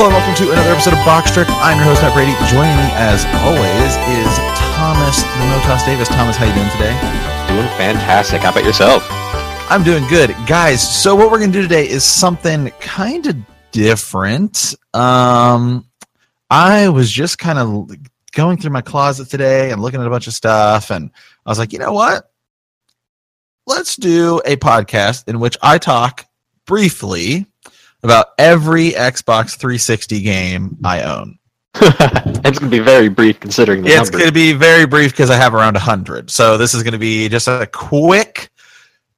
Hello and welcome to another episode of Box Trick. I'm your host Matt Brady. Joining me, as always, is Thomas the Motos Davis. Thomas, how you doing today? Doing fantastic. How about yourself? I'm doing good, guys. So what we're gonna do today is something kind of different. Um, I was just kind of going through my closet today and looking at a bunch of stuff, and I was like, you know what? Let's do a podcast in which I talk briefly about every Xbox 360 game I own. it's going to be very brief considering the It's going to be very brief because I have around 100. So this is going to be just a quick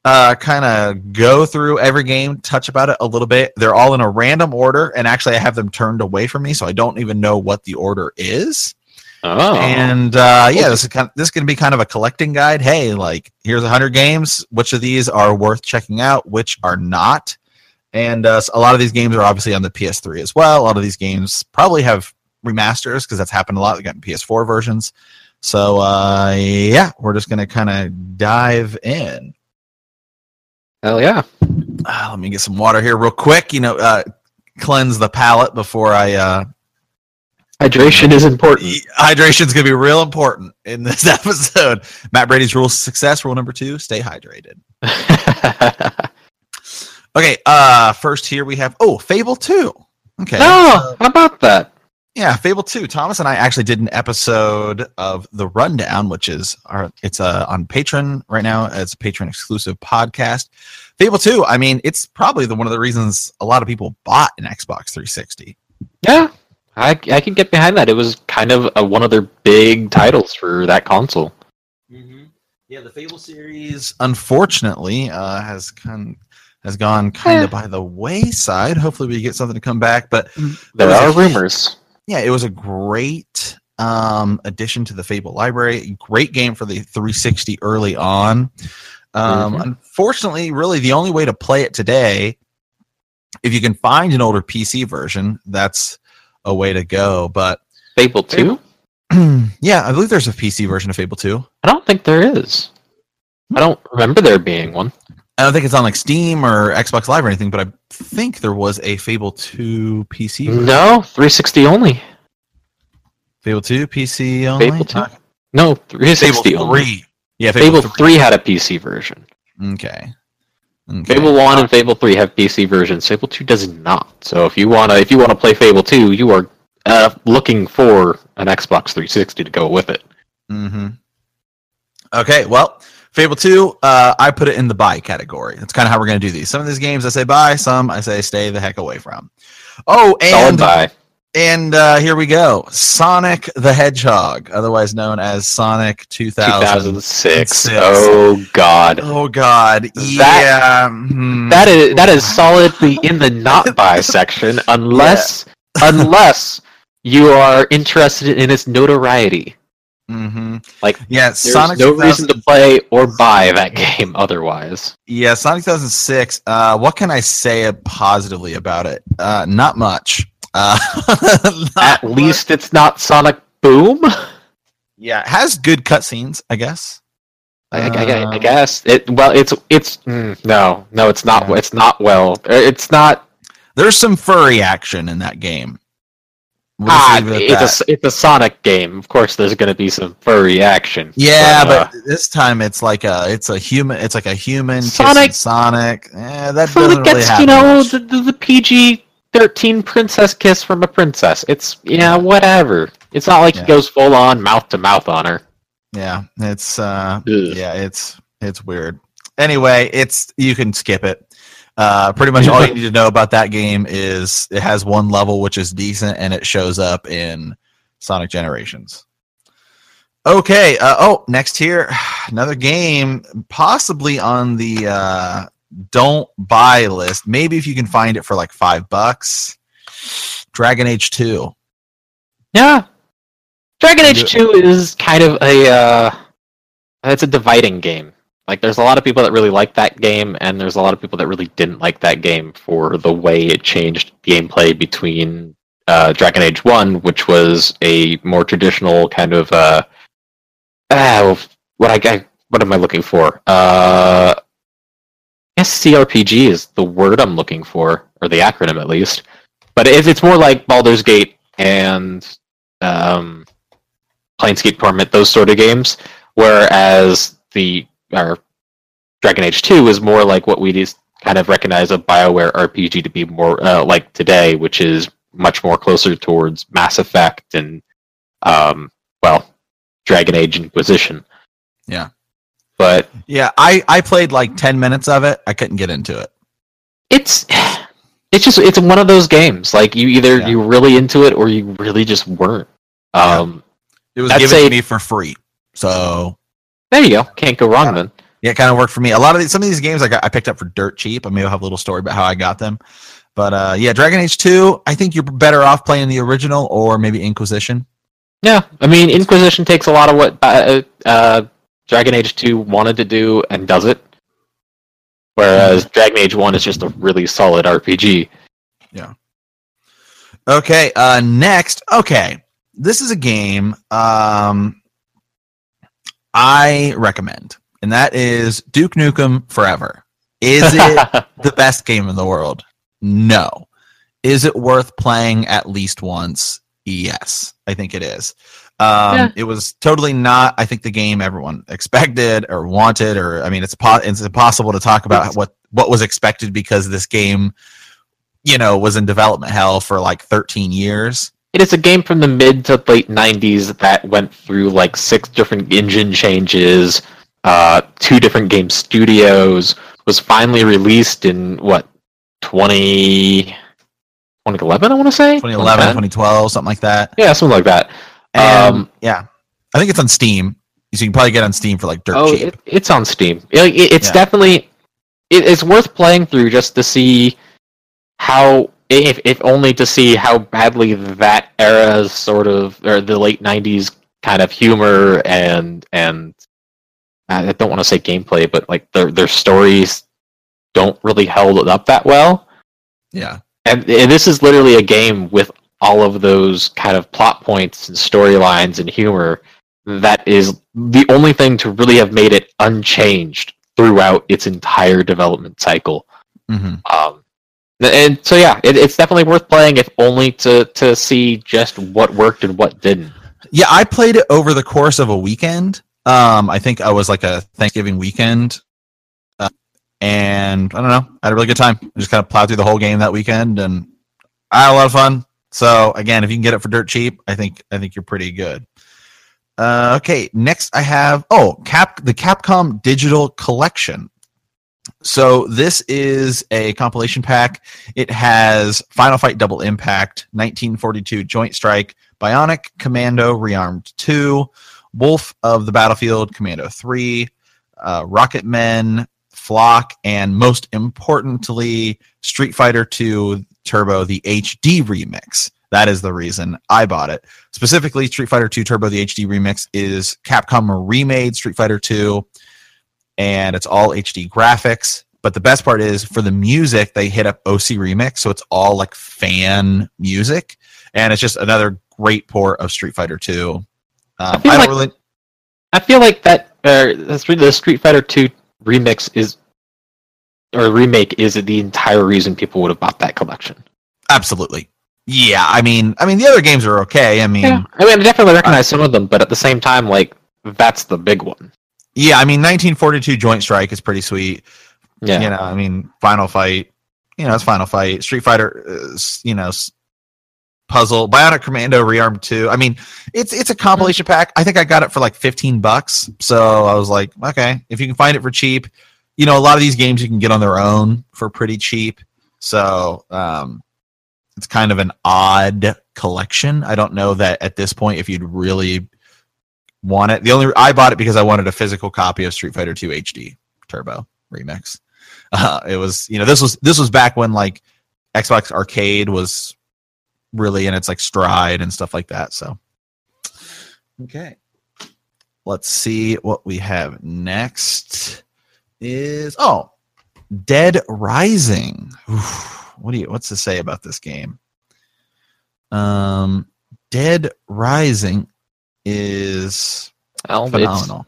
uh, kind of go through every game, touch about it a little bit. They're all in a random order, and actually, I have them turned away from me, so I don't even know what the order is. Oh, And uh, yeah, this is kind of, this is going to be kind of a collecting guide. Hey, like here's 100 games. Which of these are worth checking out? Which are not? And uh, a lot of these games are obviously on the PS3 as well. A lot of these games probably have remasters because that's happened a lot. They got PS4 versions. So uh, yeah, we're just going to kind of dive in. hell yeah. Uh, let me get some water here real quick. You know, uh, cleanse the palate before I. Uh, Hydration is important. hydration is going to be real important in this episode. Matt Brady's rule of success. Rule number two: stay hydrated. Okay. Uh, first here we have oh Fable two. Okay. oh, how about that? Yeah, Fable 2. Thomas and I actually did an episode of The Rundown, which is our it's uh, on Patreon right now. It's a Patreon exclusive podcast. Fable 2, I mean, it's probably the one of the reasons a lot of people bought an Xbox 360. Yeah, I, I can get behind that. It was kind of a, one of their big titles for that console. Mm-hmm. Yeah, the Fable series, unfortunately, uh, has kind has gone kind of by the wayside. Hopefully, we get something to come back. But There are a- rumors. yeah, it was a great um, addition to the Fable library. Great game for the 360 early on. Um, Mhm. Unfortunately, really the only way to play it today, if you can find an older PC version, that's a way to go. But Fable 2? yeah, I believe there's a PC version of Fable 2. I don't think there is. I don't remember there being one. I don't think it's on like Steam or Xbox Live or anything, but I think there was a Fable 2 PC. version. No, 360 only. Fable 2 PC only. Fable 2? No, Fable 360 only. 3. Yeah, Fable 3 had a PC version. Okay. okay. Fable One and Fable Three have PC versions. Fable Two does not. So if you wanna if you wanna play Fable Two, you are uh, looking for an Xbox 360 to go with it. Mm-hmm. Okay, well, Fable 2, uh, I put it in the buy category. That's kind of how we're going to do these. Some of these games I say buy, some I say stay the heck away from. Oh, and buy. and uh, here we go. Sonic the Hedgehog, otherwise known as Sonic 2000. 2006. Oh God. Oh God, That- yeah. hmm. That is that is solidly in the not buy section, unless unless you are interested in its notoriety. Hmm Like, yeah, There's Sonic no 2000 reason to play or buy that game otherwise. Yeah, Sonic 2006. Uh, what can I say positively about it? Uh, not much. Uh, not At least it's not Sonic Boom. Yeah, it has good cutscenes, I guess. I, I, I, I Um, guess it. Well, it's it's mm, no, no, it's not. Yeah. It's not well. uh, It's not. There's some furry action in that game. We'll ah, it it's a it's a Sonic game. Of course, there's going to be some furry action. yeah, uh, but this time it's like a it's a human it's like a human Sonic- Sonic. Eh, that Sonic really gets happen. you know the, the, the PG thirteen princess kiss from a princess. It's yeah, whatever. It's not like Yeah. he goes full on mouth to mouth on her. Yeah, it's uh Ugh. yeah, it's it's weird. Anyway, it's you can skip it. Uh, pretty much all you need to know about that game is it has one level which is decent, and it shows up in Sonic Generations. Okay. Uh, oh, next here, another game, possibly on the uh, don't buy list. Maybe if you can find it for like five bucks. Dragon Age Two. Yeah. Dragon Age 2 is kind of a uh it's a dividing game. Like there's a lot of people that really like that game and there's a lot of people that really didn't like that game for the way it changed gameplay between uh Dragon Age 1, which was a more traditional kind of uh ah, what I I- what am I looking for? Uh I guess CRPG is the word I'm looking for, or the acronym at least. But if it's more like Baldur's Gate and um, Planescape Torment, those sort of games, whereas the or Dragon Age Two is more like what we just kind of recognize a Bioware RPG to be more uh, like today, which is much more closer towards Mass Effect and um, well, Dragon Age Inquisition. Yeah. But Yeah, I I played like ten minutes of it. I couldn't get into it. it's it's just it's one of those games. Like you either Yeah. you're really into it or you really just weren't. Um, It was given say- to me for free, so there you go. Can't go wrong then. yeah, it kind of worked for me. A lot of these, some of these games I got, I picked up for dirt cheap. I may have a little story about how I got them, but uh, yeah, Dragon Age Two. I think you're better off playing the original or maybe Inquisition. Yeah, I mean, Inquisition takes a lot of what uh, uh, Dragon Age 2 wanted to do and does it. Whereas Dragon Age 1 is just a really solid RPG. Yeah. Okay, uh next, okay. This is a game um I recommend. And that is Duke Nukem Forever. Is it the best game in the world? No. Is it worth playing at least once? Yes, I think it is. Um, Yeah. It was totally not, I think, the game everyone expected or wanted, or I mean, it's po- it's impossible to talk about what what was expected because this game, you know, was in development hell for like 13 years. It is a game from the mid to late 90s that went through like six different engine changes, uh, two different game studios, was finally released in what, 20, 2011, I want to say? 2011, 2012, something like that. Yeah, something like that. And Um, yeah, I think it's on Steam. So you can probably get on Steam for like dirt oh, cheap. it, it's on Steam. It, it- it's Yeah. definitely it, it's worth playing through just to see how, if if only to see how badly that era's sort of or the late '90s kind of humor and and I don't want to say gameplay, but like their their stories don't really held up that well. yeah. And, and this is literally a game with all of those kind of plot points and storylines and humor that is the only thing to really have made it unchanged throughout its entire development cycle. hmm Um, and so yeah, it, it's definitely worth playing if only to to see just what worked and what didn't. Yeah, I played it over the course of a weekend. Um, I think I was like a Thanksgiving weekend, uh, and I don't know, I had a really good time. I just kind of plowed through the whole game that weekend, and I had a lot of fun. So again, if you can get it for dirt cheap, I think I think you're pretty good. Uh, okay, next I have oh Cap the Capcom Digital Collection. So this is a compilation pack. It has Final Fight Double Impact, 1942 Joint Strike, Bionic Commando Rearmed 2, Wolf of the Battlefield Commando 3, uh, Rocket Men, Flock, and most importantly, Street Fighter 2 Turbo, the HD remix. That is the reason I bought it. Specifically, Street Fighter 2 Turbo, the HD remix is Capcom remade Street Fighter 2, and it's all HD graphics. But the best part is for the music, they hit up OC Remix, so it's all like fan music, and it's just another great port of Street Fighter 2. Um, I, feel don't like- really. I feel like that uh, the Street Fighter Two remix is or remake is the entire reason people would have bought that collection. Absolutely. Yeah, I mean, I mean, the other games are okay. I mean, Yeah, I mean, I definitely recognize some of them, but at the same time, like that's the big one. Yeah, I mean, 1942 Joint Strike is pretty sweet. Yeah, You know, I mean, Final Fight, you know, it's Final Fight. Street Fighter, is, you know, Puzzle, Bionic Commando Rearm 2. I mean, it's it's a compilation pack. I think I got it for like 15 bucks. So I was like, okay, if you can find it for cheap, you know, a lot of these games you can get on their own for pretty cheap. So um, it's kind of an odd collection. I don't know that at this point if you'd really want it. The only I bought it because I wanted a physical copy of Street Fighter 2 HD Turbo Remix. Uh, it was you know this was this was back when like Xbox Arcade was really in its like stride and stuff like that. So okay, let's see what we have next. Is oh, Dead Rising. Oof, what do you what's to say about this game? Um, Dead Rising is Well, phenomenal.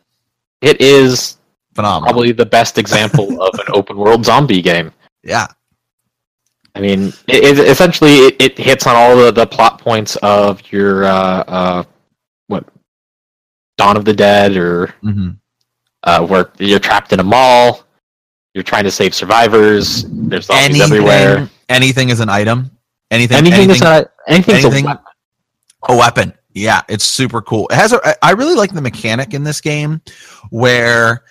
it is Phenomenal. probably the best example of an open world zombie game. yeah. I mean, it, it essentially it, it hits on all the, the plot points of your uh, uh, what Dawn of the Dead, or hmm uh, where you're trapped in a mall, you're trying to save survivors. There's zombies everywhere. Anything is an item. Anything. Anything, anything is not anything's anything- a weapon. a weapon. Yeah, it's super cool. It has a, I really like the mechanic in this game where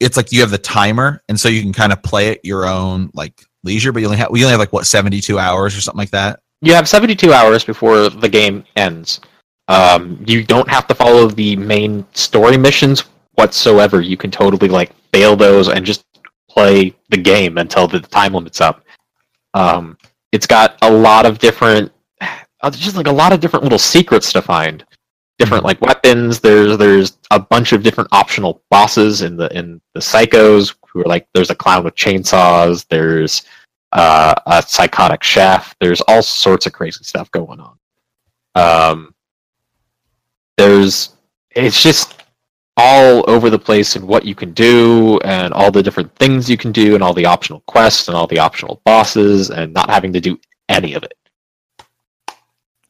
it's like you have the timer, and so you can kind of play at your own like leisure. But you only have we only have like what seventy two hours or something like that. You have 72 hours before the game ends. Um, you don't have to follow the main story missions whatsoever. You can totally like fail those and just play the game until the time limit's up. Um, it's got a lot of different, uh, just like a lot of different little secrets to find. Different like weapons. There's there's a bunch of different optional bosses in the in the psychos who are like there's a clown with chainsaws. There's uh, a psychotic chef. There's all sorts of crazy stuff going on. Um, there's it's just all over the place in what you can do and all the different things you can do and all the optional quests and all the optional bosses and not having to do any of it.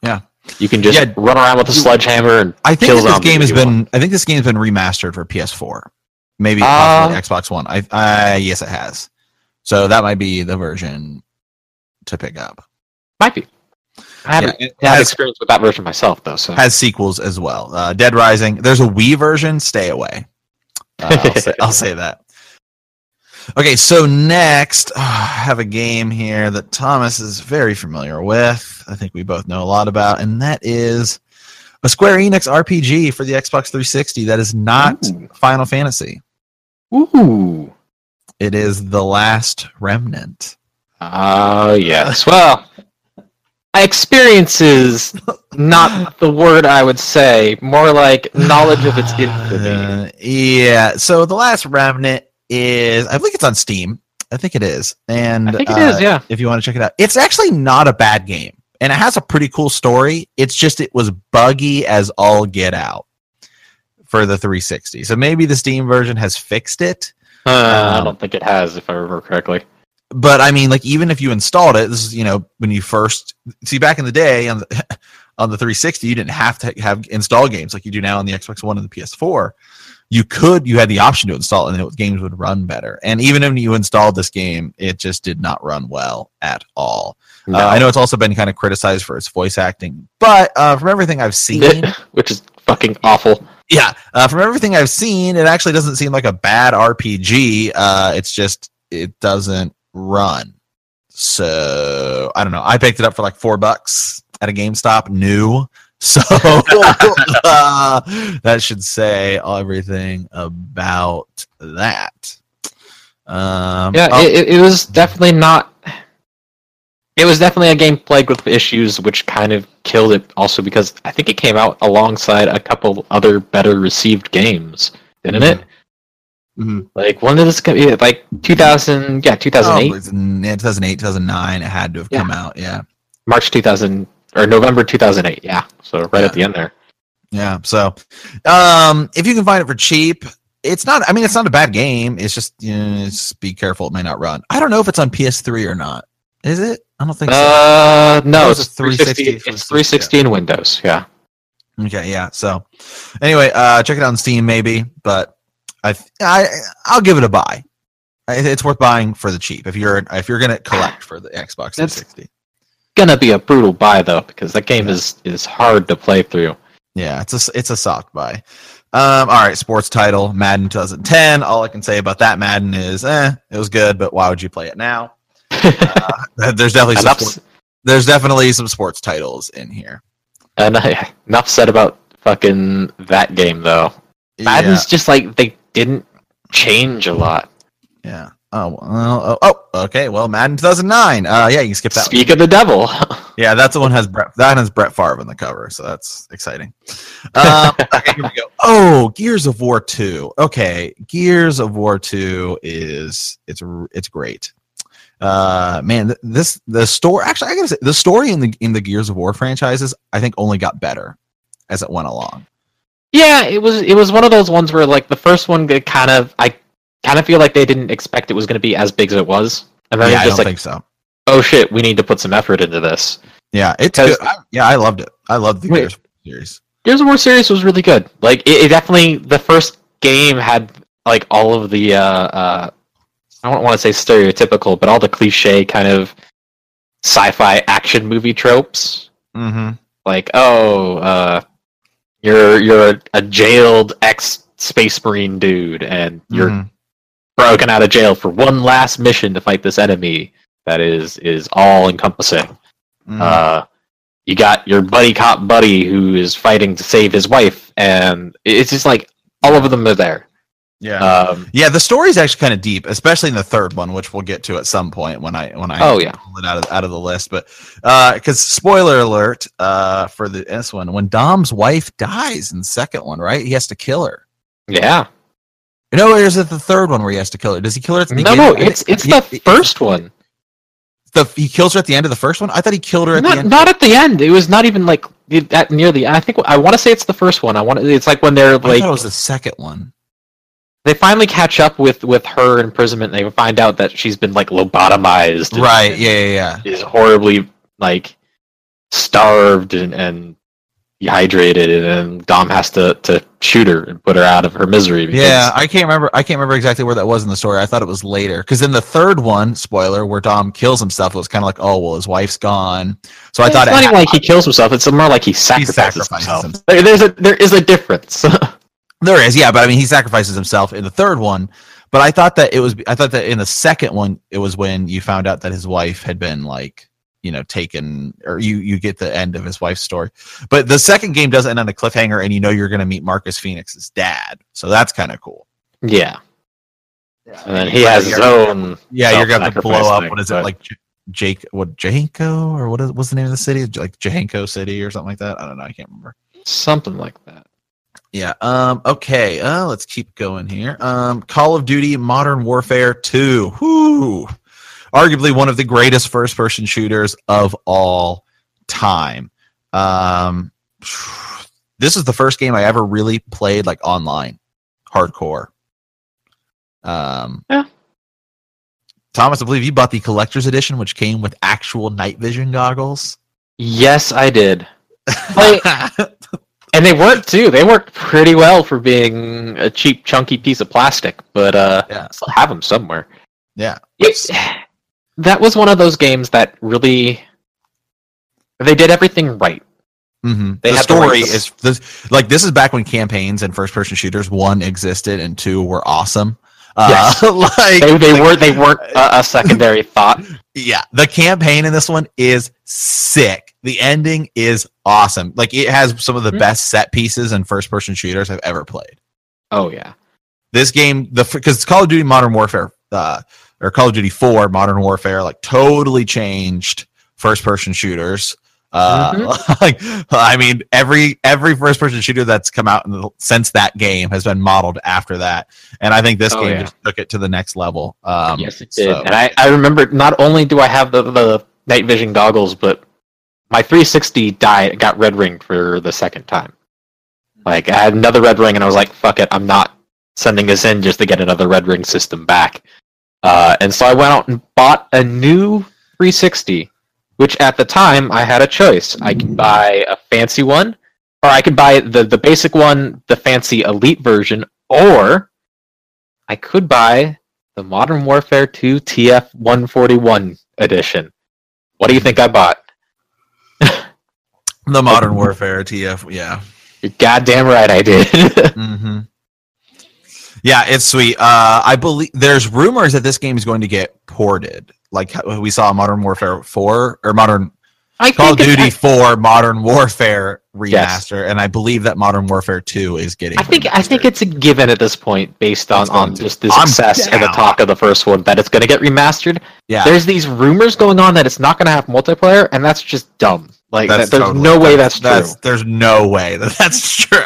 Yeah. You can just Yeah. run around with a sledgehammer and I think kill this game has been. want. I think this game has been remastered for PS4, maybe Uh, Xbox One. I, I yes, it has. So that might be the version to pick up. might be. I haven't Yeah, had has- experience with that version myself though, so has sequels as well. Uh, Dead Rising. There's a Wii version. Stay away. Uh, I'll, say, I'll say that. Okay, so next, uh, I have a game here that Thomas is very familiar with. I think we both know a lot about, and that is a Square Enix RPG for the Xbox 360 that is not Ooh. Final Fantasy. Ooh. It is The Last Remnant. Oh yes. Well, experience is not the word I would say. More like knowledge of its infamy. Uh, yeah. So the last remnant is I think it's on Steam. I think it is. And I think it uh, is. Yeah. if you want to check it out. It's actually not a bad game. And it has a pretty cool story. It's just it was buggy as all get out for the 360. So maybe the Steam version has fixed it. Uh, I Um, don't think it has, if I remember correctly. But I mean, like even if you installed it, this is you know when you first see back in the day on the on the 360, you didn't have to have install games like you do now on the Xbox One and the PS4. You could, you had the option to install, it and the games would run better. And even when you installed this game, it just did not run well at all. No. Uh, I know it's also been kind of criticized for its voice acting, but uh, from everything I've seen, which is fucking awful. yeah, uh, from everything I've seen, it actually doesn't seem like a bad RPG. Uh, it's just it doesn't run. So I don't know. I picked it up for like four bucks at a GameStop, new. So uh, that should say everything about that. Um, Yeah, oh, it, it- was definitely not. It was definitely a game plagued with issues, which kind of killed it. Also, because I think it came out alongside a couple other better received games, didn't it? mhm. Like when did this come? yeah, Like 2000, yeah, 2008. Oh, yeah, 2008, 2009. It had to have Yeah. come out. Yeah. March 2000 or November 2008. Yeah, so right Yeah. at the end there. Yeah. So, um, if you can find it for cheap, it's not. I mean, it's not a bad game. It's just, you know, just be careful; it may not run. I don't know if it's on PS3 or not. Is it? I don't think so. Uh, no, was it's a 360. 360 It's for 360 in Windows. Yeah. Okay. Yeah. So, anyway, uh, check it out on Steam, maybe. But I, I, I'll give it a buy. It's worth buying for the cheap if you're if you're gonna collect for the Xbox That's- 360. Gonna be a brutal buy though, because that game is is hard to play through. Yeah, it's a it's a soft buy. Um, all right, sports title, Madden 2010. All I can say about that Madden is, eh, it was good, but why would you play it now? Uh, there's definitely some there's definitely some sports titles in here. and, enough said about fucking that game though. Madden's just like they didn't change a lot. yeah, yeah. Oh, well, oh, oh, okay. Well, Madden 2009. Uh, yeah, you can skip that. one. Speak of the devil. Yeah, that's the one has Brett. That has Brett Favre on the cover, so that's exciting. Um, okay, here we go. Oh, Gears of War two. Okay, Gears of War two is it's it's great. Uh, man, this the story. Actually, I gotta say the story in the in the Gears of War franchises, I think, only got better as it went along. yeah, it was it was one of those ones where like the first one kind of I kind of feel like they didn't expect it was going to be as big as it was, and then yeah, I just don't like think so. oh shit, we need to put some effort into this. Yeah, it's good. I, yeah, I loved it. I loved the Wait. Gears of War series. Gears of War series was really good. Like it, it definitely the first game had like all of the uh, uh I don't want to say stereotypical, but all the cliche kind of sci-fi action movie tropes. Mm-hmm. Like oh, uh, you're you're a, a jailed ex space marine dude, and you're Mhm. Broken out of jail for one last mission to fight this enemy that is is all encompassing. Mhm. Uh, you got your buddy cop buddy who is fighting to save his wife, and it's just like all of them are there. yeah. Um, Yeah, the story's actually kind of deep, especially in the third one, which we'll get to at some point when I when I Oh, yeah. pull it out of out of the list. But because spoiler alert uh, for the this one, when Dom's wife dies in the second one, right? He has to kill her. yeah, No, or is it the third one where he has to kill her? Does he kill her at the no, beginning? no, it's it's he- the he- first one. The, he kills her at the end of the first one. I thought he killed her at the end. not at the end. It was not even like at near the. I think I want to say it's the first one. I want. It's like when they're like. I thought it was the second one. they finally catch up with with her imprisonment. And they find out that she's been like lobotomized. and Right? Yeah, yeah, yeah. Is horribly like starved and, and dehydrated, and then Dom has to to shoot her and put her out of her misery. because- Yeah, I can't remember. I can't remember exactly where that was in the story. I thought it was later because in the third one, spoiler, where Dom kills himself, it was kind of like, oh well, his wife's gone. So I thought it's not even like he kills himself. It's more like he sacrifices, sacrifices himself. himself. There- there's a there is a difference. there is, yeah, but I mean, he sacrifices himself in the third one. But I thought that it was. I thought that in the second one, it was when you found out that his wife had been like, you know, taken, or you you get the end of his wife's story. But the second game does end on a cliffhanger, and you know you're going to meet Marcus Phoenix's dad, so that's kind of cool. yeah, and then he has his own. Yeah, you're gonna blow up. thing, What is it like? Jake, what Jahanko or what is what's the name of the city? Like Jahanko City or something like that. I don't know. I can't remember. Something like that. Yeah. Um. Okay. Uh. Let's keep going here. Um. Call of Duty: Modern Warfare Two. Whoo! Arguably one of the greatest first-person shooters of all time. Um. This is the first game I ever really played like online, hardcore. Um. Yeah. Thomas, I believe you bought the collector's edition, which came with actual night vision goggles. Yes, I did. Like, and they worked too. They worked pretty well for being a cheap, chunky piece of plastic. But uh, Yeah. I still have them somewhere. yeah. It, that was one of those games that really they did everything right. hmm They the had the story is this, like this is back when campaigns and first person shooters one existed and two were awesome. Uh, like They, they were they weren't a, a secondary thought. yeah, the campaign in this one is sick. The ending is awesome. Like it has some of the Mhm. best set pieces and first person shooters I've ever played. Oh yeah. This game, the because Call of Duty Modern Warfare, uh, or Call of Duty Four Modern Warfare, like totally changed first person shooters. Uh, like I mean, every every first person shooter that's come out in the, since that game has been modeled after that, and I think this Oh, game yeah. just took it to the next level. Um, yes, it did. so- And I, I remember not only do I have the, the night vision goggles, but my 360 died got red ringed for the second time. Like I had another red ring, and I was like, "Fuck it, I'm not sending this in just to get another red ring system back." Uh, and so I went out and bought a new 360, which at the time I had a choice. I could buy a fancy one, or I could buy the the basic one, the fancy elite version, or I could buy the Modern Warfare 2 TF 141 edition. What do you think I bought? the Modern Warfare TF, yeah, You're goddamn right, I did. hmm Yeah, it's sweet. Uh, I believe there's rumors that this game is going to get ported, like we saw Modern Warfare Four or Modern I Call of Duty it's- Four Modern Warfare remaster, Yes. and I believe that Modern Warfare Two is getting. I think I think it's a given at this point, based on, on to. just the success and the talk of the first one that it's going to get remastered. yeah. There's these rumors going on that it's not going to have multiplayer, and that's just dumb. Like that, there's totally- no way that's, true. There's no way that that's true.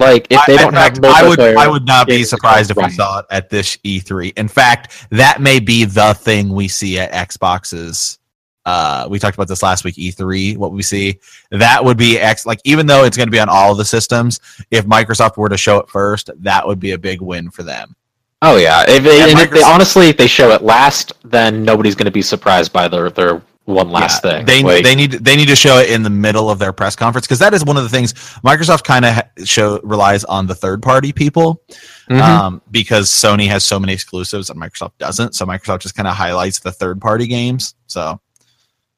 Like if they I- don't in have fact, I would I would not be surprised if we saw it at this E3. In fact, that may be the thing we see at Xboxes. Uh, we talked about this last week. E3, what we see that would be X. Like even though it's going to be on all of the systems, if Microsoft were to show it first, that would be a big win for them. Oh yeah, if, and if they honestly if they show it last, then nobody's going to be surprised by their their one last Yeah, thing. They Like, they need they need to show it in the middle of their press conference because that is one of the things Microsoft kind of ha- show relies on the third party people Mhm. um, because Sony has so many exclusives and Microsoft doesn't. So Microsoft just kind of highlights the third party games. So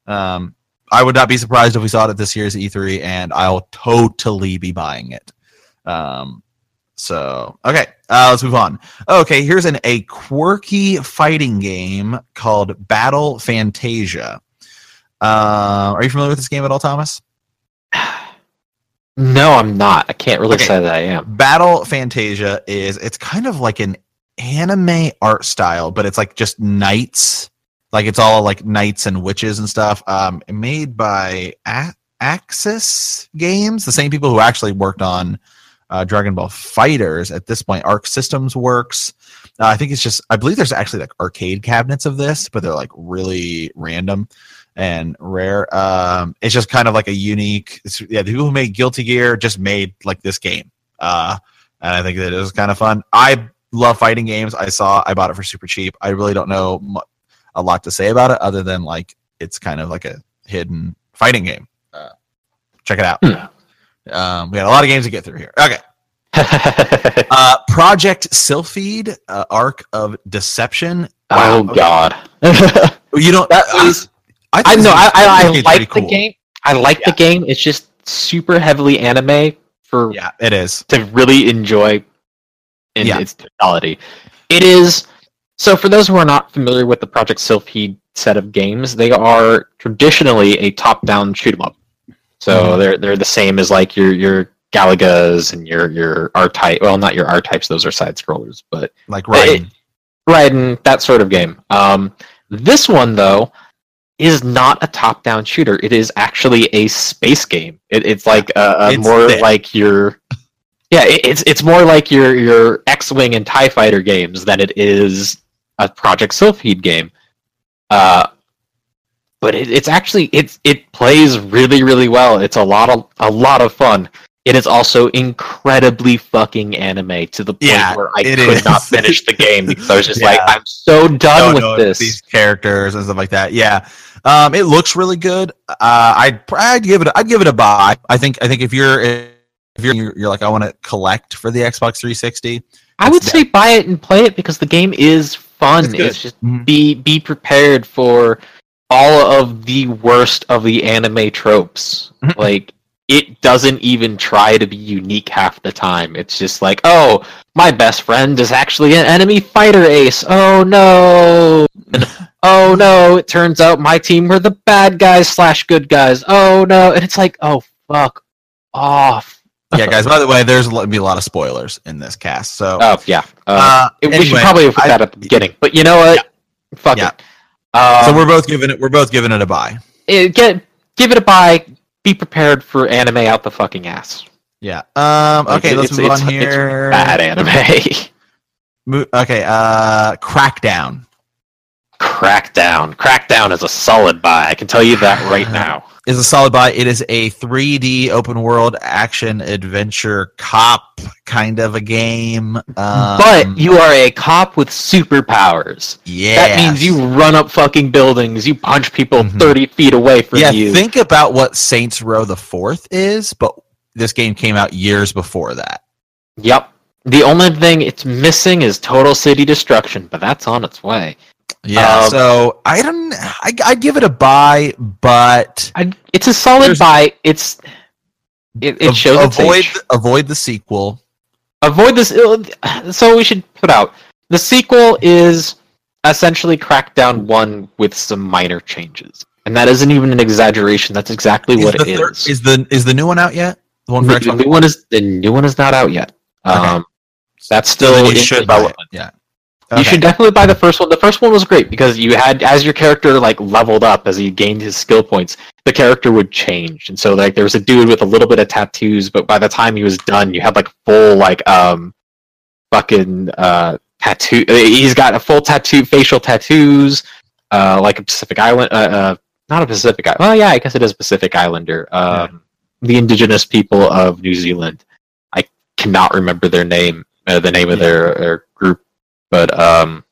um, I would not be surprised if we saw it at this year's E3, and I'll totally be buying it. Um, so okay, uh, let's move on. Okay, here's an a quirky fighting game called Battle Fantasia. Uh, are you familiar with this game at all, Thomas? no, I'm not. I can't really Okay. say that I am. Battle Fantasia is it's kind of like an anime art style, but it's like just knights. Like it's all like knights and witches and stuff. Um, made by A- Axis Games, the same people who actually worked on uh, Dragon Ball FighterZ. At this point, Arc Systems works. Uh, I think it's just I believe there's actually like arcade cabinets of this, but they're like really random and rare. Um, it's just kind of like a unique. It's, yeah, the people who made Guilty Gear just made like this game, uh, and I think that it was kind of fun. I love fighting games. I saw I bought it for super cheap. I really don't know mu- a lot to say about it other than like it's kind of like a hidden fighting game. Uh, check it out. Hmm. Um, we got a lot of games to get through here. Okay. Uh, Project Sylpheed, uh, Arc of Deception. oh Wow. God. You don't. That was- I, I this I, I, I like pretty the game. I like the game. It's just super heavily anime for Yeah, it is. to really enjoy in Yeah. its totality. It is so for those who are not familiar with the Project Sylpheed set of games, they are traditionally a top-down shoot 'em up. So Mhm. they're they're the same as like your your Galagas and your your R type. Well, not your R types; those are side scrollers, but Like right. Raiden, that sort of game. Um, this one though is not a top-down shooter. It is actually a space game. It, it's like a, a It's more thick. like your yeah. It, it's it's more like your your X-wing and Tie Fighter games than it is a Project Sylpheed game. Uh, but it, it's actually it it plays really really well. It's a lot of a lot of fun. It is also incredibly fucking anime to the point Yeah, where I could is. not finish the game because I was just Yeah. like, I'm so done with this. these characters and stuff like that. Yeah, um, it looks really good. Uh, I'd I'd give it I'd give it a buy. I think I think if you're if you're you're, like I want to collect for the Xbox 360. I would say buy it and play it because the game is fun. It's It's, just Mhm. be be prepared for all of the worst of the anime tropes. Mhm. like it doesn't even try to be unique half the time. It's just like, oh, my best friend is actually an enemy fighter ace. Oh no. And, oh no, it turns out my team were the bad guys slash good guys. Oh no. And it's like, oh fuck off. Yeah, guys. By the way, there's going to be a lot of spoilers in this cast. So Oh yeah. Uh, uh, we should probably have put that at the beginning. But you know what? Fuck Yeah. it. Um, so we're both giving it we're both giving it a buy. it- get give it a buy. Be prepared for anime out the fucking ass. Yeah. Um. Like, Okay. let's move on here. Bad anime. Mo- okay. Uh. Crackdown. Crackdown. Crackdown is a solid buy. I can tell you that right now. is a solid buy. It is a 3D open world action adventure cop kind of a game. Um, but you are a cop with superpowers. yeah, That means you run up fucking buildings. You punch people Mhm. thirty feet away from yeah. you. Think about what Saints Row the Fourth is, but this game came out years before that. Yep. The only thing it's missing is total city destruction, but that's on its way. Yeah. Um, so I don't. I I'd give it a buy, but I, it's a solid buy. It's It, it Av- shows avoid avoid the sequel. avoid this. So we should put out the sequel is essentially Crackdown One with some minor changes, and that isn't even an exaggeration. That's exactly Is what it third- is. is the is the new one out yet? The one the, the new one is the new one is not out yet. Okay. Um, that's still then in should buy it. development. Yeah. You should definitely buy the first one. The first one was great because you had as your character like leveled up as he gained his skill points, the character would change. And so like there was a dude with a little bit of tattoos, but by the time he was done, you had like full like um fucking uh tattoo. uh, He's got a full tattoo, facial tattoos, uh like a Pacific Island, uh, uh not a Pacific Island. Well, yeah, I guess it is Pacific Islander. Um, the indigenous people of New Zealand. I cannot remember their name, uh, the name of Yeah. their, their group but um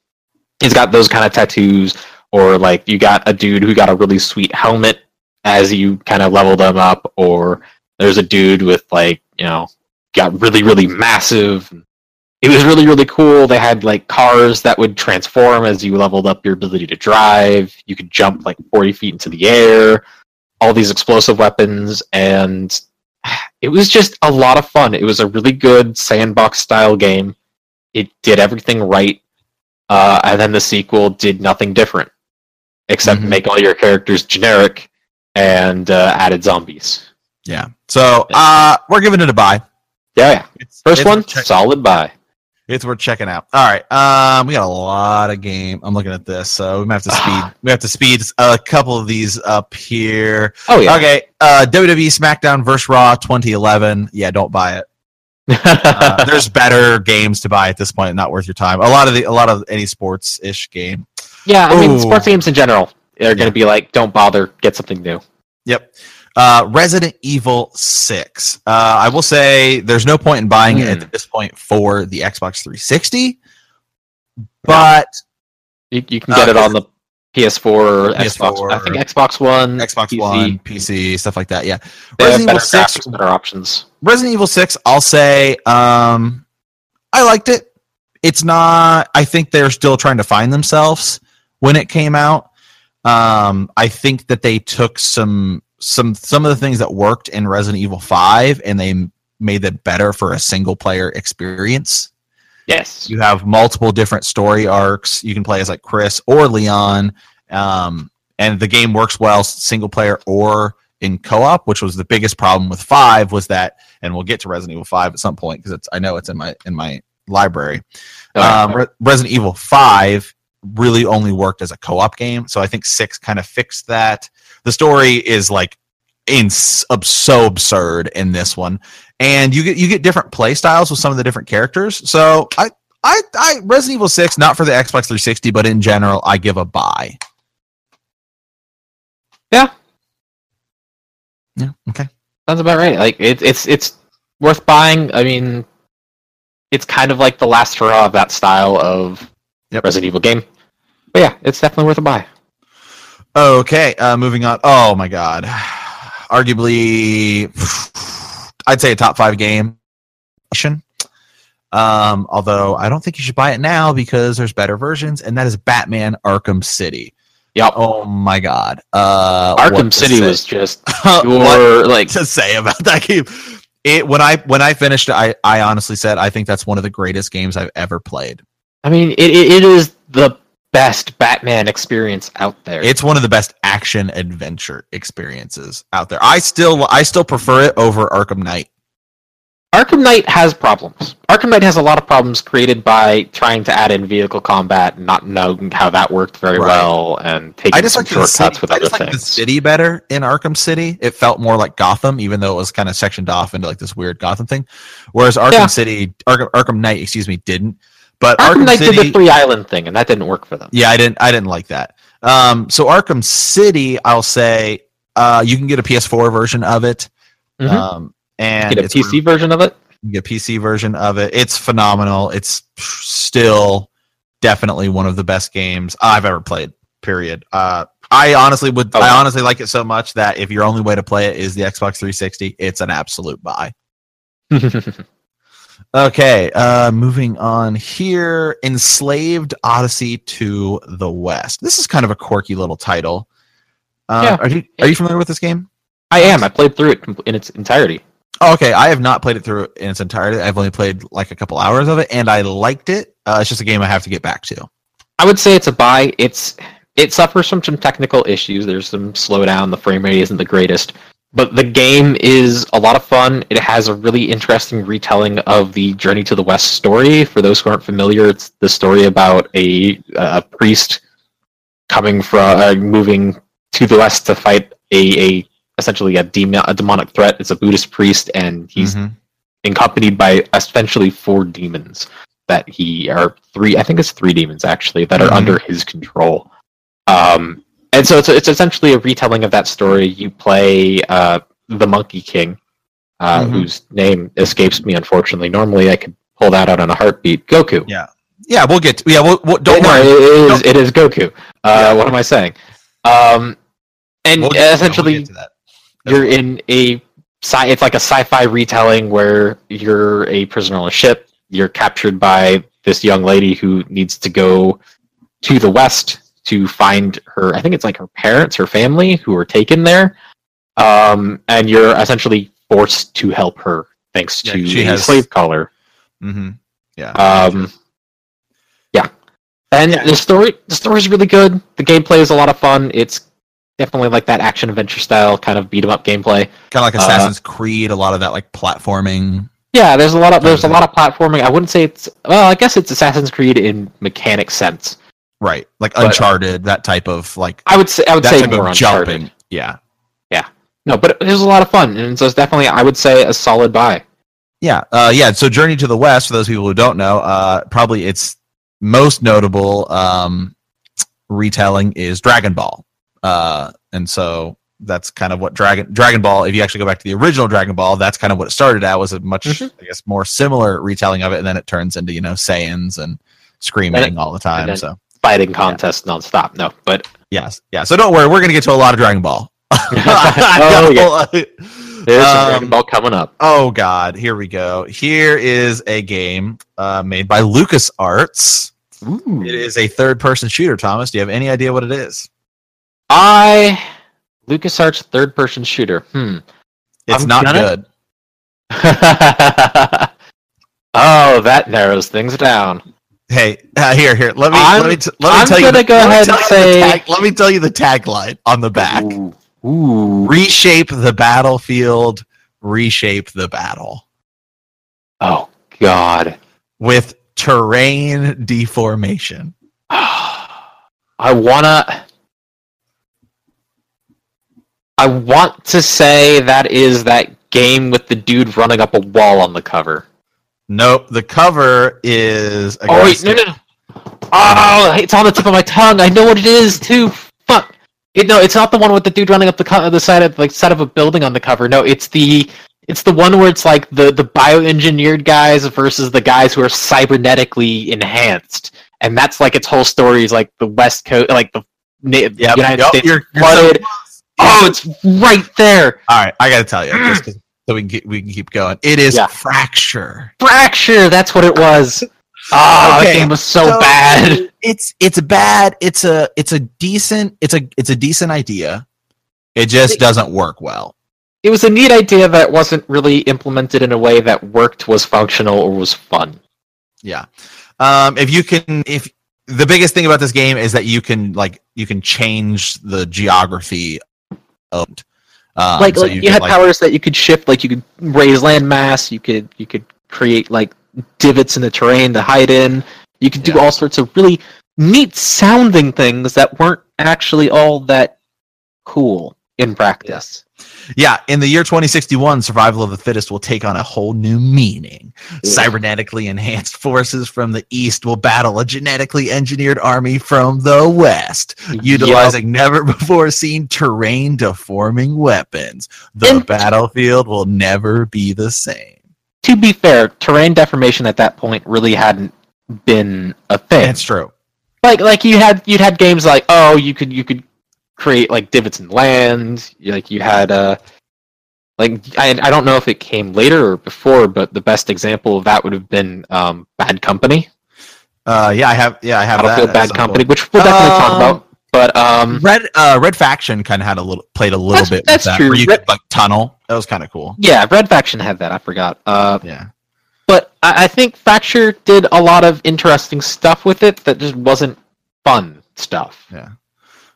he's got those kind of tattoos or like you got a dude who got a really sweet helmet as you kind of level them up or there's a dude with like you know got really really massive. It was really really cool. They had like cars that would transform as you leveled up your ability to drive. You could jump like 40 feet into the air. All these explosive weapons and it was just a lot of fun. It was a really good sandbox style game it did everything right, uh, and then the sequel did nothing different except Mhm. make all your characters generic and uh, added zombies. Yeah. So uh, we're giving it a buy. Yeah, yeah. It's, First it's one, check- solid buy. it's worth checking out. All right. Um, we got a lot of game. I'm looking at this, so we might have to speed. we have to speed a couple of these up here. Oh yeah. Okay. Uh, WWE SmackDown vs. Raw 2011. Yeah, don't buy it. Uh, there's better games to buy at this point. Not worth your time. A lot of the, a lot of any sports ish game. yeah, I mean, sports games in general are Yeah. going to be like, don't bother, get something new. Yep. Uh, Resident Evil 6. Uh, I will say there's no point in buying it Hmm. at this point for the Xbox 360, but You, you can Uh, get it is on the PS4 Xbox. PS4, I think Xbox One, Xbox PC, One, PC, stuff like that. Yeah. They Resident Evil 6, better options. Resident Evil 6, I'll say um, I liked it. It's not, I think they're still trying to find themselves when it came out. Um, I think that they took some some some of the things that worked in Resident Evil 5 and they made it better for a single player experience. Yes. You have multiple different story arcs. You can play as like Chris or Leon, um, and the game works well single player or in co-op. Which was the biggest problem with five was that, and we'll get to Resident Evil Five at some point because it's I know it's in my in my library. Um, Re- Resident Evil Five really only worked as a co-op game, so I think six kind of fixed that. The story is like in so absurd in this one and you get you get different play styles with some of the different characters. So I I I Resident Evil 6 not for the Xbox 360 but in general I give a buy. Yeah. Yeah, okay. Sounds about right. Like it, it's it's worth buying. I mean, it's kind of like the last hurrah of that style of Yep. Resident Evil game. But yeah, it's definitely worth a buy. Okay, uh moving on. Oh my god. Arguably I'd say a top 5 game. Um although I don't think you should buy it now because there's better versions and that is Batman Arkham City. Yep. Oh my god. Uh Arkham City say? was just your like to say about that game. It when I when I finished, it, I I honestly said I think that's one of the greatest games I've ever played. I mean, it, it, it is the best Batman experience out there. It's one of the best action adventure experiences out there. I still I still prefer it over Arkham Knight. Arkham Knight has problems. Arkham Knight has a lot of problems created by trying to add in vehicle combat, and not knowing how that worked very Right. well, and taking I just some like the shortcuts city, with I other just like the city better in Arkham City. It felt more like Gotham, even though it was kind of sectioned off into like this weird Gotham thing. Whereas Arkham Yeah. City, Arkham, Arkham Knight, excuse me, didn't. But Arkham, Arkham Knight City, did the three Island thing, and that didn't work for them. Yeah, I didn't. I didn't like that. Um, so Arkham City, I'll say, uh, you can get a PS4 version of it, Mhm. um, and Get a PC version of it. you get a PC version of it. It's phenomenal. It's still definitely one of the best games I've ever played. Period. Uh, I honestly would. Oh, I honestly like it so much that if your only way to play it is the Xbox 360, it's an absolute buy. Okay, uh, moving on here. Enslaved Odyssey to the West. This is kind of a quirky little title. Uh, Yeah. Are you are you familiar with this game? I am. I played through it in its entirety. Oh, okay, I have not played it through in its entirety. I've only played like a couple hours of it, and I liked it. Uh, it's just a game I have to get back to. I would say it's a buy. It's it suffers from some technical issues. There's some slowdown. The frame rate isn't the greatest, but the game is a lot of fun. It has a really interesting retelling of the Journey to the West story. For those who aren't familiar, it's the story about a, a priest coming from uh, moving to the west to fight a, a essentially a, demon, a demonic threat. It's a Buddhist priest, and he's Mhm. accompanied by essentially four demons that he are three. I think it's three demons actually that are Mhm. under his control. Um, and so it's it's essentially a retelling of that story. You play uh, the Monkey King, uh, Mhm. whose name escapes me unfortunately. Normally, I could pull that out on a heartbeat. Goku. Yeah. Yeah, we'll get. To, yeah, we'll, we'll, don't No, worry. it is, it is Goku. Uh, Yeah. What am I saying? Um, and We'll get- we'll essentially, that. you're in a sci- it's like a sci-fi retelling where you're a prisoner on a ship you're captured by this young lady who needs to go to the west to find her i think it's like her parents her family who are taken there um, and you're essentially forced to help her thanks Yeah, to she a has- slave collar Mhm. Yeah. um, yeah, and Yeah. the story the story is really good. The gameplay is a lot of fun. It's definitely like that action adventure style kind of beat 'em up gameplay. kind of like uh, Assassin's Creed. A lot of that like platforming. Yeah, there's a lot of there's a lot of platforming. I wouldn't say it's well, I guess it's Assassin's Creed in mechanic sense. Right, like But- Uncharted, that type of like I would say I would say more Uncharted. jumping. Yeah, Yeah. No, but it was a lot of fun, and so it's definitely I would say a solid buy. yeah, uh, yeah. So Journey to the West, for those people who don't know, uh, probably its most notable um, retelling is Dragon Ball, uh, and so that's kind of what Dragon Dragon Ball. If you actually go back to the original Dragon Ball, that's kind of what it started at. Was a much, Mhm. I guess, more similar retelling of it, and then it turns into you know Saiyans and screaming And it- all the time. so Fighting contest nonstop. No, but yes, yeah. So don't worry, we're gonna get to a lot of Dragon Ball. Oh, yeah. there's some Dragon Um, Ball coming up. Oh God, here we go. Here is a game uh, made by LucasArts. Ooh. It is a third-person shooter. Thomas, do you have any idea what it is? I LucasArts third person shooter. Hmm. It's I'm not gonna- good. oh, that narrows things down. Hey, uh, here, here. Let me I'm- let me t- let me I'm tell you. gonna the- go let ahead and say- tag- let me tell you the tagline on the back: Ooh. Ooh. "Reshape the battlefield, reshape the battle Oh God. with terrain deformation." I wanna. I want to say that is that game with the dude running up a wall on the cover. Nope. The cover is. Oh wait, no, no, no. Oh, it's on the tip of my tongue. I know what it is too. Fuck. It, no, it's not the one with the dude running up the co- the side of like side of a building on the cover. No, it's the it's the one where it's like the the bioengineered guys versus the guys who are cybernetically enhanced, and that's like its whole story is like the West Coast, like the Yep, United yep, States you're- you're so oh, it's right there. All right, I got to tell you, so we can keep, we can keep going. It is Yeah. fracture. Fracture. That's what it was. Oh, Okay, that game was so, so- bad. It's it's bad. It's a it's a decent it's a it's a decent idea. It just doesn't work well. it was a neat idea that wasn't really implemented in a way that worked, was functional, or was fun. Yeah. Um, if you can, if the biggest thing about this game is that you can like you can change the geography of. Um, like, so like you, had like- powers that you could shift, like you could raise land mass, you could you could create like divots in the terrain to hide in. You could do Yeah. all sorts of really neat sounding things that weren't actually all that cool in practice. Yeah, in the year 2061, survival of the fittest will take on a whole new meaning. Cybernetically enhanced forces from the east will battle a genetically engineered army from the west, utilizing never before seen terrain deforming weapons. The And- battlefield will never be the same. To be fair, terrain deformation at that point really hadn't been a thing. That's true. like like you had you'd had games like oh you could you could create like divots in land You- like you had uh like I, I don't know if it came later or before but the best example of that would have been um bad company Uh, yeah, I have. Yeah, I have battlefield that. at bad company point. which we'll definitely talk Um, about But um, Red uh, Red Faction kind of had a little played a little That's- bit. that's with that, true. Where you Red- could like tunnel. That was kind of cool. yeah, Red Faction had that. I forgot. Uh, Yeah. but I, I think Fracture did a lot of interesting stuff with it that just wasn't fun stuff. Yeah.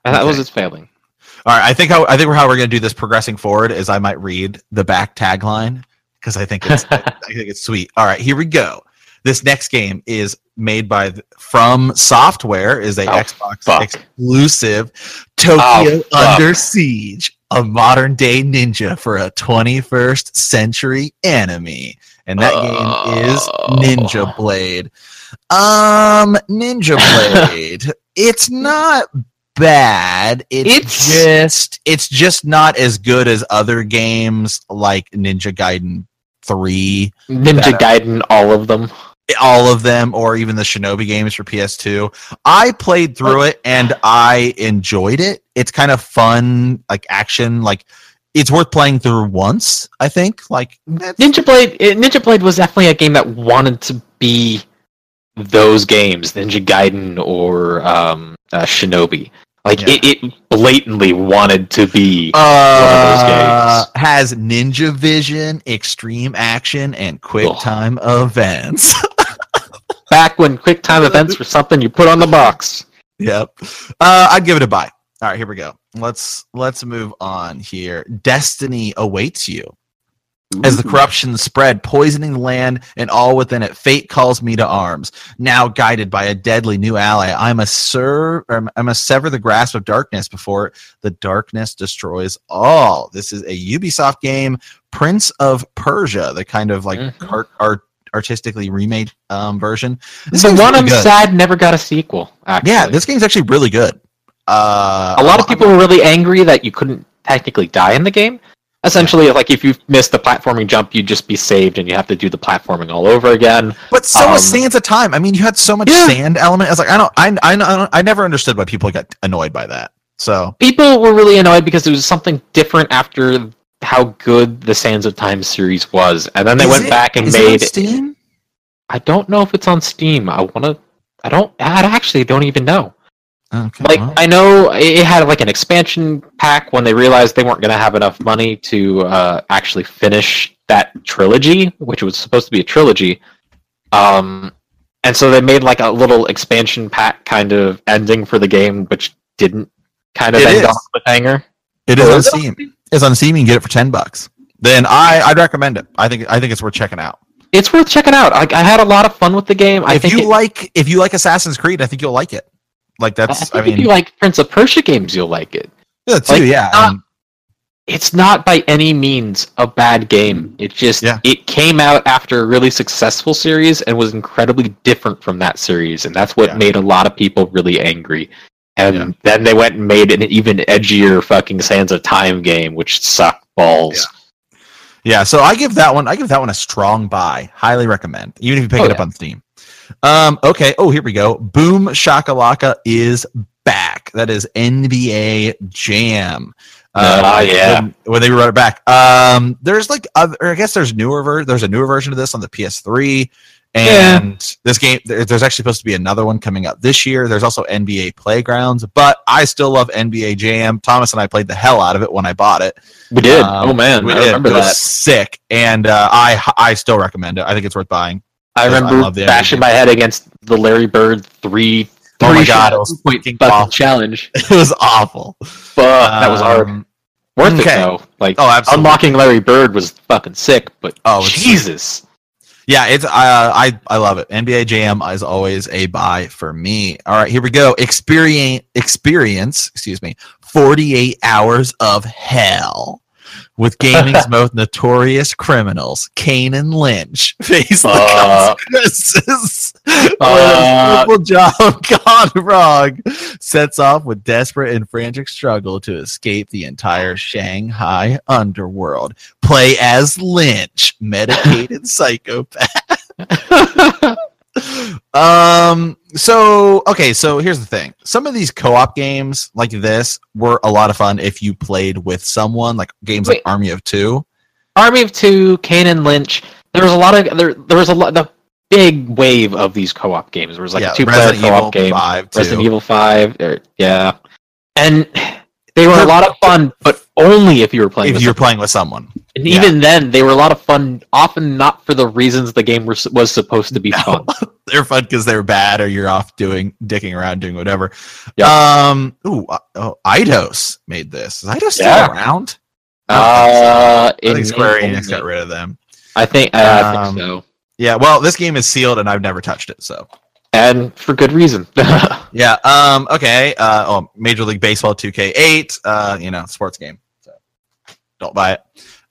That was its failing. All right. I think how I think how we're gonna do this progressing forward is I might read the back tagline because I think it's I think it's sweet. All right, here we go. This next game is made by the- From Software, is a Oh, Xbox fuck. exclusive. Tokyo Oh. Under Siege, a modern day ninja for a 21st century enemy, and that game is Oh. Ninja Blade. Um, Ninja Blade. it's not bad. It's, It's- just it's just not as good as other games like Ninja Gaiden 3 Ninja Gaiden, all of them. all of them or even the Shinobi games for PS2. I played through it and I enjoyed it. It's kind of fun, like action, like it's worth playing through once, I think. Like Ninja Blade. eh, Ninja Blade was definitely a game that wanted to be those games, Ninja Gaiden or um, uh, Shinobi. Like Yeah. it, it blatantly wanted to be. uh, has Ninja Vision, extreme action, and quick time events. back when quick time events were something you put on the box. Yep. Uh, I'd give it a buy. All right, here we go. Let's let's move on here. Destiny awaits you. As the corruption spread, poisoning the land and all within it, fate calls me to arms. Now guided by a deadly new ally, I must serve, I must sever the grasp of darkness before the darkness destroys all. This is a Ubisoft game, Prince of Persia, the kind of like Mhm. art, art artistically remade um, version. This the one really I'm good. sad never got a sequel. Actually. Yeah, this game's actually really good. Uh, a lot of people were really angry that you couldn't technically die in the game. Essentially, like if you missed the platforming jump, you'd just be saved, and you have to do the platforming all over again. But so was Um, Sands of Time. I mean, you had so much Yeah. sand element. I was like, I don't, I, I, I, don't- I never understood why people got annoyed by that. So People were really annoyed because it was something different after how good the Sands of Time series was, and then they Is went it- back and is it on made. Steam. I don't know if it's on Steam. I want to. I don't. I actually don't even know. Okay, Like well, I know it it had like an expansion pack when they realized they weren't going to have enough money to uh, actually finish that trilogy, which was supposed to be a trilogy. Um, and so they made like a little expansion pack kind of ending for the game, which didn't kind of It end is. on a cliffhanger. it is Oh, on on Steam. It's on Steam. You can get it for ten bucks. Then I, I'd recommend it. I think, I think it's worth checking out. It's worth checking out. I, I had a lot of fun with the game. I if think you it- like, if you like Assassin's Creed, I think you'll like it. Like that's, I, if mean, you like Prince of Persia games, you'll like it. yeah, too, like, yeah. not- it's not by any means a bad game. It just Yeah. it came out after a really successful series and was incredibly different from that series, and that's what Yeah. made a lot of people really angry. And Yeah. then they went and made an even edgier fucking Sands of Time game, which sucked balls. Yeah, so I give that one I give that one a strong buy. Highly recommend. Even if you pick Oh, it up on Steam. Um okay, oh here we go. Boom Shakalaka is back. That is NBA Jam. Ah, yeah. When, when they brought it back. Um there's like other I guess there's newer ver- there's a newer version of this on the PS3 and this game there's actually supposed to be another one coming up this year. There's also NBA Playgrounds, but I still love NBA Jam. Thomas and I played the hell out of it when I bought it. We did. Um, oh man, we I did. remember it was that. sick, and uh, I I still recommend it. I think it's worth buying. I I remember love the bashing my head against the Larry Bird three. Oh my three God, shot it was point fucking fucking awful. challenge. It was awful. Fuck, that was hard. Um, Worth okay. it though. Like Oh, absolutely. unlocking Larry Bird was fucking sick, but Oh, Jesus. Yeah, it's uh, I I love it. NBA Jam is always a buy for me. All right, here we go. Experience experience, excuse me. 48 hours of hell. With gaming's most notorious criminals, Kane and Lynch, face the Uh, consequences. uh, when a triple job gone wrong sets off with desperate and frantic struggle to escape the entire Shanghai underworld. Play as Lynch, medicated psychopath. Um so okay so here's the thing some of these co-op games like this were a lot of fun if you played with someone like games like army of two Army of Two, Kane and Lynch. There was a lot of there. There was a lot. The big wave of these co-op games. There was like yeah a two-player resident co-op game. 5 too. Resident Evil Five. Or, yeah. and they were a lot of fun, but only if you were playing. if you're someone. playing with someone. And yeah. even then, they were a lot of fun. Often not for the reasons the game was, was supposed to be No. fun. they're fun because they're bad or you're off doing dicking around doing whatever. Yep. Um ooh, uh, oh, Eidos made this. Is Eidos still Yeah. around? Uh, I think Square Enix got rid of them. I think uh, I Um, think so, Yeah, well, this game is sealed and I've never touched it, so and for good reason. yeah. Um. Okay. Uh. Oh, Major League Baseball 2K8. Uh. You know, sports game. So don't buy it.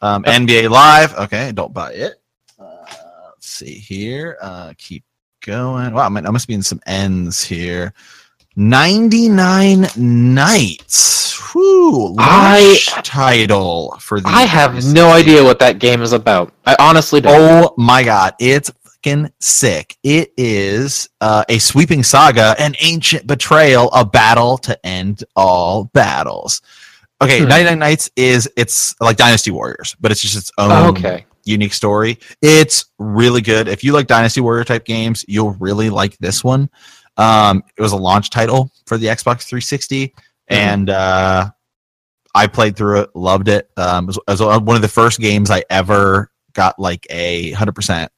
Um. NBA Live. Okay. Don't buy it. Uh, let's see here. Uh. Keep going. Wow. Man, I must be in some ends here. 99 nights. Whew. I- title for the. I have no idea what that game is about. I honestly don't. Oh my god, it's fucking sick. It is uh, a sweeping saga, an ancient betrayal, a battle to end all battles. Okay, Hmm. 99 Nights is it's like Dynasty Warriors, but it's just its own Oh, okay. unique story. It's really good. If you like Dynasty Warrior type games, you'll really like this one. Um, it was a launch title for the Xbox 360, and uh, I played through it, loved it. Um, it was, it was one of the first games I ever got like a hundred percent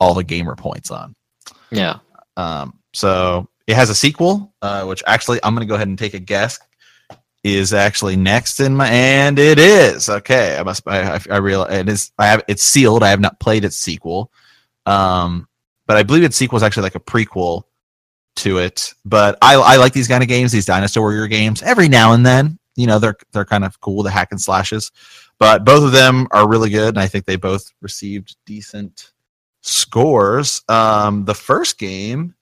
all the gamer points on. Yeah. Um, so it has a sequel, uh, which actually I'm going to go ahead and take a guess is actually next in my and it is okay. I must I I, I realize it is I have it's sealed. I have not played its sequel, um, but I believe its sequel is actually like a prequel to it. But I I like these kind of games, these Dynasty Warrior games. Every now and then, you know, they're they're kind of cool, the hack and slashes. But both of them are really good, and I think they both received decent scores. Um, the first game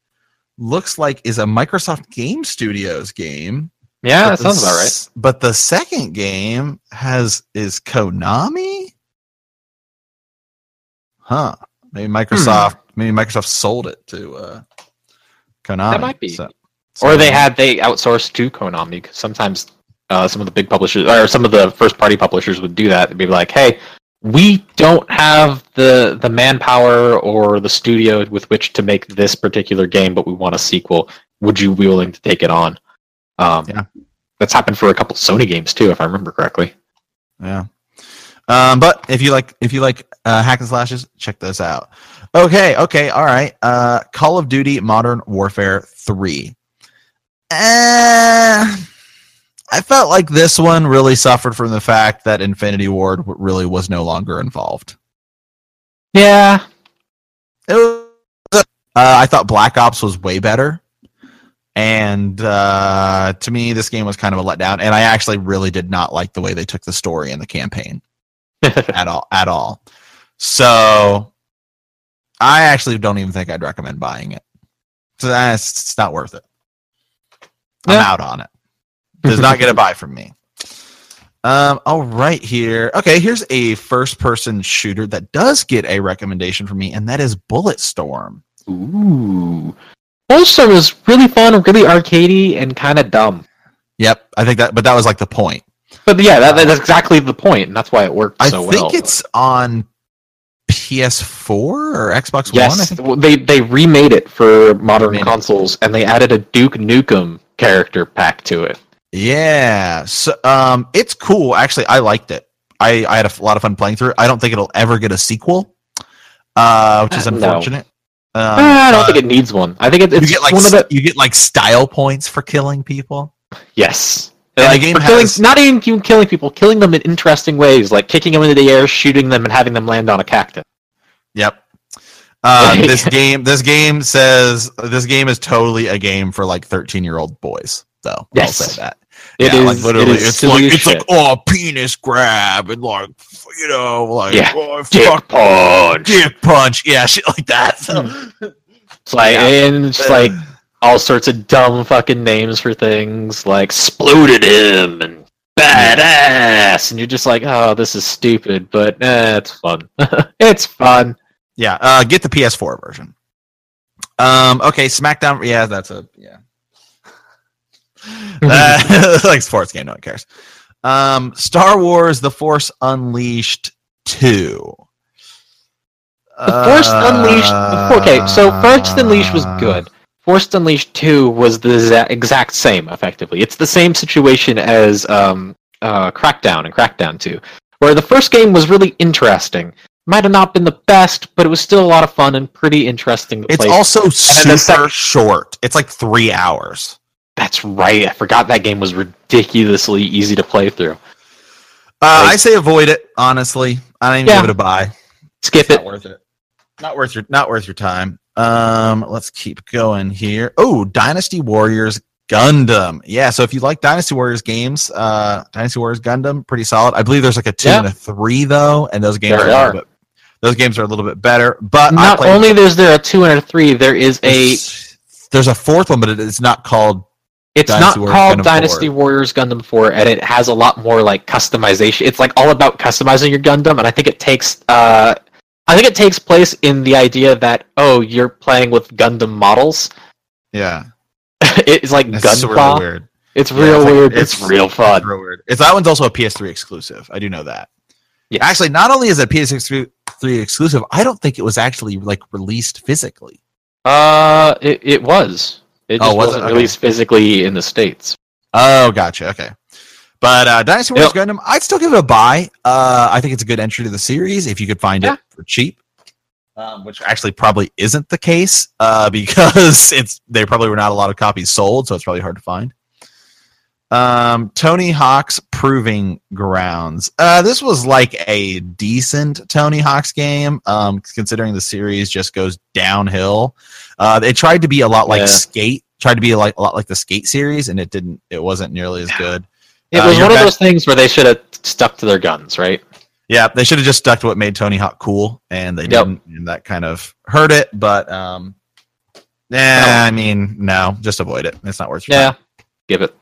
looks like is a Microsoft Game Studios game. Yeah, but that the sounds about right. But the second game has is Konami. Huh? Maybe Microsoft. Maybe Microsoft sold it to uh, Konami. That might be. So- Or they had they outsourced to Konami sometimes uh, some of the big publishers or some of the first party publishers would do that. They'd be like, "Hey, we don't have the the manpower or the studio with which to make this particular game, but we want a sequel. Would you be willing to take it on?" Um, Yeah. that's happened for a couple Sony games too, if I remember correctly. Yeah. Um, but if you like if you like uh, hack and slashes, check those out. Okay, okay, all right. Uh, Call of Duty Modern Warfare Three. Uh, I felt like this one really suffered from the fact that Infinity Ward really was no longer involved. Yeah, It was, uh, I thought Black Ops was way better. And uh, to me, this game was kind of a letdown. And I actually really did not like the way they took the story and the campaign at all. At all. So I actually don't even think I'd recommend buying it. So that's it's not worth it. I'm Yeah. out on it. Does not get a buy from me. Um, all right, here. Okay, here's a first person shooter that does get a recommendation from me, and that is Bulletstorm. Ooh. Bulletstorm was really fun, really arcadey, and kind of dumb. Yep, I think that, but that was like the point. But yeah, that, that's exactly the point, and that's why it worked I so well. I think it's on PS4 or Xbox One. I yes, they they remade it for modern consoles, and they added a Duke Nukem character pack to it. Yeah, so um, it's cool. Actually, I liked it. I I had a lot of fun playing through it. I don't think it'll ever get a sequel, uh, which is Uh, unfortunate. Um, Ah, I don't but think it needs one. I think it, it's you get like one of the you get like style points for killing people. yes. And the game killing, has- not even killing people, killing them in interesting ways, like kicking them into the air, shooting them, and having them land on a cactus. Yep. Um, this game, this game says this game is totally a game for like thirteen year old boys. Though Yes. I'll say that. It yeah, is like literally, it is it's like as it's shit. like oh penis grab and like you know like Yeah. oh, Dick fuck punch. dick punch yeah shit like that. So, It's like Yeah. and it's just like all sorts of dumb fucking names for things like exploded him and badass, and you're just like, oh, this is stupid, but eh, it's fun. it's fun. yeah, uh, get the PS4 version. Um, okay, SmackDown. Yeah, that's a yeah. Uh, like sports game, no one cares. Um, Star Wars: The Force Unleashed two. The Force Unleashed. Okay, so Force Unleashed was good. Force Unleashed 2 was the exact same, effectively. It's the same situation as um, uh, Crackdown and Crackdown 2, where the first game was really interesting. Might have not been the best, but it was still a lot of fun and pretty interesting to It's play. also super sec- short. It's like three hours. That's right. I forgot that game was ridiculously easy to play through. Uh, Like- I say avoid it. Honestly, I don't even Yeah. give it a buy. Skip It's it. not worth it. Not worth your not worth your time. Um, let's keep going here. Oh, Dynasty Warriors Gundam. Yeah, so if you like Dynasty Warriors games, uh, Dynasty Warriors Gundam, pretty solid. I believe there's like a two Yeah. and a three though, and those games There are, a are. little bit, those games are a little bit better. But Not only is there a two and a three, there is a. there's, there's a fourth one, but it's not called. It's Dynasty not called Gundam Dynasty 4. Warriors Gundam 4, and it has a lot more like customization. It's like all about customizing your Gundam, and I think it takes. Uh, I think it takes place in the idea that oh, you're playing with Gundam models. Yeah, it's like it's Gunpla. really weird. It's Yeah, real it's like- weird. it's- It's, real It's fun. real weird. It's that one's also a PS3 exclusive. I do know that. Yes. Actually, not only is it PS3 exclusive, I don't think it was actually like released physically. Uh, it, it was. It Oh, just was wasn't Okay. released physically in the states. Oh, gotcha. Okay. But uh, Dynasty Warriors Gundam, I'd still give it a buy. Uh, I think it's a good entry to the series if you could find Yeah. it for cheap. Um, which actually probably isn't the case uh, because it's there probably were not a lot of copies sold, so it's probably hard to find. Um, Tony Hawk's Proving Grounds. Uh, this was like a decent Tony Hawk's game, um, considering the series just goes downhill. Uh, they tried to be a lot like Yeah. Skate, tried to be like a lot like the Skate series, and it didn't. It wasn't nearly as good. It Uh, was your one of those things where they should have stuck to their guns, right? Yeah, they should have just stuck to what made Tony Hawk cool, and they Yep. didn't, and that kind of hurt it. But um, yeah, I mean, no, just avoid it. It's not worth your Yeah. time. Give it.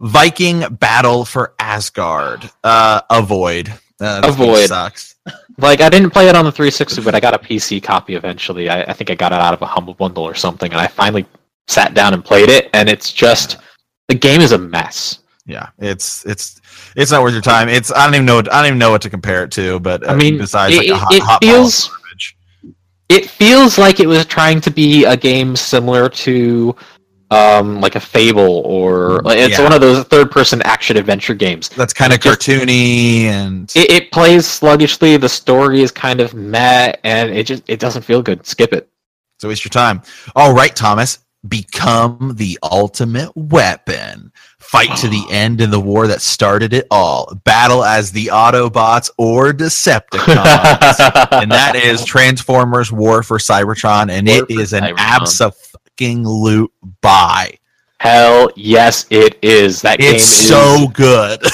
Viking Battle for Asgard. Uh, avoid. Uh, Avoid. sucks. Like I didn't play it on the 360, but I got a PC copy eventually. I, I think I got it out of a humble bundle or something, and I finally sat down and played it. And it's just the game is a mess. Yeah, it's it's it's not worth your time. It's I don't even know what, I don't even know what to compare it to. But uh, I mean, besides it, like a hot, it hot feels it feels like it was trying to be a game similar to um like a Fable or like, it's Yeah. one of those third-person action adventure games. that's kind of cartoony and It, it plays sluggishly. The story is kind of meh, and it just it doesn't feel good. Skip it. So waste your time. All right, Thomas. Become the ultimate weapon. Fight to the end in the war that started it all. Battle as the Autobots or Decepticons. and that is Transformers War for Cybertron, and War it is an Cybertron. abso-fucking-loot buy. Hell yes, it is. That game It's is so good.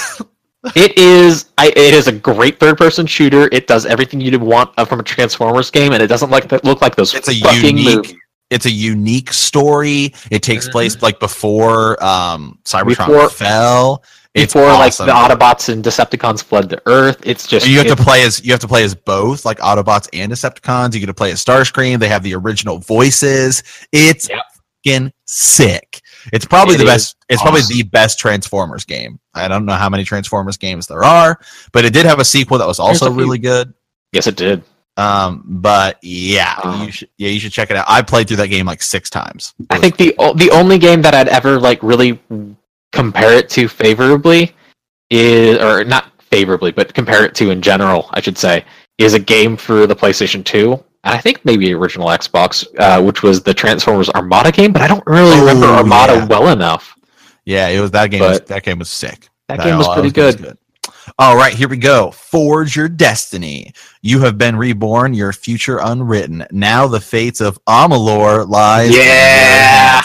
It is. I, it is a great third-person shooter. It does everything you'd want uh, from a Transformers game, and it doesn't like look like those It's a fucking unique- movies. it's a unique story. It takes Mhm. place like before um, Cybertron Before- fell. It's Before like the Autobots and Decepticons flood the Earth. It's just And you have it- to play as you have to play as both, like Autobots and Decepticons. You get to play as Starscream. They have the original voices. It's Yep. fucking sick. It's probably It the best. It's probably the best Transformers game. I don't know how many Transformers games there are, but it did have a sequel that was also really good. Yes, it did. Um, but yeah, Um, you should yeah you should check it out. I played through that game like six times. I think the the only game that I'd ever like really compare it to favorably is, or not favorably, but compare it to in general, I should say, is a game for the PlayStation Two, and I think maybe original Xbox, uh, which was the Transformers Armada game. But I don't really remember Oh, Armada yeah. well enough. yeah, it was that game. Was, that game was sick. That game was pretty that good. All right, here we go. Forge your destiny. You have been reborn, your future unwritten. Now the fates of Amalur lies. Yeah.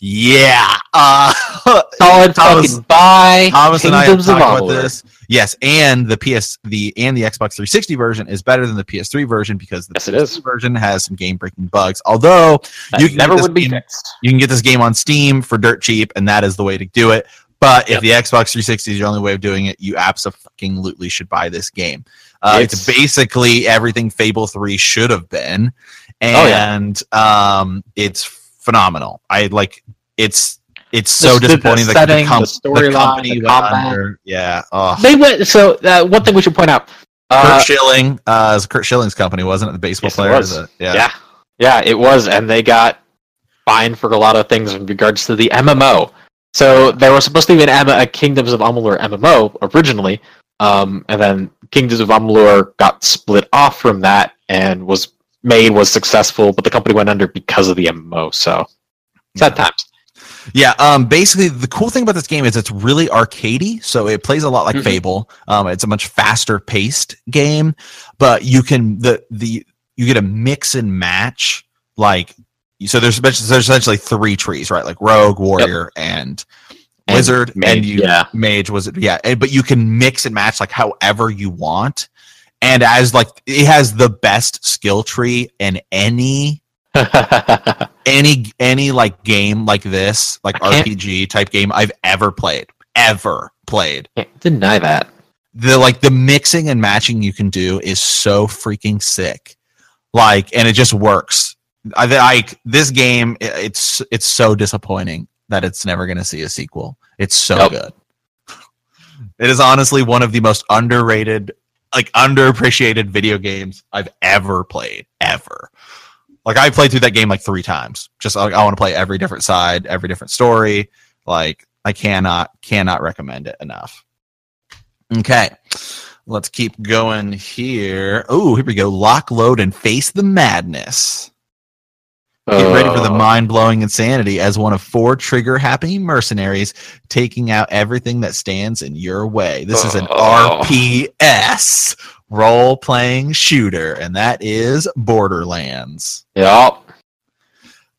Hands. Yeah. Uh, Solid Thomas- fucking buy. Thomas and I have Kingdoms talked about this. Yes, and the PS the and the Xbox 360 version is better than the PS3 version because the Yes, PS3 is. version has some game breaking bugs. Although That you can never would be game- fixed. you can get this game on Steam for dirt cheap, and that is the way to do it. But if Yep. the Xbox 360 is your only way of doing it, you absolutely should buy this game. Uh, it's, It's- basically everything Fable 3 should have been, Oh, yeah. and um, it's phenomenal. I like it's it's so The- the disappointing that setting, the, com- the storyline, company the went under. Yeah, oh. They went. So uh, one thing we should point out. Uh, Curt Schilling, uh, it was Curt Schilling's company, wasn't it? The baseball Yes, it player. Is it? yeah. yeah, it was, and they got fined for a lot of things in regards to the MMO. So there was supposed to be an M- a Kingdoms of Amalur MMO originally, um, and then Kingdoms of Amalur got split off from that and was made was successful, but the company went under because of the MMO. So sad times. Yeah, um, basically the cool thing about this game is it's really arcadey, so it plays a lot like Mhm. Fable. Um, it's a much faster paced game, but you can the the you get a mix and match like so there's essentially- there's essentially three trees, right? Like rogue, warrior, and And wizard, mage, and you yeah. mage was it? Yeah, and, but you can mix and match like however you want, and as like it has the best skill tree in any any any like game like this, like RPG type game I've ever played, ever played. Can't deny that. The like the mixing and matching you can do is so freaking sick. Like, and it just works. I like this game. It's it's so disappointing that it's never going to see a sequel. It's so Nope. good. It is honestly one of the most underrated, like underappreciated video games I've ever played. Ever. Like I played through that game like three times. Just like I want to play every different side, every different story. Like I cannot cannot recommend it enough. Okay. Let's keep going here. Oh, here we go. Lock, load, and face the madness. Get ready for the Uh, mind blowing insanity as one of four trigger happy mercenaries taking out everything that stands in your way. This is an Oh. RPS role playing shooter, and that is Borderlands. Yep.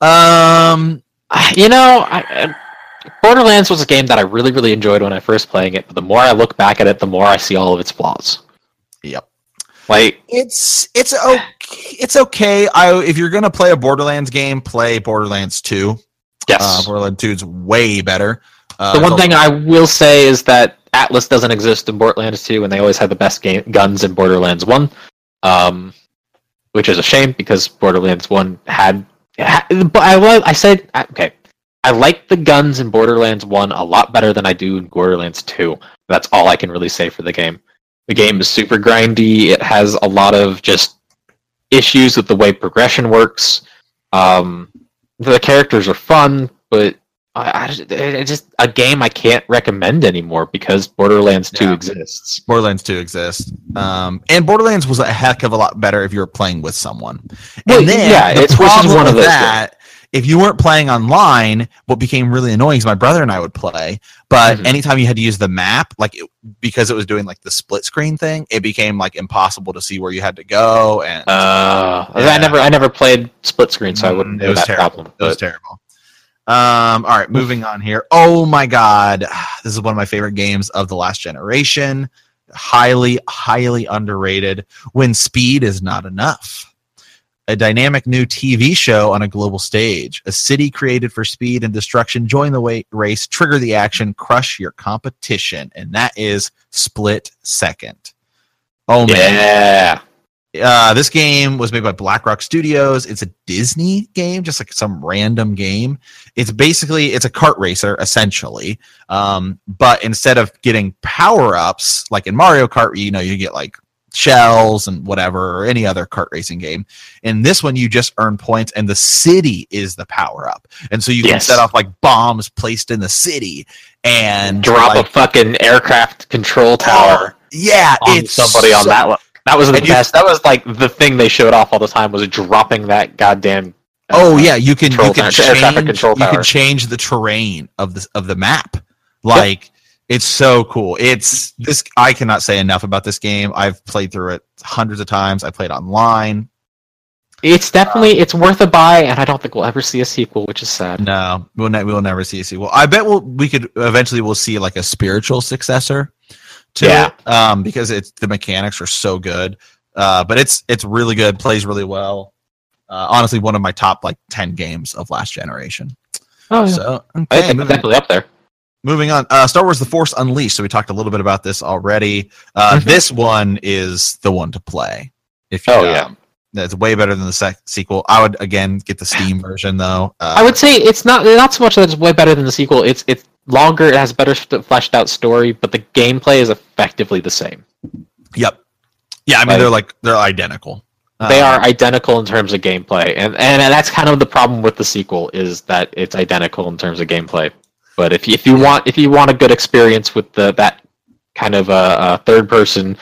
Um, You know, I, I- Borderlands was a game that I really, really enjoyed when I first playing it. But the more I look back at it, the more I see all of its flaws. yep. Like, It's it's okay. It's okay. I if you're gonna play a Borderlands game, play Borderlands Two. yes. Uh, Borderlands Two is way better. Uh, the one thing I will say is that Atlas doesn't exist in Borderlands 2, and they always had the best game guns in Borderlands 1. Um, which is a shame because Borderlands 1 had. but I, I said, okay, I like the guns in Borderlands 1 a lot better than I do in Borderlands 2. That's all I can really say for the game. The game is super grindy, it has a lot of just issues with the way progression works. Um, the characters are fun, but I, I it's just a game I can't recommend anymore because Borderlands 2 Yeah. exists. Borderlands 2 exists. Um, and Borderlands was a heck of a lot better if you were playing with someone. Well, then yeah, the it's- which is one of those that, if you weren't playing online, what became really annoying is my brother and I would play, but Mhm. anytime you had to use the map, like it, because it was doing like the split screen thing, it became like impossible to see where you had to go. And Uh, Yeah. I never, I never played split screen, so I Mm, wouldn't it was that terrible. problem. It was terrible. Um, all right, moving on here. Oh my god, this is one of my favorite games of the last generation. Highly, highly underrated. When speed is not enough. A dynamic new TV show on a global stage. A city created for speed and destruction. Join the wa- race, trigger the action, crush your competition, and that is Split Second. Oh man, yeah, uh, this game was made by BlackRock Studios. It's a Disney game, just like some random game. It's basically it's a kart racer essentially, um, but instead of getting power ups like in Mario Kart, you know, you get like shells and whatever or any other kart racing game. In this one, you just earn points, and the city is the power up, and so you can set off like bombs placed in the city and drop like, a fucking aircraft control tower yeah, on it's somebody on that. One. That was the you- best. That was like the thing they showed off all the time was dropping that goddamn. uh, Oh yeah, you can control you can tower- change control you can change the terrain of the of the map. Like it's so cool. It's this I cannot say enough about this game. I've played through it hundreds of times. I played online. It's definitely it's worth a buy, and I don't think we'll ever see a sequel, which is sad. No, we'll ne- we'll never see a sequel. I bet we'll we could eventually we'll see like a spiritual successor to Yeah. it. Um because it's the mechanics are so good. Uh but it's it's really good, plays really well. Uh, honestly, one of my top like ten games of last generation. Oh, yeah. So I okay, think it's definitely up there. Moving on, uh, Star Wars: The Force Unleashed. So we talked a little bit about this already. Uh, Mhm. This one is the one to play. If you, Oh, yeah. that's way better than the sec- sequel. I would again get the Steam version though. Uh, I would say it's not not so much that it's way better than the sequel. It's it's longer. It has a better fleshed out story, but the gameplay is effectively the same. Yep. Yeah, I mean Like- they're like they're identical. they Um, are identical in terms of gameplay, and and that's kind of the problem with the sequel is that it's identical in terms of gameplay. But if you, if you want if you want a good experience with the that kind of uh, uh, third person,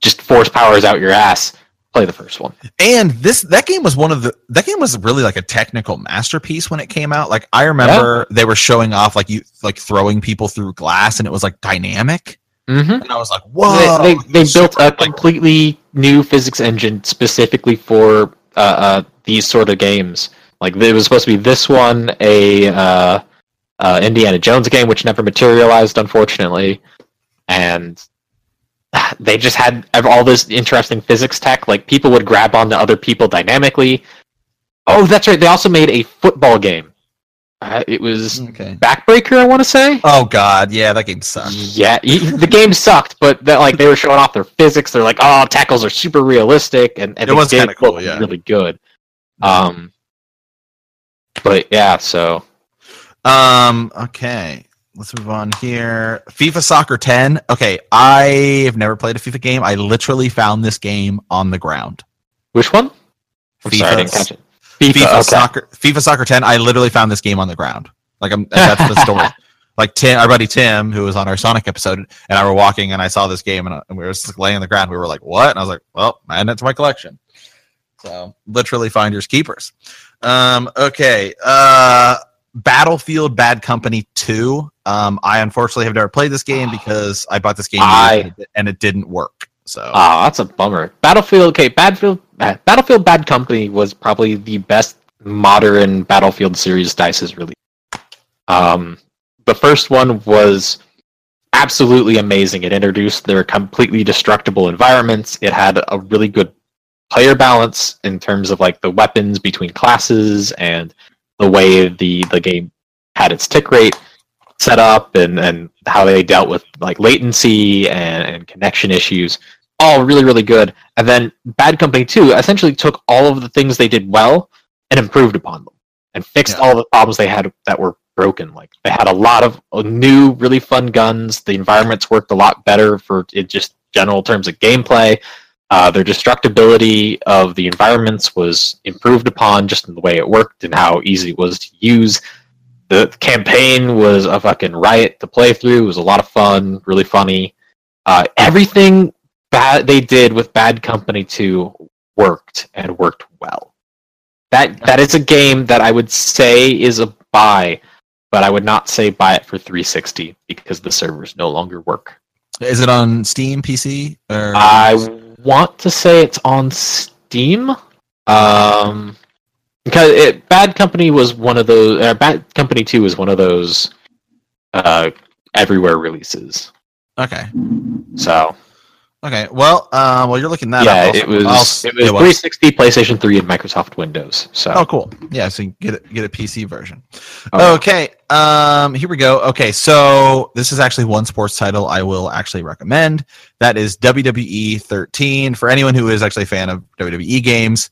just force powers out your ass, play the first one. and this that game was one of the that game was really like a technical masterpiece when it came out like i remember they were showing off like you like throwing people through glass and it was like dynamic Mm-hmm. and i was like whoa they, they, they built a completely new physics engine specifically for uh, uh, these sort of games. Like it was supposed to be this one, a uh, uh, Indiana Jones game, which never materialized, unfortunately, and they just had all this interesting physics tech. Like people would grab onto other people dynamically. Oh, that's right. They also made a football game. Uh, it was okay Backbreaker, I want to say. oh god yeah that game sucked Yeah, the game sucked, but that, like they were showing off their physics. They're like, "Oh, tackles are super realistic," and, and It was kinda cool, yeah. really good. Um, but yeah, so Um. Okay. Let's move on here. FIFA Soccer 10. Okay, I have never played a FIFA game. I literally found this game on the ground. which one? I'm sorry, I didn't FIFA catch it. FIFA, FIFA okay. Soccer. FIFA Soccer 10. I literally found this game on the ground. Like I'm. That's the story. Like Tim, our buddy Tim, who was on our Sonic episode, and I were walking, and I saw this game, and, I- and we were just laying on the ground. We were like, "What?" And I was like, "Well, add it to my collection." So literally finders keepers. Um, okay. Uh, Battlefield Bad Company 2. Um, I unfortunately have never played this game because I bought this game I- and it- didn't work. So Oh, that's a bummer. Battlefield, okay, Battlefield, uh, Battlefield Bad Company was probably the best modern Battlefield series Dice has released. Um, the first one was absolutely amazing. It introduced their completely destructible environments. It had a really good player balance in terms of like the weapons between classes and the way the the game had its tick rate set up and and how they dealt with like latency and, and connection issues all really really good. And then bad company 2 essentially took all of the things they did well and improved upon them and fixed Yeah. all the problems they had that were broken. Like they had a lot of uh, new really fun guns. The environments worked a lot better for it just general terms of gameplay uh, their destructibility of the environments was improved upon just in the way it worked and how easy it was to use the campaign was a fucking riot to play through. It was a lot of fun, really funny. Uh, everything bad they did with Bad Company 2 worked and worked well. That that is a game that I would say is a buy, but I would not say buy it for 360 because the servers no longer work. is it on Steam PC or I want to say it's on Steam. Um, because it, Bad Company was one of those. Uh, Bad Company Two was one of those uh, everywhere releases. okay? So Okay. Well, uh, well, you're looking that yeah, up. it was I'll- it was 360, PlayStation Three, and Microsoft Windows. So Oh, cool. Yeah, so you get it, get a PC version. Oh. Okay. Um, here we go. Okay, so this is actually one sports title I will actually recommend. That is WWE 13. For anyone who is actually a fan of WWE games,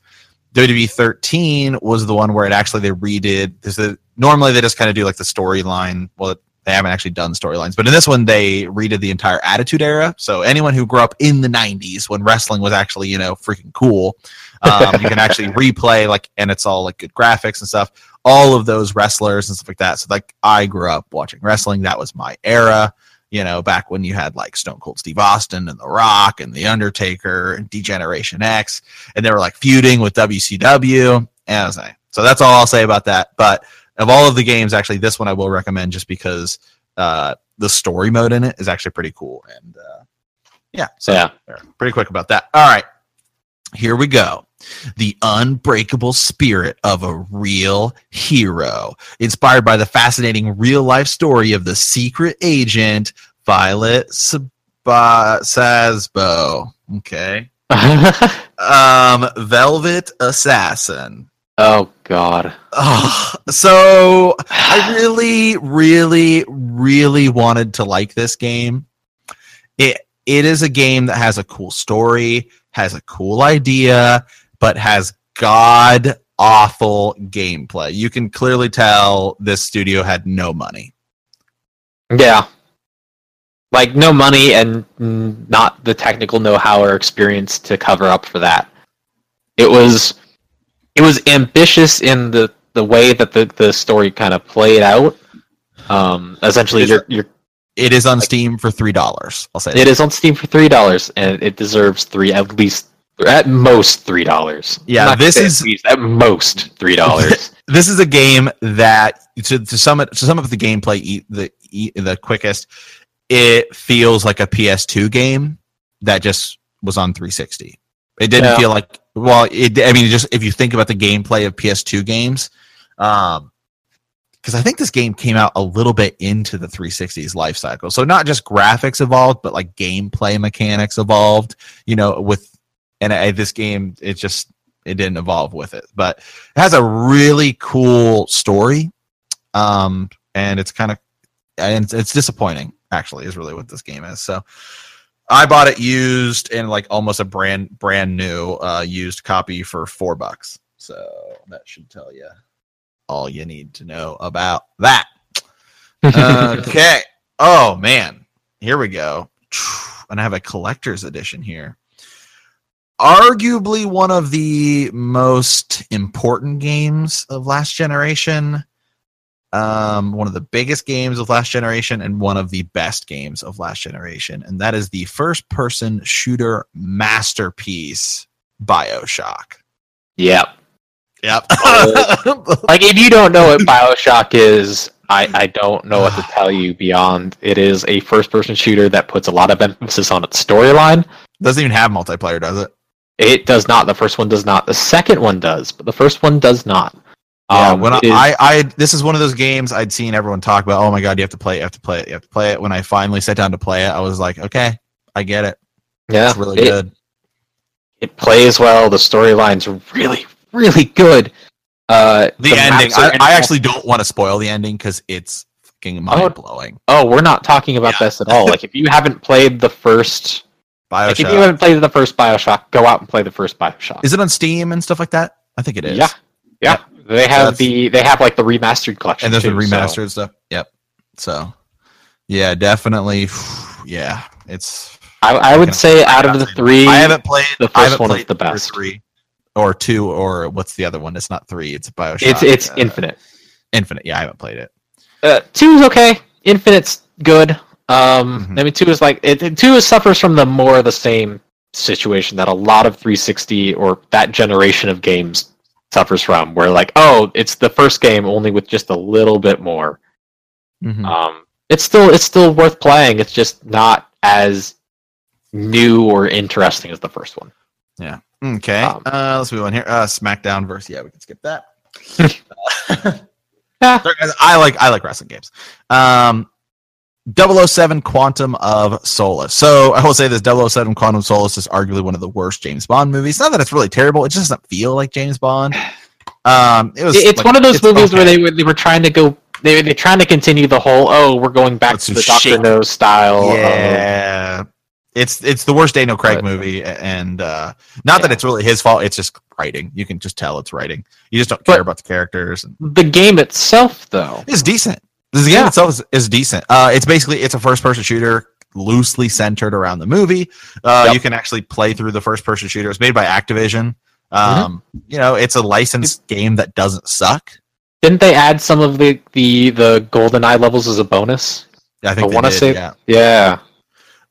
WWE 13 was the one where it actually they redid. This is normally they just kind of do like the storyline. Well, they haven't actually done storylines, but in this one they redid the entire Attitude Era. So anyone who grew up in the 90s when wrestling was actually you know freaking cool, um, you can actually replay like, and it's all like good graphics and stuff. All of those wrestlers and stuff like that. So like I grew up watching wrestling. That was my era. You know, back when you had like Stone Cold Steve Austin and The Rock and The Undertaker and Degeneration X, and they were like feuding with WCW. And I was like, so that's all I'll say about that. But of all of the games, actually, this one I will recommend just because uh, the story mode in it is actually pretty cool. And uh, yeah, so yeah. Pretty quick about that. All right. Here we go. The unbreakable spirit of a real hero, inspired by the fascinating real life story of the secret agent Violet Sab- Sasbo. Okay. Um, Velvet Assassin. oh god, Oh, so I really, really, really wanted to like this game. It it is a game that has a cool story, has a cool idea, but has god awful gameplay. You can clearly tell this studio had no money. yeah. Like no money and not the technical know-how or experience to cover up for that. It was it was ambitious in the the way that the the story kind of played out. Um, essentially, you're you're It is on Steam for three dollars. I'll say it is on Steam for three dollars, and it deserves three at least at most three dollars. Yeah, this is- at most three dollars. this is a game that to, to sum it to sum up the gameplay e- the e- the quickest it feels like a ps2 game that just was on 360 it didn't Yeah. feel like well it i mean just if you think about the gameplay of ps2 games um because i think this game came out a little bit into the 360's life cycle. So not just graphics evolved but like gameplay mechanics evolved you know with and I, this game it just it didn't evolve with it. But it has a really cool story um and it's kind of and it's, it's disappointing actually is really what this game is. So i bought it used in like almost a brand brand new uh used copy for four bucks. So that should tell you all you need to know about that. Okay. Oh man. Here we go. And i have a collector's edition here. Arguably one of the most important games of last generation um one of the biggest games of last generation and one of the best games of last generation and that is the first person shooter masterpiece bioshock yep. yep Like if you don't know what Bioshock is, I, I don't know what to tell you beyond it is a first person shooter that puts a lot of emphasis on its storyline. doesn't even have multiplayer does it It does not. The first one does not. The second one does, but the first one does not. Yeah, Um, when I, is- I, I, this is one of those games I'd seen everyone talk about. Oh my god, you have to play it, you have to play it, you have to play it. When I finally sat down to play it, I was like, okay, I get it. yeah, It's really it, good. It plays well. The storyline's really, really good. Uh, The, ending, I, I actually don't want to spoil the ending because it's fucking mind blowing. Oh, we're not talking about Yeah. this at all. Like if you haven't played the first, like if you haven't played the first Bioshock, go out and play the first Bioshock. Is it on Steam and stuff like that? I think it is. Yeah, yeah. They have the they have like the remastered collection. and there's the too, so- remastered stuff. Yep. So, yeah, definitely. Yeah, it's. I, I would say out of the three, I haven't played the first one is the best. Three, or two, or what's the other one? It's not three. It's Bioshock. it's it's uh, Infinite. Infinite. Yeah, I haven't played it. Uh, two is okay. Infinite's good. Um, Mhm. I mean, two is like it, two is suffers from the more of the same situation that a lot of 360 or that generation of games suffers from, where like, oh, it's the first game only with just a little bit more. Mhm. Um, it's still it's still worth playing. It's just not as new or interesting as the first one. Yeah. Okay. Um, uh, let's move on here. Uh, SmackDown versus. Yeah, we can skip that. Yeah. I like I like wrestling games. Um, 007 Quantum of Solace. So I will say this: 007 Quantum of Solace is arguably one of the worst James Bond movies. Not that it's really terrible; it just doesn't feel like James Bond. Um, it was. It's like- one of those movies where they were they were trying to go they they're trying to continue the whole oh we're going back to the Doctor. No style. of- Yeah, it's it's the worst Daniel Craig But- movie, and uh, not that it's really his fault. It's just writing. You can just tell it's writing. You just don't But- care about the characters. And the game itself though. is decent. The game Yeah. itself is, is decent. Uh, it's basically it's a first person shooter loosely centered around the movie. Uh, Yep. You can actually play through the first person shooter. It's made by Activision. Mm-hmm. Um, You know, it's a licensed game that doesn't suck. Didn't they add some of the the the GoldenEye levels as a bonus? I think I they wanna did, say- yeah. Yeah.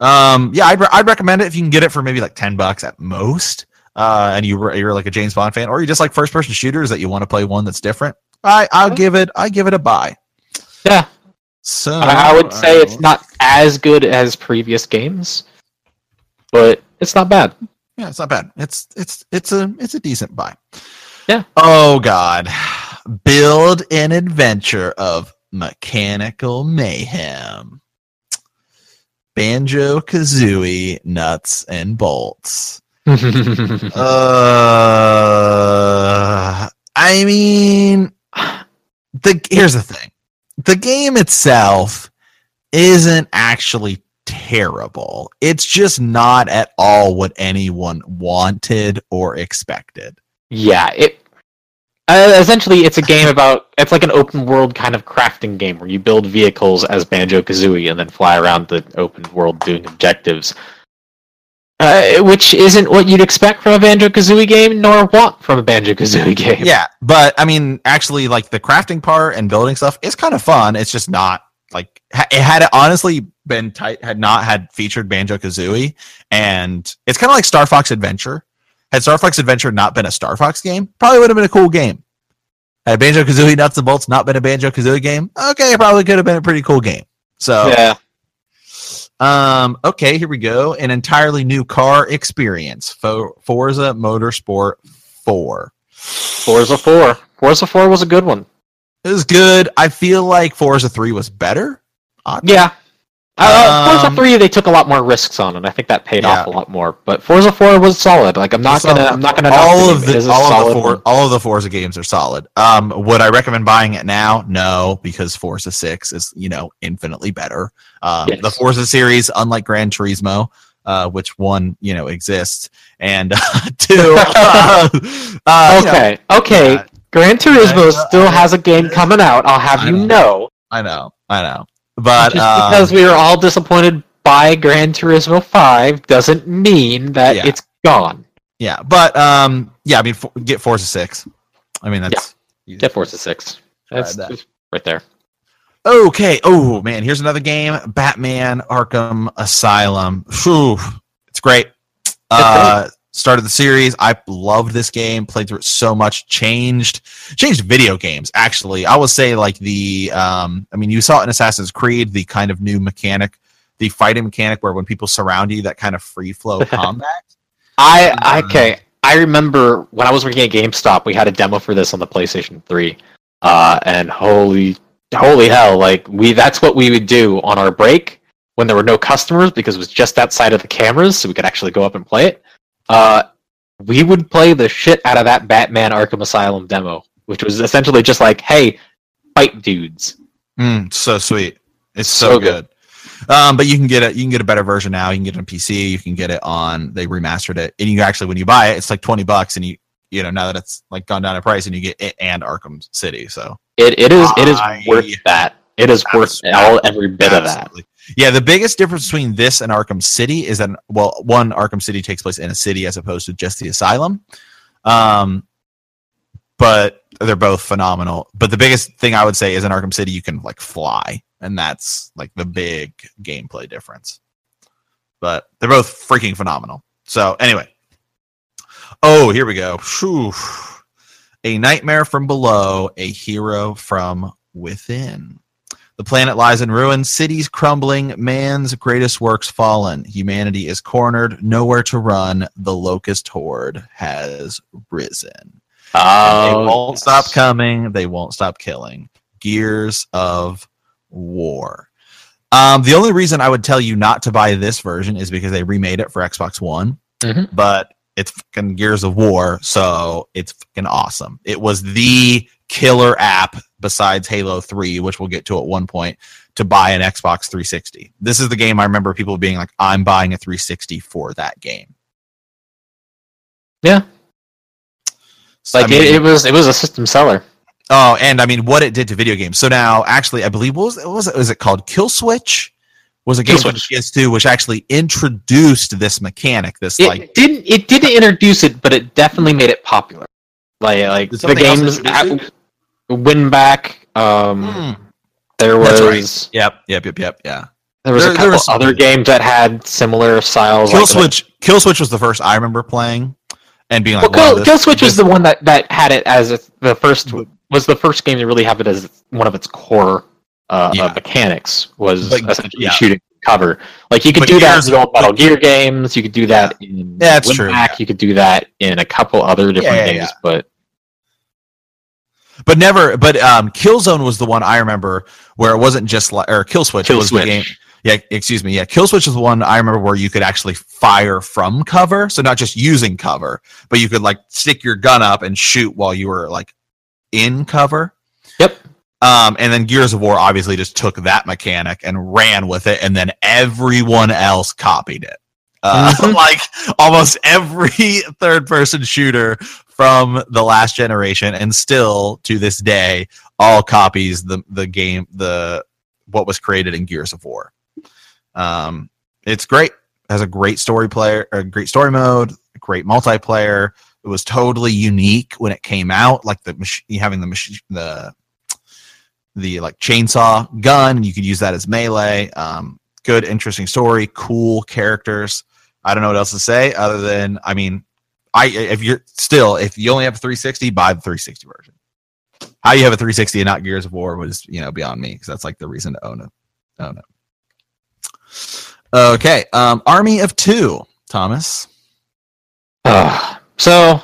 Um, yeah, I'd, re- I'd recommend it if you can get it for maybe like 10 bucks at most. Uh, and you, were- you're like a James Bond fan, or you just like first person shooters that you want to play one that's different. I, I'll give it, I give it a buy. Yeah. So I, I would say it's not as good as previous games, but it's not bad. Yeah, it's not bad. It's, it's, it's a, it's a decent buy. Yeah. Oh God. Build an adventure of mechanical mayhem. Banjo Kazooie nuts and bolts. Uh, I mean, the here's the thing: the game itself isn't actually terrible. It's just not at all what anyone wanted or expected. yeah, it uh, essentially it's a game about it's like an open world kind of crafting game where you build vehicles as Banjo Kazooie and then fly around the open world doing objectives. Uh, which isn't what you'd expect from a Banjo Kazooie game, nor want from a Banjo Kazooie game. Yeah, but I mean, actually, like the crafting part and building stuff is kind of fun. It's just not like it had it honestly been tight, had not had featured Banjo Kazooie, and it's kind of like Star Fox Adventure. Had Star Fox Adventure not been a Star Fox game, probably would have been a cool game. Had Banjo Kazooie Nuts and Bolts not been a Banjo Kazooie game, okay, it probably could have been a pretty cool game. So Yeah. Um, okay, here we go. An entirely new car experience. For Forza Motorsport 4. Forza 4. Forza 4 was a good one. It was good. I feel like Forza 3 was better. Oddly. Yeah. Uh, Um, Forza 3 they took a lot more risks on and I think that paid off a lot more. But Forza 4 was solid. Like I'm not gonna I'm not gonna all of. The all of the four, all of the Forza games are solid. Um, would I recommend buying it now? No, because Forza Six is you know infinitely better. Um, Yes. the Forza series, unlike Gran Turismo, uh, which one you know exists, and two, uh, uh, you know, Okay, okay. yeah. Gran Turismo still has a game coming out. I'll have I you know. know. I know, I know, but Just um, because we were all disappointed by Gran Turismo 5 doesn't mean that Yeah. it's gone. yeah, but um, yeah, I mean, for, get Forza Six. I mean, that's Get Forza 6. That's that. right there. Okay. Oh man, here's another game: Batman: Arkham Asylum. Phew, it's great. Uh, started the series. I loved this game. Played through it so much. Changed, changed video games. Actually, I would say like the. Um, I mean, you saw it in Assassin's Creed, the kind of new mechanic, the fighting mechanic where when people surround you, that kind of free flow combat. I Um, okay. I remember when I was working at GameStop, we had a demo for this on the PlayStation 3. Uh, and holy holy hell, like we that's what we would do on our break when there were no customers because it was just outside of the cameras, so we could actually go up and play it. Uh, we would play the shit out of that Batman Arkham Asylum demo, which was essentially just like, hey, fight dudes. Mm, so sweet. It's so, So good. good. Um, but you can get it. You can get a better version now. You can get it on PC. You can get it on. They remastered it, and you actually, when you buy it, it's like twenty bucks, and you you know now that it's like gone down in price, and you get it and Arkham City. So It it is it is I- worth that. It is worth all every bit of that. Yeah, the biggest difference between this and Arkham City is that well, one Arkham City takes place in a city as opposed to just the asylum. Um, but they're both phenomenal. But the biggest thing I would say is in Arkham City you can like fly, and that's like the big gameplay difference. But they're both freaking phenomenal. So anyway, oh here we go. Phew. A nightmare from below, a hero from within. The planet lies in ruins, cities crumbling, man's greatest works fallen. Humanity is cornered, nowhere to run. The locust horde has risen. And they Oh, won't yes. stop coming. They won't stop killing. Gears of War. Um, the only reason I would tell you not to buy this version is because they remade it for Xbox One, Mhm. but it's fucking Gears of War, so it's fucking awesome. It was the killer app besides Halo 3, which we'll get to at one point, to buy an Xbox 360. This is the game I remember people being like, I'm buying a 360 for that game. Yeah. So, Like I mean- it, it was it was a system seller. Oh, and I mean, what it did to video games. So now, actually, I believe what was what was it? Was it called Kill Switch? Was a game Kill the PS2 which actually introduced this mechanic? This It like didn't it didn't introduce it, but it definitely made it popular. Like like the games WinBack. Um, Hmm. there That's right. was Yep, yep, yep, yep. Yeah. there was There- a couple was other games that had similar styles. Kill like, Switch. Kill Switch was the first I remember playing and being Well, like, wow, Kill, Kill Switch was the one that, that had it as the first was the first game to really have it as one of its core uh, Yeah. uh, mechanics was But- essentially yeah. shooting cover. Like you could But do that in the old Metal Gear games. You could do that in Yeah, that's Win true, yeah. You could do that in a couple other different games. But but never. But um, Killzone was the one I remember where it wasn't just like or Kill Switch Kill was Switch. the game. Yeah, excuse me. Yeah, Kill Switch is the one I remember where you could actually fire from cover, so not just using cover, but you could like stick your gun up and shoot while you were like in cover. Yep. Um, and then Gears of War obviously just took that mechanic and ran with it, and then everyone else copied it. Uh, Mhm. like almost every third person shooter from the last generation, and still to this day, all copies the the game the what was created in Gears of War. Um, it's great. has a great story player, a great story mode, great multiplayer. It was totally unique when it came out, like the mach- having the machine, the the like chainsaw gun. You could use that as melee. Um, good, interesting story, cool characters. I don't know what else to say other than I mean, I if you're still if you only have a 360, buy the 360 version. How you have a 360 and not Gears of War was you know beyond me because that's like the reason to own it. Own it. Okay, um, Army of Two, Thomas. Uh, so,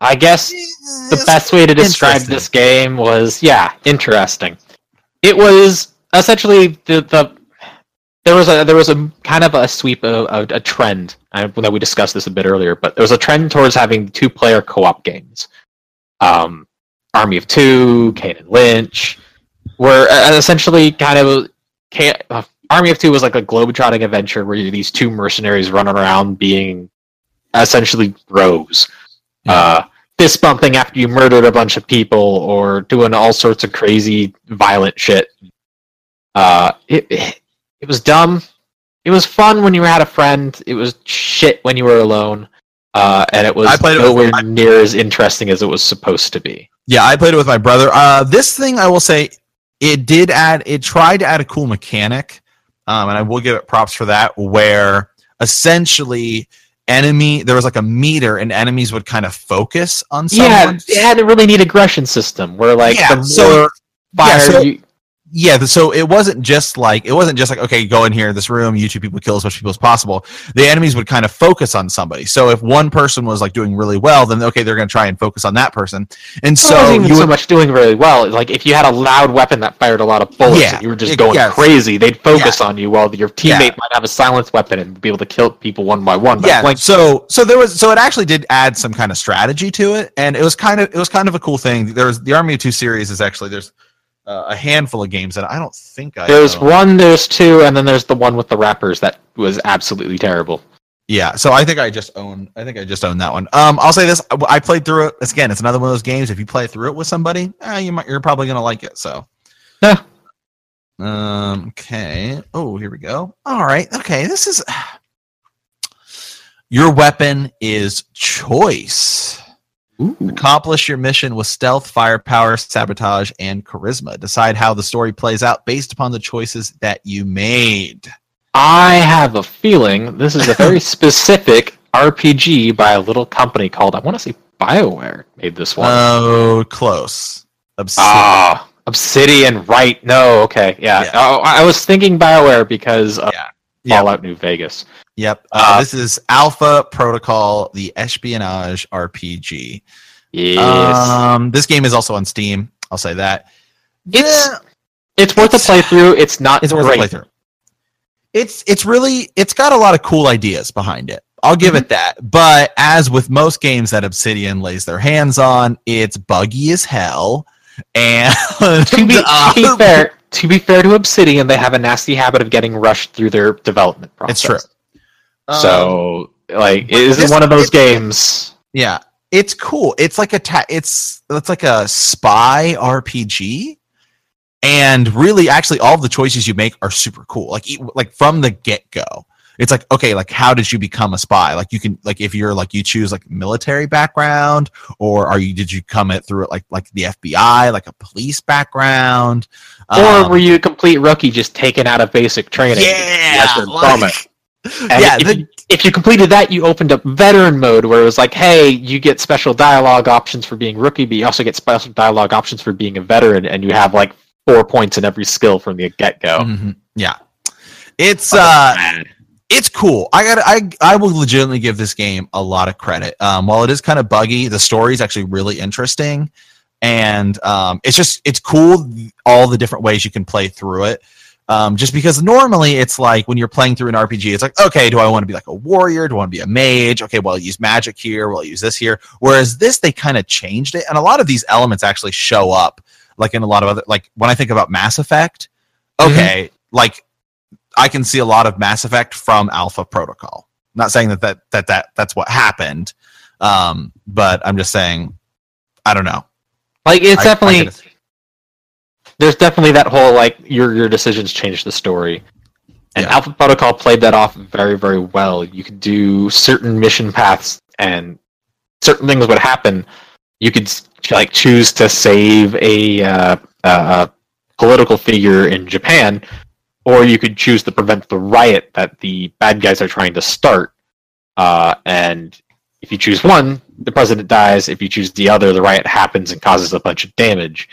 I guess the best way to describe this game was yeah, interesting. It was essentially the the there was a there was a kind of a sweep of, a, a trend. I know we discussed this a bit earlier, but there was a trend towards having two player co op games. Um, Army of Two, Kane and Lynch, were uh, essentially kind of uh, Army of Two was like a globetrotting adventure where these two mercenaries running around being essentially bros. Yeah. Uh, fist bumping after you murdered a bunch of people or doing all sorts of crazy violent shit. Uh, it, it, it was dumb. It was fun when you had a friend. It was shit when you were alone. Uh, and it was I played nowhere it with, near as interesting as it was supposed to be. Yeah, I played it with my brother. Uh, this thing, I will say, it did add. It tried to add a cool mechanic, um, and I will give it props for that. Where essentially enemy there was like a meter and enemies would kind of focus on someone. Yeah, it had a really neat aggression system where like yeah, the more so, fire yeah, so, you yeah, so it wasn't just like it wasn't just like okay, go in here, this room, you two people kill as much people as possible. The enemies would kind of focus on somebody. So if one person was like doing really well, then okay, they're going to try and focus on that person. And so well, you would, so much doing really well. Like if you had a loud weapon that fired a lot of bullets, yeah, and you were just going crazy, they'd focus yeah. on you while your teammate might have a silenced weapon and be able to kill people one by one. yeah. Like, so so there was so it actually did add some kind of strategy to it, and it was kind of it was kind of a cool thing. There was the Army of Two series is actually there's uh, a handful of games that I don't think I. There's one, there's two, and then there's the one with the rappers that was absolutely terrible. Yeah, so I think I just own. I think I just own that one. Um, I'll say this: I played through it. Again, it's another one of those games. If you play through it with somebody, eh, you might, you're probably gonna like it. So, yeah. Um. Okay. Oh, here we go. All right. Okay. This is. Your weapon is choice. Ooh. Accomplish your mission with stealth, firepower, sabotage, and charisma. Decide how the story plays out based upon the choices that you made. I have a feeling this is a very specific RPG by a little company called, I want to say BioWare made this one. Oh, close. Obsidian. Ah, Obsidian, right. No, okay. Yeah. yeah. Oh, I was thinking BioWare because of yeah. Fallout New Vegas. Yep. Uh, uh, this is Alpha Protocol, the espionage RPG. Yes. Um, this game is also on Steam. I'll say that. It's yeah, it's worth it's, a playthrough. It's not. It's worth a playthrough. It's it's really it's got a lot of cool ideas behind it. I'll give mm-hmm. it that. But as with most games that Obsidian lays their hands on, it's buggy as hell. And to be, to be fair, to be fair to Obsidian, they have a nasty habit of getting rushed through their development process. It's true. So, um, like, it is one of those games. Yeah, it's cool. It's like a ta- it's it's like a spy RPG, and really, actually, all the choices you make are super cool. Like, like from the get go, it's like okay, like how did you become a spy? Like, you can like if you're like you choose like military background, or are you did you come it through it like like the FBI, like a police background, or um, were you a complete rookie just taken out of basic training? Yeah, like, and yeah, if, the, you, if, you completed that, you opened up veteran mode where it was like, hey, you get special dialogue options for being rookie, but you also get special dialogue options for being a veteran, and you have like four points in every skill from the get go. Mm-hmm. Yeah, it's oh, uh, man. it's cool. I got I I will legitimately give this game a lot of credit. Um, while it is kind of buggy, the story is actually really interesting, and um, it's just it's cool all the different ways you can play through it. Um, just because normally it's like when you're playing through an RPG, it's like, okay, do I want to be like a warrior? Do I want to be a mage? Okay, well, I'll use magic here. Well, I'll use this here. Whereas this, they kind of changed it. And a lot of these elements actually show up, like in a lot of other, like when I think about Mass Effect, mm-hmm. okay, mm-hmm. like I can see a lot of Mass Effect from Alpha Protocol. I'm not saying that, that, that, that that's what happened. Um, but I'm just saying, I don't know. Like it's I, definitely, I there's definitely that whole like your your decisions change the story. And Yeah. Alpha Protocol played that off very, very well. You could do certain mission paths, and certain things would happen. You could like choose to save a uh, uh, political figure in Japan, or you could choose to prevent the riot that the bad guys are trying to start. Uh, and if you choose one, the president dies. If you choose the other, the riot happens and causes a bunch of damage.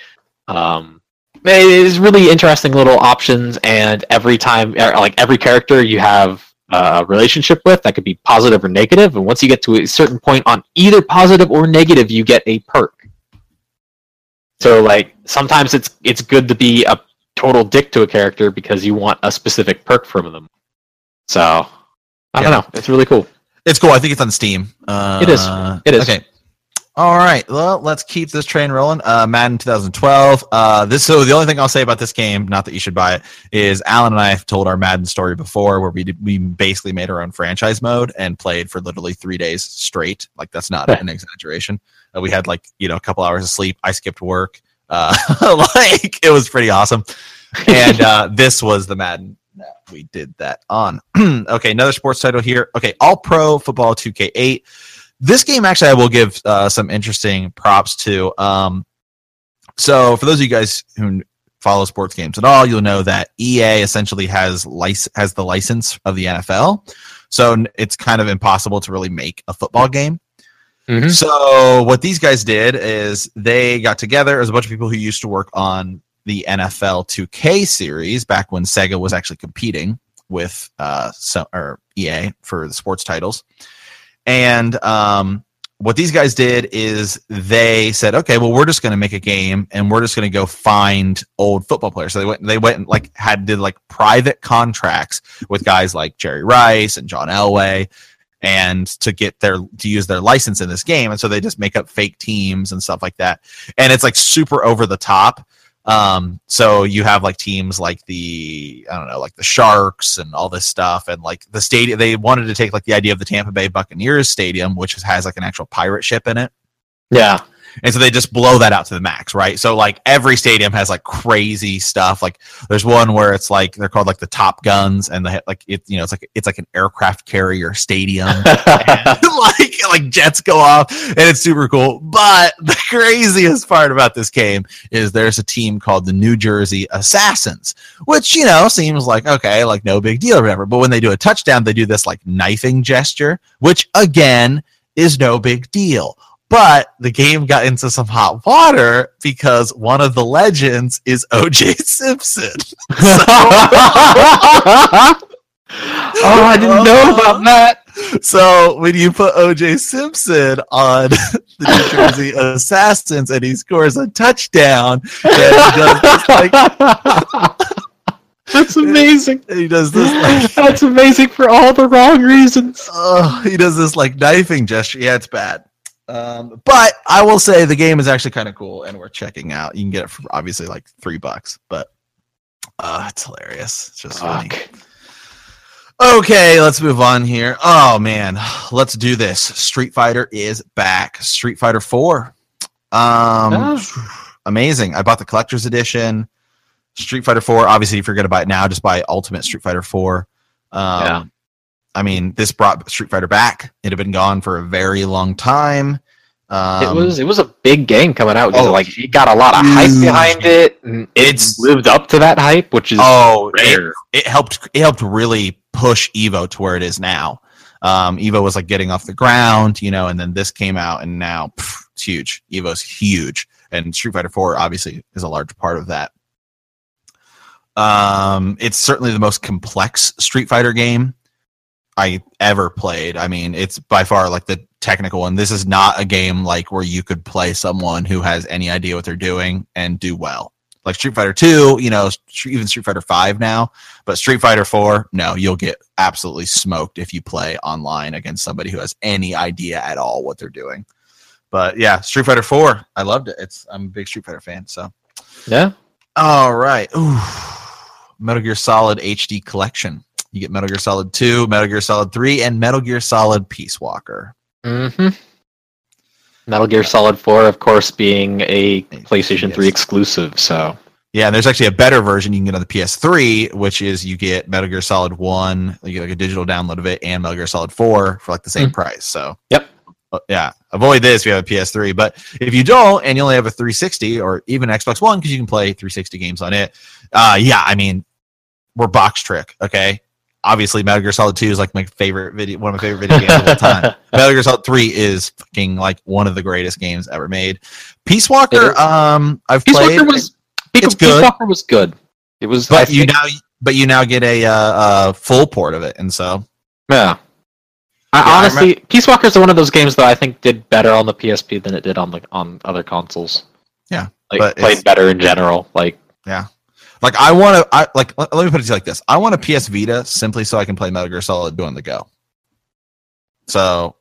Um, it is really interesting little options, and every time, er, like every character you have a relationship with, that could be positive or negative. And once you get to a certain point on either positive or negative, you get a perk. So, like sometimes it's it's good to be a total dick to a character because you want a specific perk from them. So, I don't know. It's really cool. It's cool. I think it's on Steam. Uh, It is. It is. Okay. All right. Well, let's keep this train rolling. Uh, Madden 2012. Uh, this so the only thing I'll say about this game, not that you should buy it, is Alan and I have told our Madden story before, where we did, we basically made our own franchise mode and played for literally three days straight. Like that's not an exaggeration. Uh, we had like you know a couple hours of sleep. I skipped work. Uh, like it was pretty awesome. And uh, this was the Madden that we did that on. okay, another sports title here. Okay, All Pro Football 2K8. This game actually I will give uh, some interesting props to. Um, so for those of you guys who follow sports games at all, you'll know that EA essentially has lic- has the license of the NFL. So it's kind of impossible to really make a football game. Mhm. So what these guys did is they got together as a bunch of people who used to work on the NFL 2K series back when Sega was actually competing with uh so, or EA for the sports titles. And um what these guys did is they said, okay, well, we're just going to make a game and we're just going to go find old football players. So they went, they went and like had did like private contracts with guys like Jerry Rice and John Elway and to get their to use their license in this game. And so they just make up fake teams and stuff like that. And it's like super over the top um so you have like teams like the i don't know like the sharks and all this stuff and like the stadium they wanted to take like the idea of the tampa bay buccaneers stadium which has like an actual pirate ship in it Yeah. And so they just blow that out to the max right? So like every stadium has like crazy stuff. Like there's one where it's like they're called like the top guns and the like it you know it's like it's like an aircraft carrier stadium. And, like like jets go off and it's super cool. But the craziest part about this game is there's a team called the new jersey assassins which you know seems like okay like no big deal or whatever. But when they do a touchdown they do this like knifing gesture which again is no big deal but the game got into some hot water because one of the legends is OJ Simpson. oh, I didn't know about that. So when you put OJ Simpson on the New Jersey Assassins and he scores a touchdown, and he does this like That's amazing. he does this like That's amazing for all the wrong reasons. oh, he does this like knifing gesture. Yeah, it's bad. Um, but I will say the game is actually kind of cool and worth checking out. You can get it for obviously like three bucks, but uh, it's hilarious. It's just funny. Okay, let's move on here. Oh man, let's do this. Street Fighter is back. Street Fighter 4. Um amazing. I bought the collector's edition. Street Fighter 4. Obviously, if you're gonna buy it now, just buy Ultimate Street Fighter 4. Um Yeah. I mean, this brought Street Fighter back. It had been gone for a very long time. Um, it was it was a big game coming out. oh, like it got a lot of hype behind it. And It's- it's lived up to that hype, which is oh, it, it helped it helped really push Evo to where it is now. Um, Evo was like getting off the ground, you know, and then this came out, and now pff, it's huge. Evo's huge, and Street Fighter Four obviously is a large part of that. Um, it's certainly the most complex Street Fighter game I ever played. I mean, it's by far like the technical one. This is not a game like where you could play someone who has any idea what they're doing and do well. Like Street Fighter 2, you know, even Street Fighter 5 now, but Street Fighter 4, no, you'll get absolutely smoked if you play online against somebody who has any idea at all what they're doing. But yeah, Street Fighter 4, I loved it. It's I'm a big Street Fighter fan, so. Yeah. All right. Ooh. Metal Gear Solid HD collection. You get Metal Gear Solid 2, Metal Gear Solid 3, and Metal Gear Solid Peace Walker. hmm Metal Gear Solid 4, of course, being a PlayStation 3 exclusive. So Yeah, and there's actually a better version you can get on the PS3, which is you get Metal Gear Solid One, you get like a digital download of it, and Metal Gear Solid Four for like the same Mhm. price. So Yep. Uh, yeah, avoid this if you have a PS3. But if you don't, and you only have a 360 or even Xbox One, because you can play 360 games on it, uh, yeah, I mean, we're box trick. Okay, obviously Metal Gear Solid 2 is like my favorite video, one of my favorite video games of all time. Metal Gear Solid 3 is fucking like one of the greatest games ever made. Peace Walker, um, I've Peace played, Walker was Peace, it's Peace good. Walker was good. It was, but I you think- now, but you now get a uh, uh, full port of it, and so yeah. I Yeah, I honestly, Peace Walker is one of those games that I think did better on the PSP than it did on the on other consoles. Yeah, like played better in general. Like like I want to, I like. Let, let me put it to you like this: I want a PS Vita simply so I can play Metal Gear Solid doing the go. So,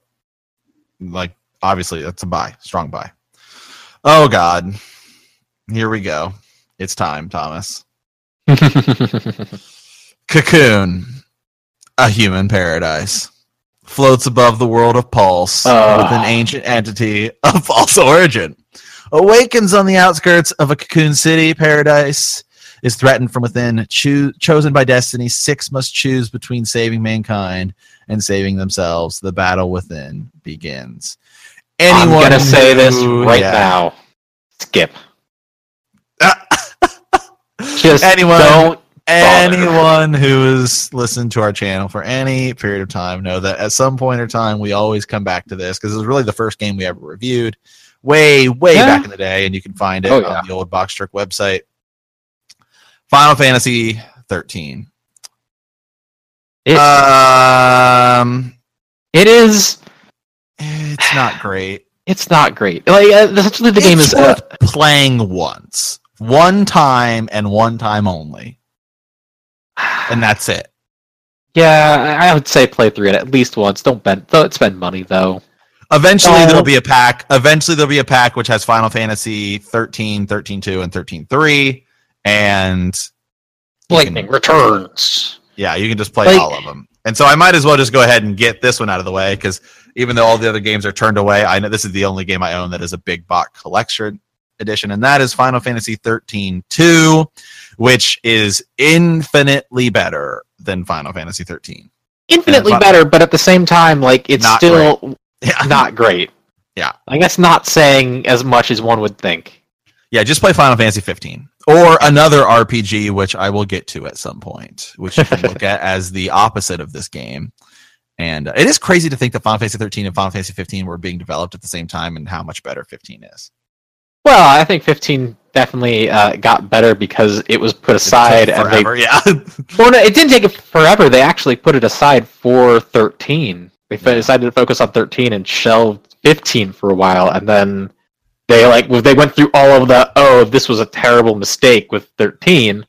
like, obviously, that's a buy, strong buy. Oh God, here we go. It's time, Thomas. Cocoon, a human paradise, floats above the world of Pulse Ah. with an ancient entity of false origin. Awakens on the outskirts of a cocoon city paradise, is threatened from within. Choo- chosen by destiny, six must choose between saving mankind and saving themselves. The battle within begins. I'm gonna say this right yeah. now. Skip. Just Anyone- don't. anyone who has listened to our channel for any period of time know that at some point in time we always come back to this because it was really the first game we ever reviewed way way Yeah. back in the day and you can find it Oh, yeah. on the old box trick website final fantasy 13 It, um it is. it's not great It's not great. Like uh, essentially, the game It's is. Uh, playing once one time and one time only and that's it yeah, I would say play through it at least once. Don't spend. Don't spend money though. Eventually, there'll be a pack. Eventually, there'll be a pack which has Final Fantasy 13, 13 2, and 13 3. And Lightning can- returns. yeah, you can just play Like- all of them. And so I might as well just go ahead and get this one out of the way because even though all the other games are turned away, I know this is the only game I own that is a big box collection edition, and that is Final Fantasy 13 2, which is infinitely better than Final Fantasy 13. Infinitely better, but at the same time, like it's Not still Yeah. not great. Yeah. I guess not saying as much as one would think. Yeah, just play Final Fantasy 15 or another RPG, which I will get to at some point, which you can look at as the opposite of this game. And uh, it is crazy to think that Final Fantasy 13 and Final Fantasy 15 were being developed at the same time, and how much better 15 is. Well, I think 15 definitely uh, got better because it was put aside, and they yeah. Well, no, it didn't take it forever. They actually put it aside for 13. They Yeah. decided to focus on 13 and shelved 15 for a while, and then they like they went through all of the oh this was a terrible mistake with 13,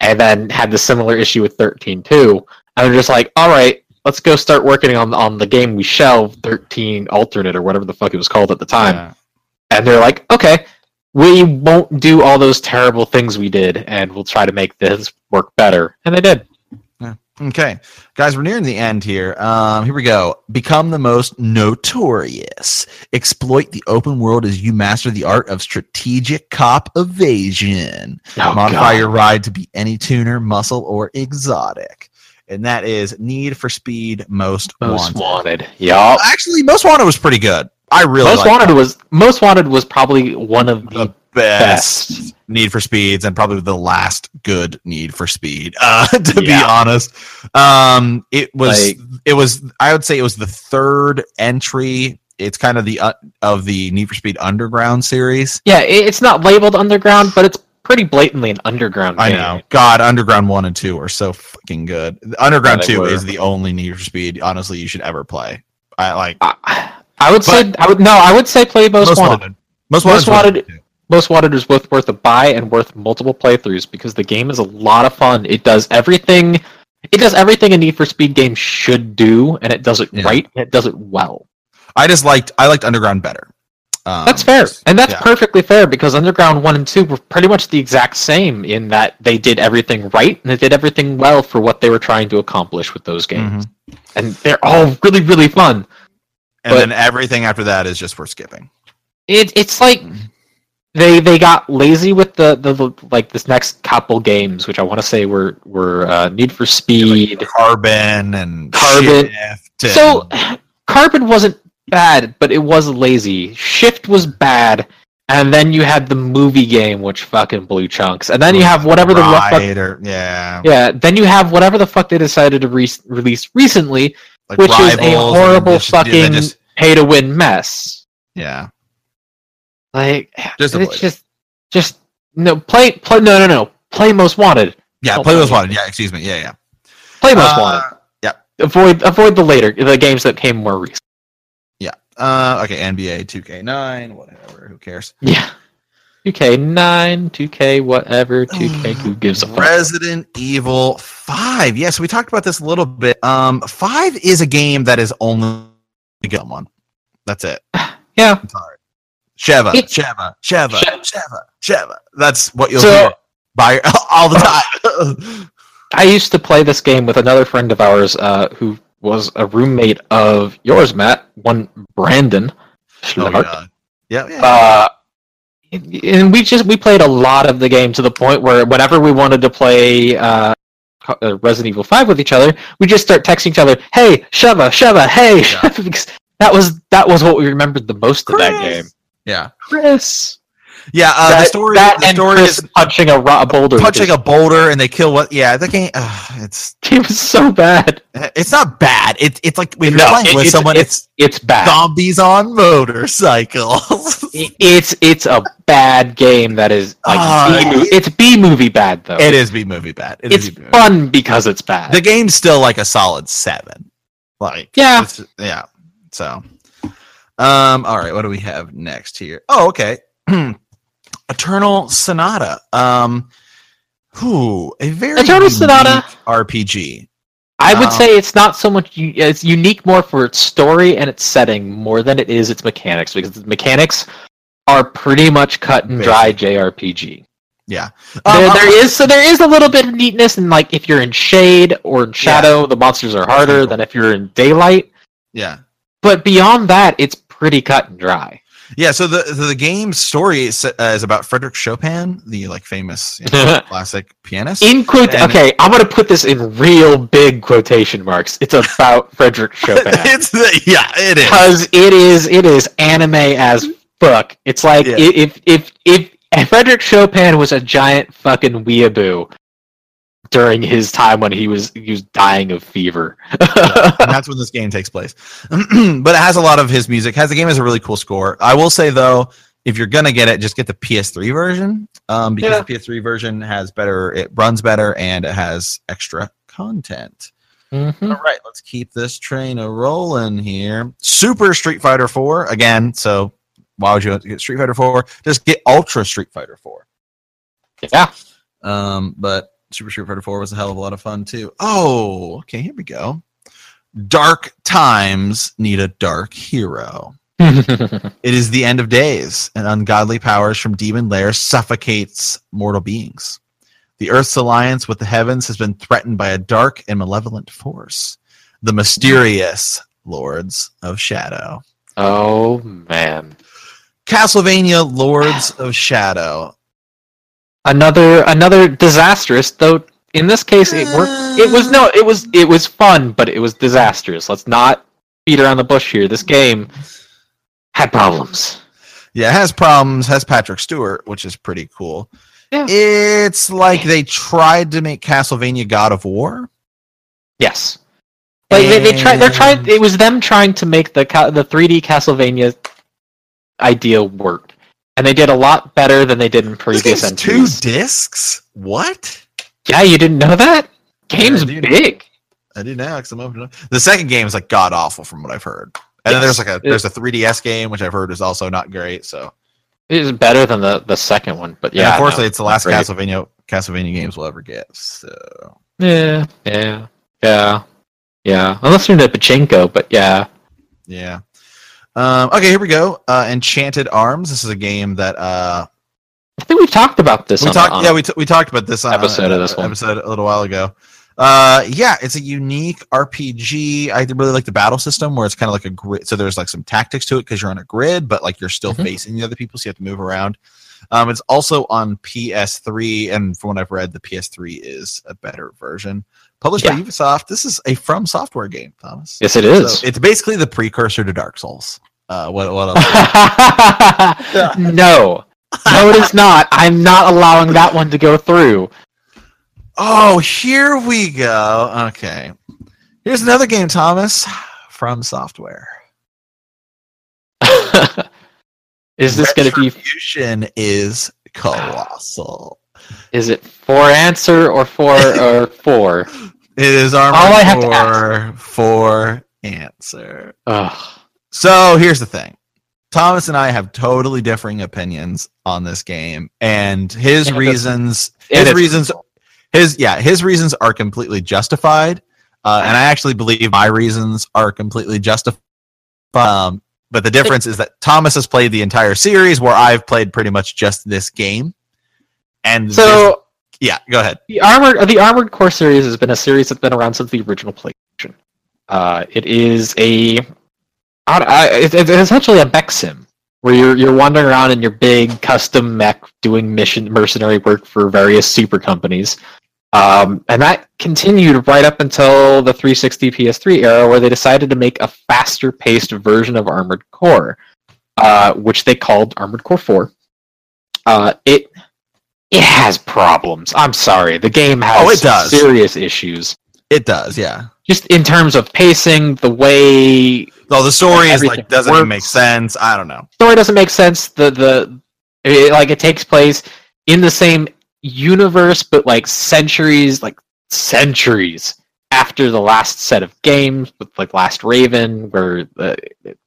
and then had the similar issue with 13 too. And they're just like, all right, let's go start working on on the game we shelved 13 alternate or whatever the fuck it was called at the time. Yeah. And they're like, okay, we won't do all those terrible things we did, and we'll try to make this work better. And they did. Okay, guys, we're nearing the end here. Um, here we go. Become the most notorious. Exploit the open world as you master the art of strategic cop evasion. Oh, Modify God. your ride to be any tuner, muscle, or exotic. And that is Need for Speed Most, Most Wanted. Wanted. Yup. Actually, Most Wanted was pretty good. I really Most Wanted that. was Most Wanted was probably one of the the best, best. Need for Speeds and probably the last good Need for Speed. Uh, to be honest, um, it was Like- it was I would say it was the third entry. It's kind of the uh, of the Need for Speed Underground series. Yeah, it's not labeled underground, but it's pretty blatantly an underground Game. I know. God, Underground one and two are so fucking good. Underground Yeah, two were. is the only Need for Speed. Honestly, you should ever play. I like I, I would say I would no, I would say play Most, Wanted. Most Most Wanted. Wanted- Most Wanted is both worth a buy and worth multiple playthroughs because the game is a lot of fun. It does everything it does everything a Need for Speed game should do, and it does it Yeah. right and it does it well. I just liked I liked Underground better. Um, That's fair. And that's yeah. perfectly fair because Underground 1 and 2 were pretty much the exact same in that they did everything right and they did everything well for what they were trying to accomplish with those games. Mhm. And they're all really, really fun. And But- then everything after that is just for skipping. It, it's like Mhm. They they got lazy with the, the, the like this next couple games, which I want to say were were uh, Need for Speed, Carbon and Carbon. Shift and- So Carbon wasn't bad, but it was lazy. Shift was bad, and then you had the movie game, which fucking blew chunks, and then you have whatever the fuck, or yeah, yeah. Then you have whatever the fuck they decided to re- release recently, like which is a horrible just- yeah, they fucking just- pay to win mess. yeah. Like Just it's it. just just no play play no no no play most wanted Yeah, play most wanted. Yeah, excuse me. Yeah, yeah. play most Uh, wanted. yeah. Avoid avoid the later the games that came more recent. Yeah. Uh, okay, NBA 2K9, whatever. Who cares? Yeah. 2K9, 2K, whatever, 2K, who gives a fuck? Resident Evil 5. Yes, we talked about this a little bit. Um, 5 is a game that is only a one. That's it. Yeah. Sorry. Sheva, Sheva, Sheva, She- Sheva, Sheva. That's what you'll So- hear by all the time. I used to play this game with another friend of ours uh, who was a roommate of yours, Matt, one Brandon. oh, Schlark. yeah. Yeah, yeah. Uh, and we just we played a lot of the game to the point where whenever we wanted to play uh, uh, Resident Evil Five with each other, we just start texting each other, "Hey, Sheva, Sheva, hey!" Yeah. Sheva," because that was that was what we remembered the most of that game. Yeah. Chris, Yeah, uh, that, the story, that the story Chris is punching a, a boulder. punching a boulder and they kill what? Yeah, the game, uh, it's It was so bad. it's not bad. It, it's like when you're playing it- with it's- someone, it's- it's It's bad. zombies on motorcycles. I- It's it's a bad game that is like Uh, B. It's B movie bad though. It is B movie bad. It It's B movie. fun because it's bad. The game's still like a solid seven. Like Yeah. it's- yeah. So, um, all right. What do we have next here? Oh, okay. Eternal Sonata. Um, who a very Eternal unique Sonata- RPG. I would Um, say it's not so much. It's unique more for its story and its setting more than it is its mechanics because its mechanics are pretty much cut and dry JRPG. Yeah. There, Um, there is so there is a little bit of neatness and like if you're in shade or in shadow, the monsters are harder cool. than if you're in daylight. Yeah. But beyond that, it's pretty cut and dry. Yeah, so the the, game's story is, uh, is about Frederick Chopin, the like famous you know, classic pianist. In quote, And- okay, I'm gonna put this in real big quotation marks. It's about Frederick Chopin it's the yeah, it is. because it is it is anime as fuck. It's like Yeah. if if if if Frederick Chopin was a giant fucking weeaboo during his time when he was he was dying of fever. and that's when this game takes place. but it has a lot of his music. Has the game has a really cool score. I will say though, if you're gonna get it, just get the PS3 version. Um, because Yeah. the PS3 version has better, it runs better, and it has extra content. Mhm. All right, let's keep this train a rolling here. Super Street Fighter 4 again. So why would you get Street Fighter 4? Just get Ultra Street Fighter 4. Yeah. Um, but Super Street Fighter 4 was a hell of a lot of fun too. Oh, okay, here we go. Dark times need a dark hero. It is the end of days, and ungodly powers from demon lair suffocates mortal beings. The Earth's alliance with the heavens has been threatened by a dark and malevolent force, the mysterious Lords of Shadow. oh man. Castlevania Lords of Shadow. Another another disastrous though in this case it worked it was no it was it was fun but it was disastrous. Let's not beat around the bush here. This game had problems. Yeah, it has problems, has Patrick Stewart, which is pretty cool. Yeah. It's like they tried to make Castlevania God of War. Yes. Like they, they tried. They're trying. It was them trying to make the the 3D Castlevania idea work, and they did a lot better than they did in This previous game's two discs? What? Yeah, you didn't know that? Game's I do. big. I do now because I'm opening up. The second game is like god awful from what I've heard. And then there's like a there's a 3DS game which I've heard is also not great. So It is better than the the second one, but yeah, yeah. unfortunately no, it's the last great. Castlevania Castlevania games we'll ever get. So Yeah, yeah, yeah, yeah. Unless you're into Pachinko, but yeah. yeah. Um, okay, here we go. Uh, Enchanted Arms. This is a game that uh, I think we talked about this. we talked. yeah, we, t- we talked about this on episode of this one. episode a little while ago. Uh, yeah, it's a unique RPG. I really like the battle system where it's kind of like a grid. So there's like some tactics to it because you're on a grid, but like you're still Mhm. facing the other people, so you have to move around. Um, it's also on PS3, and from what I've read, the PS3 is a better version. Published by Ubisoft. This is a From Software game, Thomas. Yes, it is. So it's basically the precursor to Dark Souls. Uh, what what else? no, no, it is not. I'm not allowing that one to go through. oh, here we go. Okay, here's another game, Thomas, from Software. is this going to be? Fusion is colossal. Is it for answer or for or for? It is armor All I have to for for answer. Ugh. So here's the thing. Thomas and I have totally differing opinions on this game, and his And reasons, his reasons, his yeah, his reasons are completely justified, uh, and I actually believe my reasons are completely justified. Um, but the difference is that Thomas has played the entire series, where I've played pretty much just this game. And So yeah, go ahead. the armored the Armored Core series has been a series that's been around since the original PlayStation. Uh, it is a I, I, it's, it's essentially a mech sim where you're you're wandering around in your big custom mech doing mission mercenary work for various super companies. Um, and that continued right up until the 360 PS3 era, where they decided to make a faster paced version of Armored Core, uh, which they called Armored Core 4. Uh, it it has problems. I'm sorry. The game has Oh, it does. serious issues. It does, yeah. Just in terms of pacing, the way Well, the story is like doesn't even make sense. I don't know. story doesn't make sense. The the it, like it takes place in the same universe, but like centuries, like centuries after the last set of games with like Last Raven. Where uh,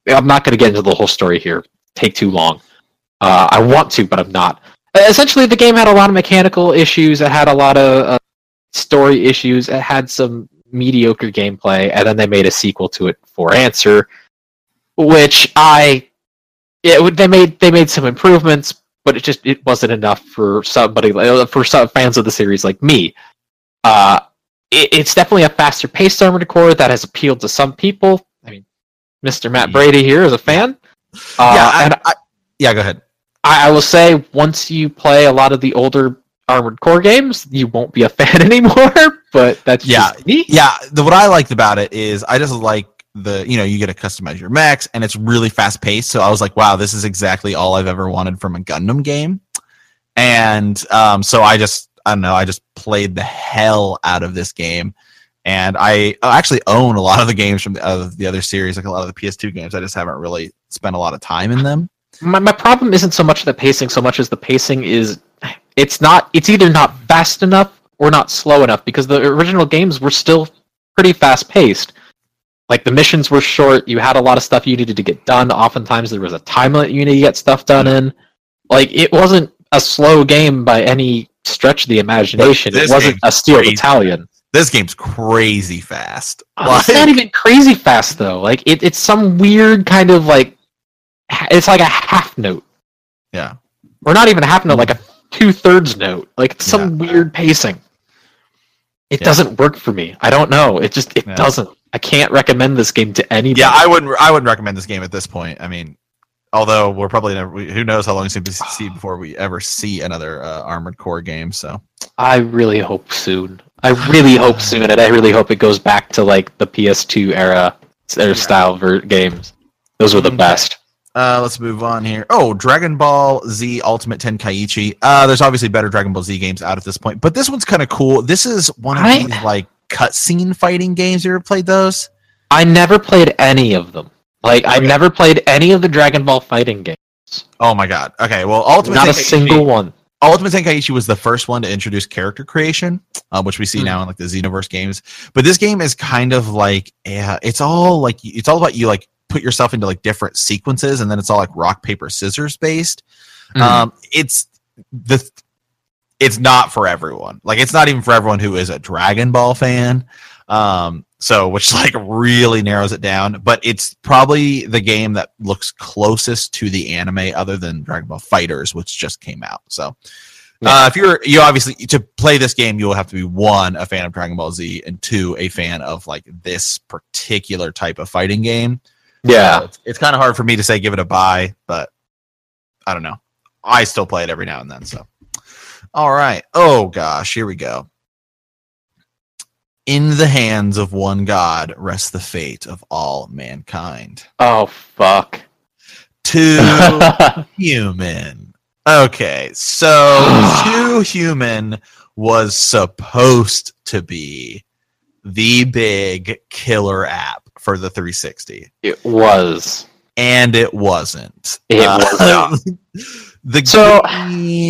I'm not going to get into the whole story here. Take too long. Uh, I want to, but I'm not. Uh, Essentially, the game had a lot of mechanical issues. It had a lot of uh, story issues. It had some mediocre gameplay, and then they made a sequel to it for Answer, which I it they made they made some improvements, but it just it wasn't enough for somebody for some fans of the series like me. Uh, it, it's definitely a faster paced Armored Core that has appealed to some people. I mean, Mr. Matt Brady here is a fan. Uh, yeah, I, and I, yeah. Go ahead. I, I will say once you play a lot of the older Armored Core games, you won't be a fan anymore. But that's Yeah. Yeah, the, what I liked about it is I just like the you know you get to customize your mechs and it's really fast paced. So I was like, wow, this is exactly all I've ever wanted from a Gundam game. And um, so I just I don't know, I just played the hell out of this game. And I actually own a lot of the games from the, of the other series, like a lot of the PS2 games. I just haven't really spent a lot of time in them. My, my problem isn't so much the pacing so much as the pacing is it's not it's either not fast enough or not slow enough because the original games were still pretty fast paced like the missions were short you had a lot of stuff you needed to get done oftentimes there was a time limit you needed to get stuff done in like it wasn't a slow game by any stretch of the imagination this it wasn't a steel crazy. battalion This game's crazy fast. Oh, it's not even crazy fast though. Like it, it's some weird kind of like it's like a half note, yeah. or not even a half note, like a two thirds note. Like it's some weird pacing. It Yeah. doesn't work for me. I don't know. It just it Yeah. doesn't. I can't recommend this game to anybody. Yeah, I wouldn't. I wouldn't recommend this game at this point. I mean, although we're probably never. we- Who knows how long it's going to see before we ever see another uh, Armored Core game? So I really hope soon. I really hope soon, and I really hope it goes back to like the PS2 era, their style ver- games. Those were the best. Uh, let's move on here. Oh, Dragon Ball Z Ultimate Tenkaichi. Uh, there's obviously better Dragon Ball Z games out at this point, but this one's kind of cool. This is one of I- these like cutscene fighting games. You ever played those? I never played any of them. Like I never played any of the Dragon Ball fighting games. Oh my god. Okay, well, Ultimate Not a single one. Ultimate Tenkaichi was the first one to introduce character creation, uh, which we see Hmm. now in like the Xenoverse games. But this game is kind of like, yeah, it's all like it's all about you like put yourself into like different sequences, and then it's all like rock paper scissors based. Mhm. Um, it's the it's not for everyone. Like it's not even for everyone who is a Dragon Ball fan. Um, so which like really narrows it down. But it's probably the game that looks closest to the anime, other than Dragon Ball FighterZ, which just came out. So Uh, if you're you obviously to play this game, you will have to be one a fan of Dragon Ball Z and two a fan of like this particular type of fighting game. Yeah. So it's, it's kind of hard for me to say give it a buy, but I don't know. I still play it every now and then. So, all right. Oh gosh, here we go. In the hands of one God rests the fate of all mankind. Oh fuck. Too human. Okay, so Too Human was supposed to be the big killer app for the 360 it was. and it wasn't. It was not. the So-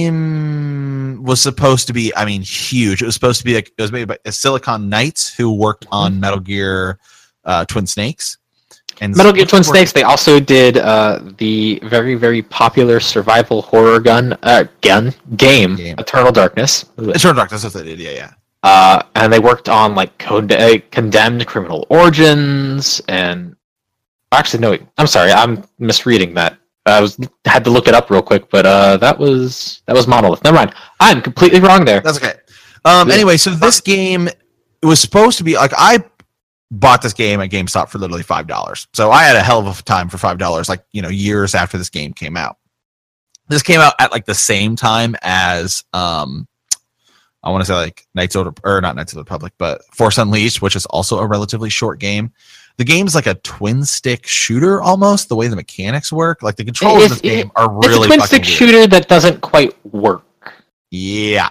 game was supposed to be, I mean, huge. It was supposed to be like it was made by Silicon Knights, who worked Mm-hmm. on Metal Gear uh, Twin Snakes. And Metal Gear Twin worked- Snakes. They also did uh, the very very popular survival horror gun uh, gun game, Game. Eternal Darkness. Eternal Darkness. That's what they did. Yeah, yeah. Uh, and they worked on like Code- uh, Condemned Criminal Origins and actually no, I'm sorry, I'm misreading that. I was had to look it up real quick, but uh, that was that was Monolith. Never mind, I'm completely wrong there. That's okay. Um, Yeah. Anyway, so this game it was supposed to be like I bought this game at GameStop for literally five dollars. So I had a hell of a time for five dollars, like you know, years after this game came out. This came out at like the same time as um, I want to say like Knights of the or not Knights of the Republic, but Force Unleashed, which is also a relatively short game. The game's like a twin stick shooter almost. The way the mechanics work, like the controls of it- game are really it's a twin stick weird. shooter that doesn't quite work. Yeah.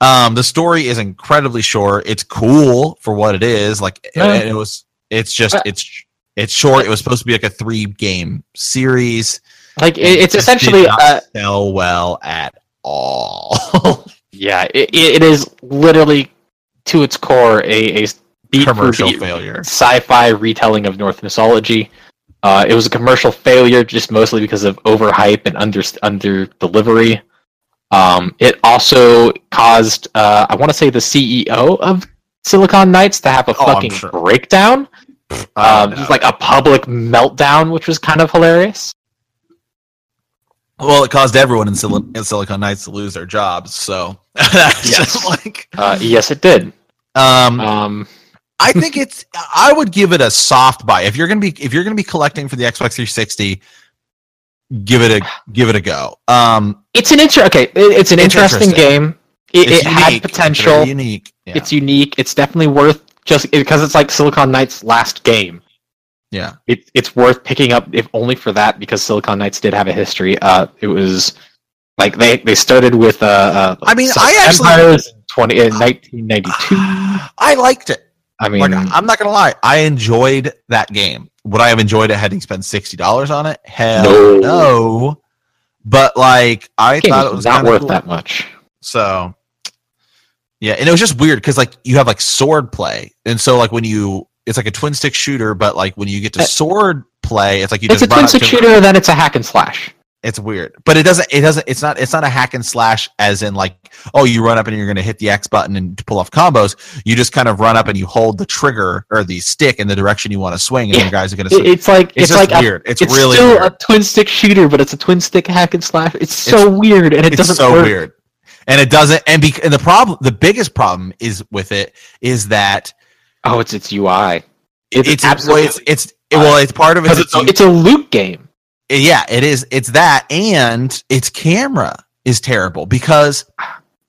Um, the story is incredibly short. It's cool for what it is. Like Yeah. and it was it's just Uh, it's it's short. It was supposed to be like a three game series. Like it, it's it essentially uh, sell well at all. yeah, it, it is literally to its core a, a beat Commercial beat failure. sci-fi retelling of Norse mythology. Uh, it was a commercial failure, just mostly because of overhype and under under delivery. Um, it also caused, uh, I want to say, the CEO of Silicon Knights to have a Oh, fucking sure. breakdown, um, just like a public meltdown, which was kind of hilarious. Well, it caused everyone in, Sil- in Silicon Knights to lose their jobs. So Yes. like Uh, yes, it did. um, Um, I think it's. I would give it a soft buy if you're gonna be if you're gonna be collecting for the Xbox 360. Give it a give it a go. Um, it's an inter- Okay, it- it's an It's interesting, interesting. game. It, it's it had. It's potential. very unique. Yeah. It's unique. It's definitely worth just because it's like Silicon Knights' last game. Yeah. It, it's worth picking up if only for that because Silicon Knights did have a history. Uh, it was like they they started with uh, uh I mean, I actually- Empires in twenty in nineteen ninety two. I liked it. I mean, Like, I'm not gonna lie, I enjoyed that game. Would I have enjoyed it had he spent sixty dollars on it? Hell No. no. But like, I thought it was not worth cool. that much. So, yeah, and it was just weird because like you have like sword play, and so like when you, it's like a twin stick shooter, but like when you get to Uh, sword play, it's like you It's a twin stick shooter, then it's a hack and slash. It's weird, but it doesn't. It doesn't. It's not. It's not a hack and slash, as in like, oh, you run up and you're going to hit the X button and pull off combos. You just kind of run up and you hold the trigger or the stick in the direction you want to swing, and Yeah. your guys are going to. It's like It's, it's, like a, weird. it's, it's really still weird. a twin stick shooter, but it's a twin stick hack and slash. It's so weird, and it it's doesn't so work. weird, and it doesn't. And, be, and the problem, the biggest problem is with it is that Oh, it's its UI. It's, it's absolutely It's, it's it, well, it's part of it. it's, a- it's a loot game. yeah, it is. It's that, and its camera is terrible because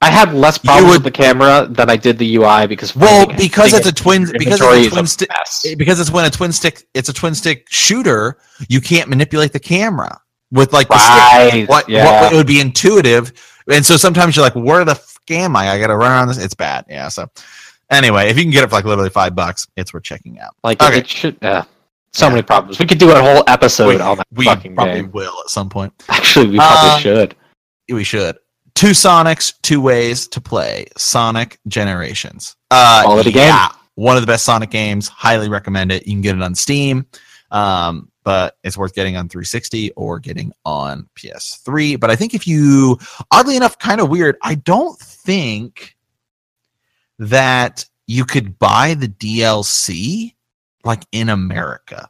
I had less problems would- with the camera than I did the UI because Well, because it's a twin- because it's a inventory is twin stick- because it's when a twin stick it's a twin stick shooter you can't manipulate the camera with like the stick Right. what, yeah. what it would be intuitive and so sometimes you're like where the f am i i gotta run around this it's bad yeah so anyway if you can get it for like literally five bucks it's worth checking out like okay. it should. Uh, so Yeah. many problems. We could do a whole episode we, on that we fucking probably game. will at some point Actually, we probably Um, should. we should two sonics two ways to play sonic generations uh Quality game. yeah one of the best sonic games highly recommend it you can get it on steam um but it's worth getting on 360 or getting on ps3 but i think if you oddly enough kind of weird i don't think that you could buy the dlc like in america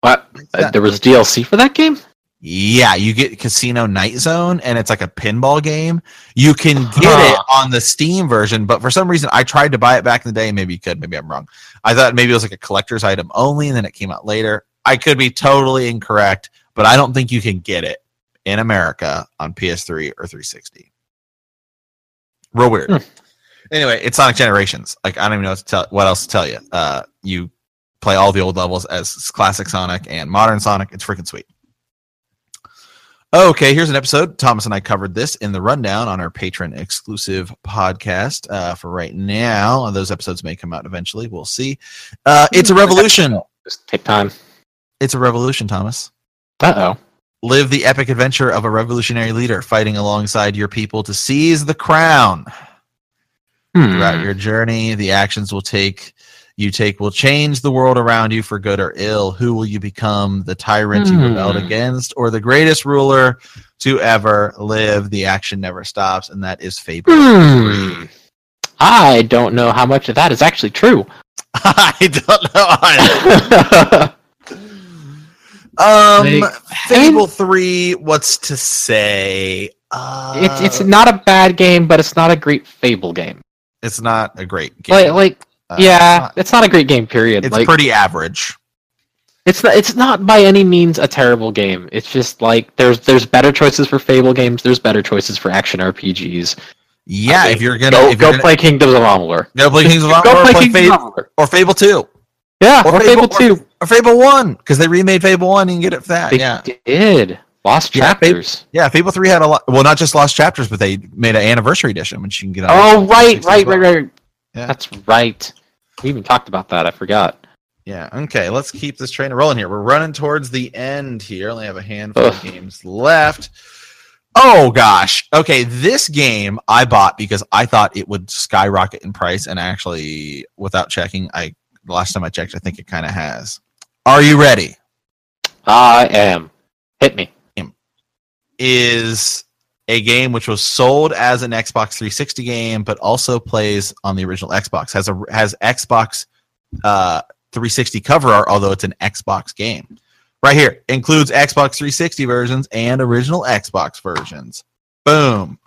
What? Uh, that- there was DLC for that game. Yeah, you get Casino Night Zone, and it's like a pinball game. You can get Huh. it on the Steam version, but for some reason, I tried to buy it back in the day. Maybe you could. Maybe I'm wrong. I thought maybe it was like a collector's item only, and then it came out later. I could be totally incorrect, but I don't think you can get it in America on PS3 or 360. Real weird. Hmm. Anyway, it's Sonic Generations. Like I don't even know what, to tell, what else to tell you. Uh, you play all the old levels as classic Sonic and modern Sonic. It's freaking sweet. Okay, here's an episode. Thomas and I covered this in the rundown on our Patreon exclusive podcast. Uh, for right now, those episodes may come out eventually. We'll see. Uh, it's a revolution. Just take time. It's a revolution, Thomas. Uh oh. Live the epic adventure of a revolutionary leader fighting alongside your people to seize the crown. Hmm. Throughout your journey, the actions will take you take will change the world around you for good or ill. Who will you become? The tyrant you rebelled Hmm. against, or the greatest ruler to ever live? The action never stops, and that is Fable. Hmm. I don't know how much of that is actually true. I don't know. um, Like, Fable Three. What's to say? Uh, it's it's not a bad game, but it's not a great Fable game. It's not a great game. Like, like Uh, yeah, it's not a great game. Period. it's, like, pretty average. It's not, it's not by any means a terrible game. It's just like there's there's better choices for Fable games. There's better choices for action RPGs. Yeah, I mean, if you're gonna Go you're gonna, play Kingdoms of Amalur. go play Kings of Amalur, or play play Kingdoms Fable, of Amalur. or Fable Two. Yeah, Or or, Fable- Fable, Two. or Fable One because they remade Fable One. You can get it for that. They yeah, did Lost Yeah, Fable- Chapters. yeah. Fable Three had a lot. Well, not just lost chapters, but they made an anniversary edition, which you can get. on Oh right, 360 right, well. right, right. Yeah. That's right. We even talked about that. I forgot. Yeah. Okay. Let's keep this train rolling here. We're running towards the end here. Only have a handful of games left. Oh gosh. Okay. This game I bought because I thought it would skyrocket in price, and actually, without checking, I the last time I checked, I think it kind of has. Are you ready? I am. Hit me. Is a game which was sold as an Xbox 360 game, but also plays on the original Xbox. has a has Xbox uh, 360 cover art, although it's an Xbox game. Right here includes Xbox 360 versions and original Xbox versions. Boom.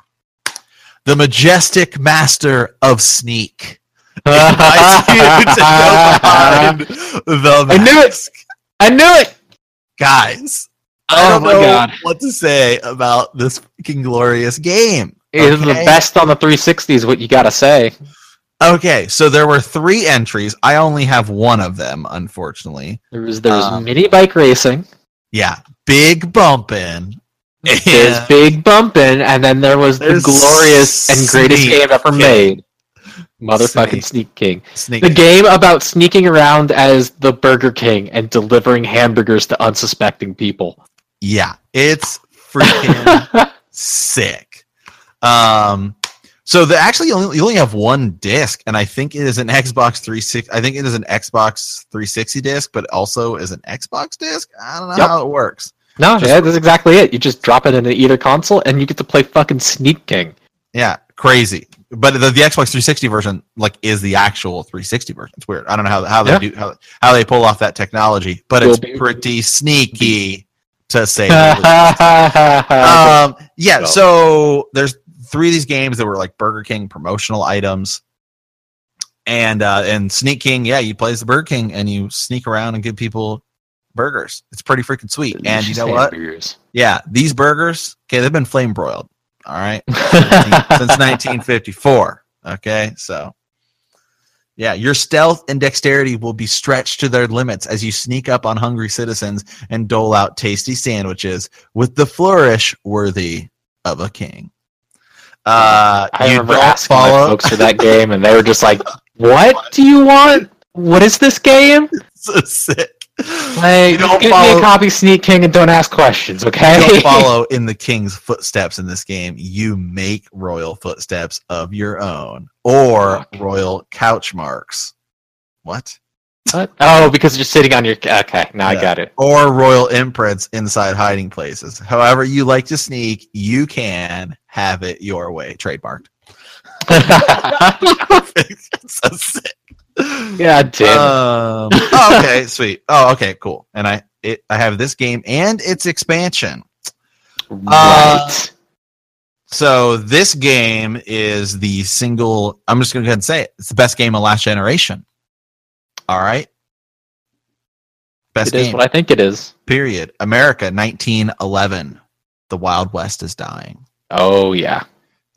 The majestic master of sneak. invites you to go behind the I knew it! I knew it. Guys, I Oh don't my know God. what to say about this freaking glorious game. It is the best on the 360 is what you gotta say. Okay, so there were three entries. I only have one of them, unfortunately. There was there was Um, mini bike racing. Yeah, big bumpin'. There's big bumpin', and then there was the glorious and greatest game ever King. made. Motherfucking Sneak. Sneak King. Sneak. The game about sneaking around as the Burger King and delivering hamburgers to unsuspecting people. Yeah, it's freaking sick. Um, so the actually you only, you only have one disc, and I think it is an Xbox 360. I think it is an Xbox 360 disc, but also is an Xbox disc. I don't know Yep. how it works. no, Just- yeah, that's exactly it. You just drop it into either console and you get to play fucking Sneak King. Yeah, crazy. But the, the Xbox 360 version like is the actual 360 version. It's weird. I don't know how how they Yeah. do how, how they pull off that technology, but it's pretty sneaky to say. um, yeah. So- So there's three of these games that were like Burger King promotional items, and uh, and Sneak King. Yeah, you play as the Burger King and you sneak around and give people burgers. It's pretty freaking sweet. And you know what? hamburgers. Yeah, these burgers. Okay, they've been flame broiled. All right since 1954. Okay, so yeah, your stealth and dexterity will be stretched to their limits as you sneak up on hungry citizens and dole out tasty sandwiches with the flourish worthy of a king. Uh, I remember asking follow. folks for that game, and they were just like, "What do you want? What is this game? so sick. Like, don't me follow. a copy, Sneak King, and don't ask questions, okay?" don't follow in the king's footsteps in this game. You make royal footsteps of your own or Fuck. royal couch marks. What? What? Oh, because you're sitting on your. Okay, now I got it. or royal imprints inside hiding places. However, you like to sneak, you can have it your way. Trademarked. It's so sick. God damn. Um, oh, okay, sweet. Oh, okay, cool. And I it. I have this game and its expansion. Right. Uh, So this game is the single. I'm just going to go ahead and say it. It's the best game of last generation. All right. Best it is game. what I think it is. period. America, 1911. The Wild West is dying. Oh yeah.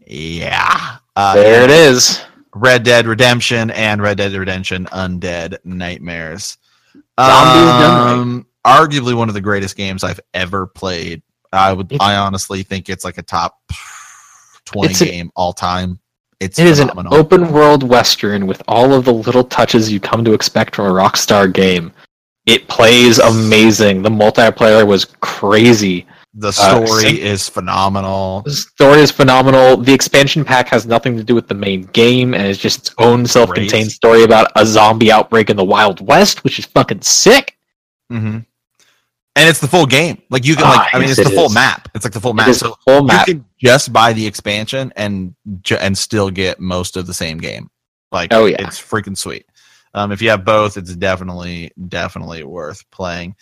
Yeah. Uh, There it is. Red Dead Redemption and Red Dead Redemption Undead Nightmares. Um, arguably one of the greatest games I've ever played. I would, It's- I honestly think it's like a top twenty a- game all time. It's It is an open world western with all of the little touches you come to expect from a Rockstar game. It plays amazing. The multiplayer was crazy. The uh, story sim- is phenomenal. The story is phenomenal. The expansion pack has nothing to do with the main game and is just its own self-contained story about a zombie outbreak in the Wild West, which is fucking sick. Mm-hmm. And it's the full game. Like you can, Ah, like, I mean, yes, it's the it full map. It's like the full map. is So full map. you can just buy the expansion and ju- and still get most of the same game. Like, Oh, yeah. it's freaking sweet. Um, if you have both, it's definitely definitely worth playing.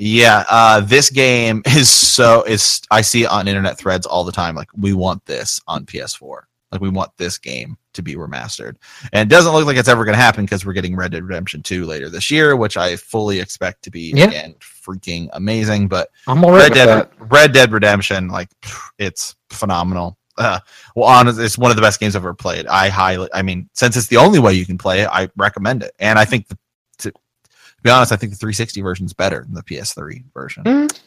Yeah, uh, this game is so is I see it on internet threads all the time. Like, we want this on PS4. Like, we want this game to be remastered, and it doesn't look like it's ever going to happen because we're getting Red Dead Redemption 2 later this year, which I fully expect to be Yeah. again freaking amazing. But I'm alright Red Dead, that. Red Dead Redemption, like it's phenomenal. Uh, well, honestly, it's one of the best games I've ever played. I highly, I mean, since it's the only way you can play it, I recommend it. And I think, the, be honest, I think the 360 version is better than the PS3 version. Mm.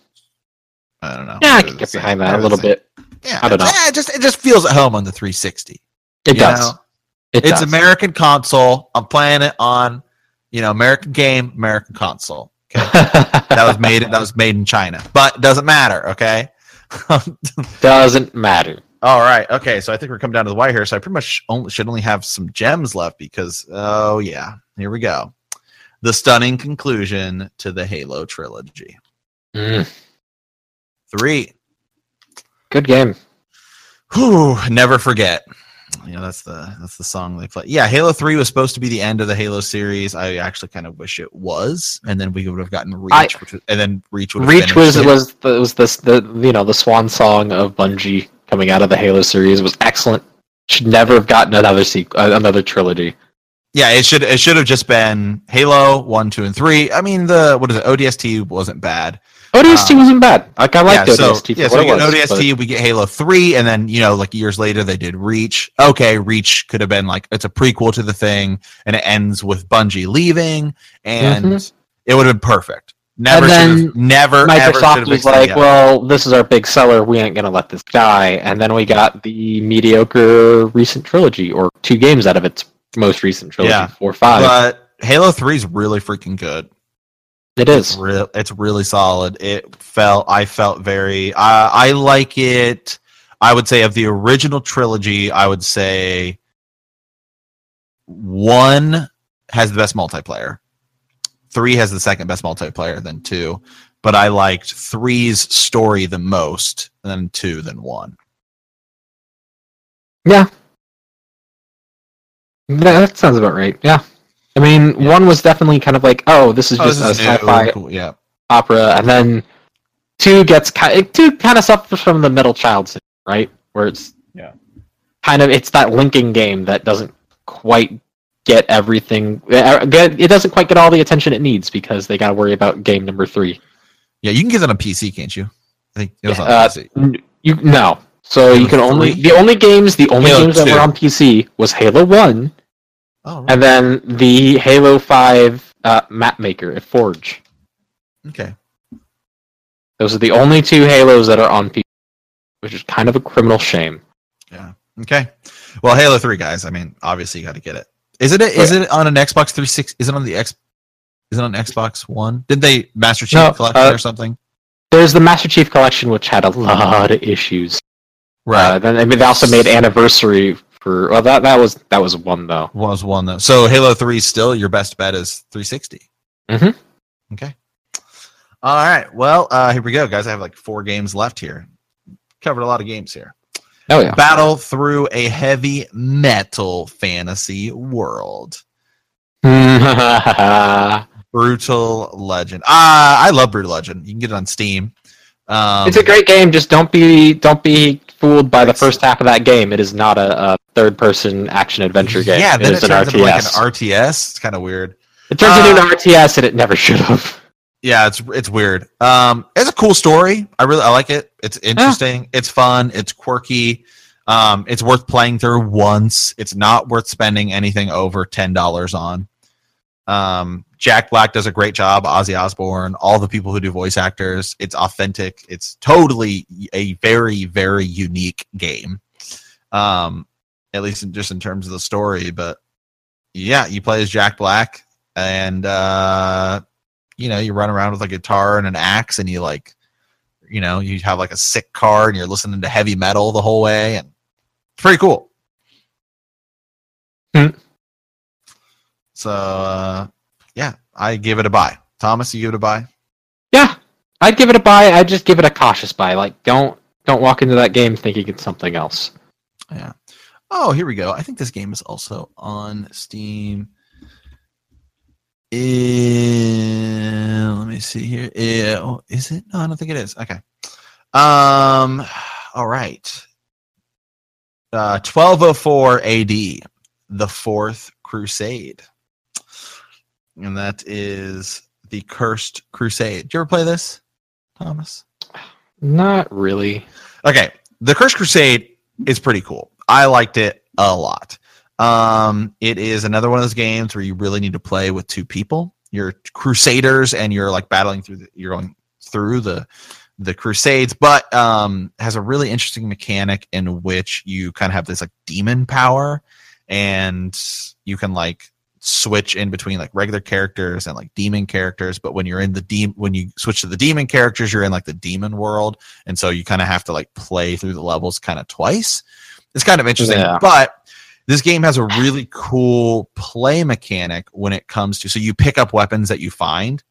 I don't know. Yeah, I can the get same. behind that a little same. bit. Yeah, I don't know. Yeah, it just it just feels at home on the 360. It you does. know? It it's does. American console. I'm playing it on, you know, American game, American console. that That was made. that was made in China, but it doesn't matter. Okay. doesn't matter. All right. Okay. So I think we're coming down to the wire here. So I pretty much only, should only have some gems left because, oh, yeah. Here we go. The stunning conclusion to the Halo trilogy. Mm, Three. good game. Whew, never forget. You know, that's the that's the song they play. Yeah, Halo 3 was supposed to be the end of the Halo series. I actually kind of wish it was. And then we would have gotten Reach, I- which was, and then Reach would have Reach was it. was the, was this the you know the swan song of Bungie coming out of the Halo series was excellent. Should never have gotten another sequel, uh, another trilogy. Yeah, it should it should have just been Halo 1, 2, and 3. I mean, the what is it? ODST wasn't bad. ODST Uh, wasn't bad. Like I liked yeah, ODST. So, for yeah, so we get was, ODST, we get Halo 3, and then, you know, like years later, they did Reach. Okay, Reach could have been like, it's a prequel to the thing, and it ends with Bungie leaving, and Mhm. it would have been perfect. Never, And then never, Microsoft was like. "Well, this is our big seller. We ain't gonna let this die." And then we got the mediocre recent trilogy, or two games out of its most recent trilogy, Yeah. four, five. but Halo 3 is really freaking good. it It's is. real. It's really solid. It felt. I felt very. I I like it. I would say of the original trilogy, I would say one has the best multiplayer. Three has the second best multiplayer than two, but I liked three's story the most, and then two than one. Yeah. That, that sounds about right. Yeah. I mean, one was definitely kind of like, oh, this is Oh, just this a is sci-fi cool, Yeah, opera, and then two gets kind two kind of suffers from the middle child syndrome, right? Where it's Yeah. kind of it's that linking game that doesn't quite get everything. uh, It doesn't quite get all the attention it needs because they got to worry about game number three. yeah. You can get that on PC, can't you? I think it was on Uh, PC. You no, so you can only 3? the only games the only Halo games that were on PC was Halo One Oh, right. and then the Halo Five uh, map maker at Forge. okay. Those are the only two Halos that are on PC, which is kind of a criminal shame. Yeah. Okay. Well, Halo Three, guys. I mean, obviously, you got to get it. Is it? A, is it on an Xbox 360? Is it on the X? Is it on Xbox One? Did they Master Chief No, Collection uh, or something? There's the Master Chief Collection, which had a lot of issues. Uh, then I mean, they also made Anniversary for. Well, that that was that was one though. was one though. So Halo Three still your best bet is 360. Mhm. Okay. All right. Well, uh, here we go, guys. I have like four games left here. Covered a lot of games here. Oh yeah. Battle through a heavy metal fantasy world. Brutal Legend. Ah, I love Brutal Legend. You can get it on Steam. Um, it's a great game. Just don't be don't be fooled by the first half of that game. It is not a, a third person action adventure game. Yeah, then it turns an into like an RTS. It's kind of weird. it turns Uh, into an RTS, and it never should have. Yeah, it's it's weird. Um, it's a cool story. I really I like it. It's interesting. It's fun. It's quirky. Um, it's worth playing through once. It's not worth spending anything over ten dollars on. Um, Jack Black does a great job. Ozzy Osbourne, all the people who do voice actors. It's authentic. It's totally a very very unique game. Um, at least in, just in terms of the story. But yeah, you play as Jack Black, and uh, you know, you run around with a guitar and an axe and you like, you know, you have like a sick car and you're listening to heavy metal the whole way and it's pretty cool. Hmm. So, uh, I give it a buy. Thomas, you give it a buy? Yeah, I'd give it a buy. I'd just give it a cautious buy. Like, don't don't walk into that game thinking it's something else. Yeah. Oh, here we go. I think this game is also on Steam. Let me see here. Oh, is it? No, I don't think it is. Okay. Um. All right. Uh, 1204 AD, the Fourth Crusade, and that is the Cursed Crusade. Did you ever play this, Thomas? Not really. Okay, the Cursed Crusade is pretty cool. I liked it a lot. Um, it is another one of those games where you really need to play with two people. You're crusaders, and you're like battling through. The, you're going through the the crusades, but um, has a really interesting mechanic in which you kind of have this like demon power, and you can like switch in between like regular characters and like demon characters but when you're in the demon when you switch to the demon characters you're in like the demon world and so you kind of have to like play through the levels kind of twice it's kind of interesting Yeah. but this game has a really cool play mechanic when it comes to so you pick up weapons that you find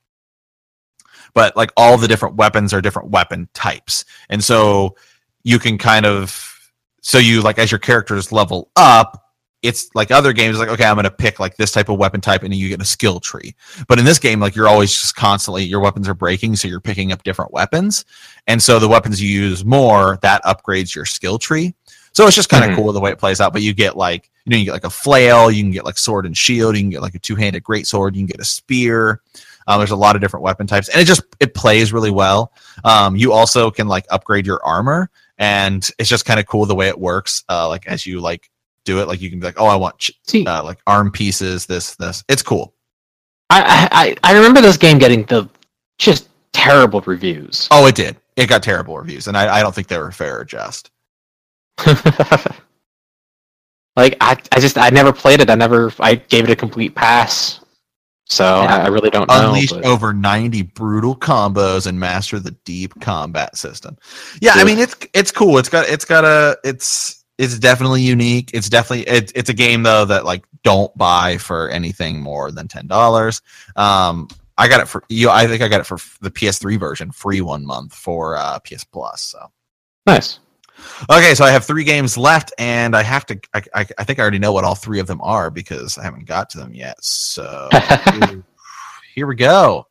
but like all the different weapons are different weapon types and so you can kind of so you like as your characters level up it's like other games like okay i'm going to pick like this type of weapon type and then you get a skill tree. But in this game like you're always just constantly your weapons are breaking so you're picking up different weapons. And so the weapons you use more that upgrades your skill tree. So it's just kind of Mhm. cool the way it plays out but you get like you know you get like a flail you can get like sword and shield you can get like a two-handed great sword you can get a spear. Um, there's a lot of different weapon types and it just it plays really well. Um, you also can like upgrade your armor and it's just kind of cool the way it works uh, like as you like do it like you can be like oh i want ch- See, uh, like arm pieces this this it's cool I, I I remember this game getting the just terrible reviews. oh it did it got terrible reviews and i, I don't think they were fair or just like I, I just I never played it. I never I gave it a complete pass. So. I, I really don't know. unleashed but- over 90 brutal combos and master the deep combat system yeah i mean it's it's cool it's got it's got a it's it's definitely unique it's definitely it, it's a game though that like don't buy for anything more than ten dollars um i got it for you i think i got it for the ps3 version free one month for uh ps plus so nice. Okay, so I have three games left, and I have to. I, I, I think I already know what all three of them are because I haven't got to them yet. So here we go.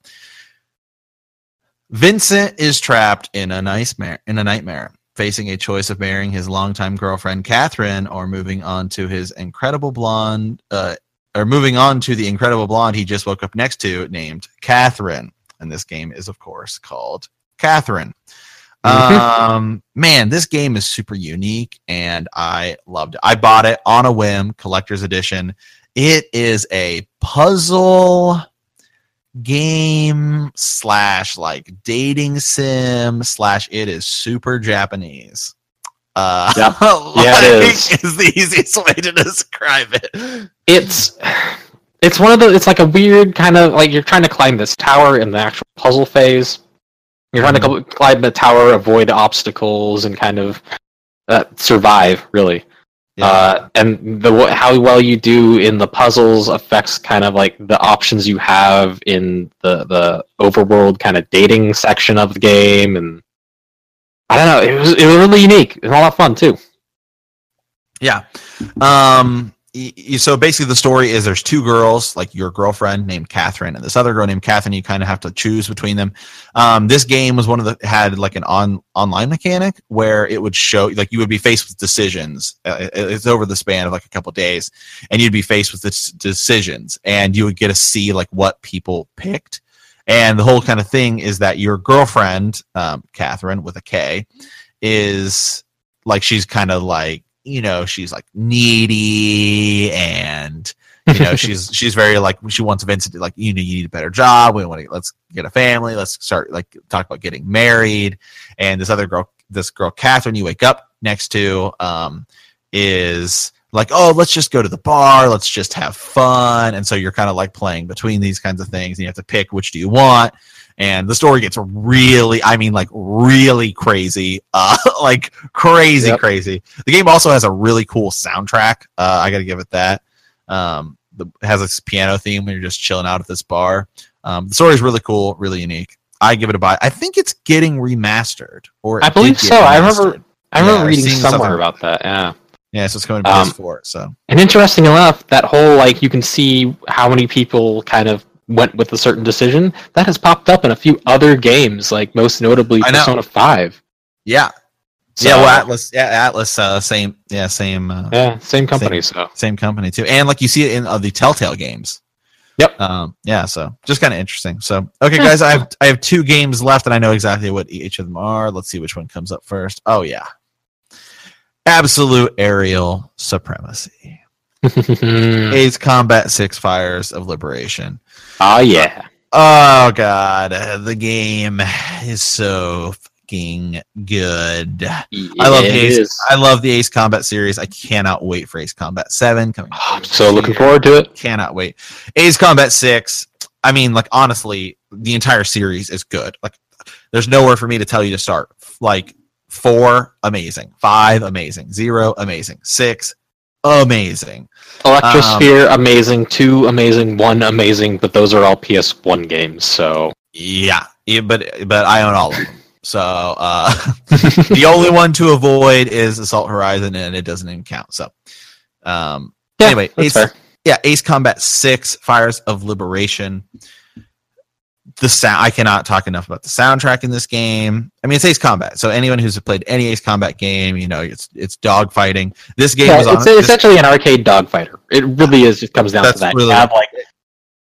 Vincent is trapped in a nightmare. In a nightmare, facing a choice of marrying his longtime girlfriend Catherine or moving on to his incredible blonde, uh, or moving on to the incredible blonde he just woke up next to, named Catherine. And this game is, of course, called Catherine. um, man, this game is super unique, and I loved it. I bought it on a whim, collector's edition. It is a puzzle game slash like dating sim slash it is super Japanese. Uh, Yep. Yeah, it like, is. is the easiest way to describe it. it's it's one of the it's like a weird kind of like you're trying to climb this tower in the actual puzzle phase. You're trying to climb the tower, avoid obstacles, and kind of uh, survive. Really, uh, and the how well you do in the puzzles affects kind of like the options you have in the the overworld kind of dating section of the game, and I don't know. It was it was really unique and a lot of fun too. Yeah. Um so basically the story is there's two girls like your girlfriend named catherine and this other girl named catherine you kind of have to choose between them. Um, this game was one of the had like an on online mechanic where it would show like you would be faced with decisions uh, it- it's over the span of like a couple days and you'd be faced with this decisions and you would get to see like what people picked. And the whole kind of thing is that your girlfriend um, catherine with a k is like she's kind of like you know she's like needy and you know she's she's very like she wants Vincent to like you know you need a better job. We want to let's get a family. Let's start like talk about getting married. And this other girl this girl Catherine you wake up next to um is like oh let's just go to the bar. Let's just have fun. And so you're kind of like playing between these kinds of things and you have to pick which do you want and the story gets really i mean like really crazy uh like crazy Yep. crazy the game also has a really cool soundtrack uh i gotta give it that um the, it has this piano theme when you're just chilling out at this bar um the story is really cool really unique i give it a buy i think it's getting remastered or I believe so. I remember- I remember Yeah, reading somewhere about that. Yeah. yeah so it's coming to Um, ps4 so And interesting enough, that whole like you can see how many people kind of went with a certain decision that has popped up in a few other games, like most notably. Persona Five. yeah. So, yeah well Atlus yeah Atlus uh same yeah same uh, yeah, same company. So. same company too. And like you see it in uh, the telltale games. Yep. um yeah so just kind of interesting. So okay guys i have i have two games left and i know exactly what each of them are. Let's see which one comes up first. Oh yeah. Absolute aerial supremacy. Ace combat six fires of liberation yeah, oh god uh, the game is so fucking good I love the Ace. is. I love the Ace Combat series. I cannot wait for Ace Combat Seven coming. Oh, I'm so looking year. forward to it. Cannot wait. Ace Combat Six. I mean, like honestly, the entire series is good. Like, there's nowhere for me to tell you to start. Like four, amazing. Five, amazing. Zero, amazing. Six, amazing. Electrosphere, amazing. Two, amazing. One, amazing. But those are all PS1 games. So Yeah, yeah but but I own all of them. So uh, the only one to avoid is Assault Horizon, and it doesn't even count. So um, yeah, Anyway, Ace- fair. yeah, Ace Combat Six, Fires of Liberation. The sound I cannot talk enough about the soundtrack in this game. I mean, it's Ace Combat, so anyone who's played any Ace Combat game, you know, it's it's dog fighting. This game Yeah, on. it's this- essentially an arcade dogfighter. It really is. Just comes down That's to that. really- you have like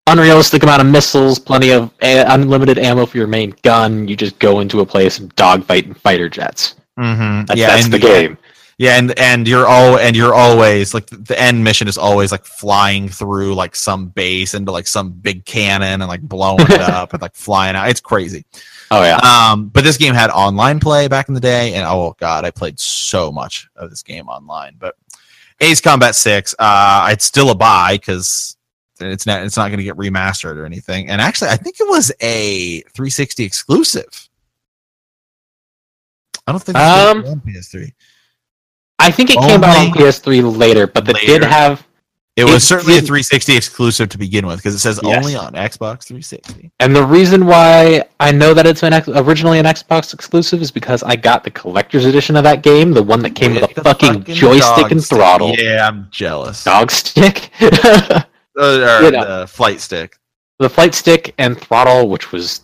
unrealistic amount of missiles, plenty of a- unlimited ammo for your main gun. You just go into a place and dogfight and fighter jets. Mhm. That's, yeah, that's the game. Yeah, and and you're all and you're always like the end mission is always like flying through like some base into like some big cannon and like blowing it up and like flying out. It's crazy. Oh yeah. Um, but this game had online play back in the day, and oh god, I played so much of this game online. But Ace Combat Six, uh, it's still a buy because it's not it's not going to get remastered or anything. And actually, I think it was a 360 exclusive. I don't think it's Um, on PS3. I think it came out on PS3 later, but it did have, It it was certainly a 360 exclusive to begin with because it says Yes. only on Xbox 360. and the reason why I know that it's an ex- originally an Xbox exclusive is because I got the collector's edition of that game, the one that came with, a the fucking, joystick and stick. throttle. Yeah, I'm jealous. Dog stick. Uh, or You know. the flight stick. the flight stick and throttle, which was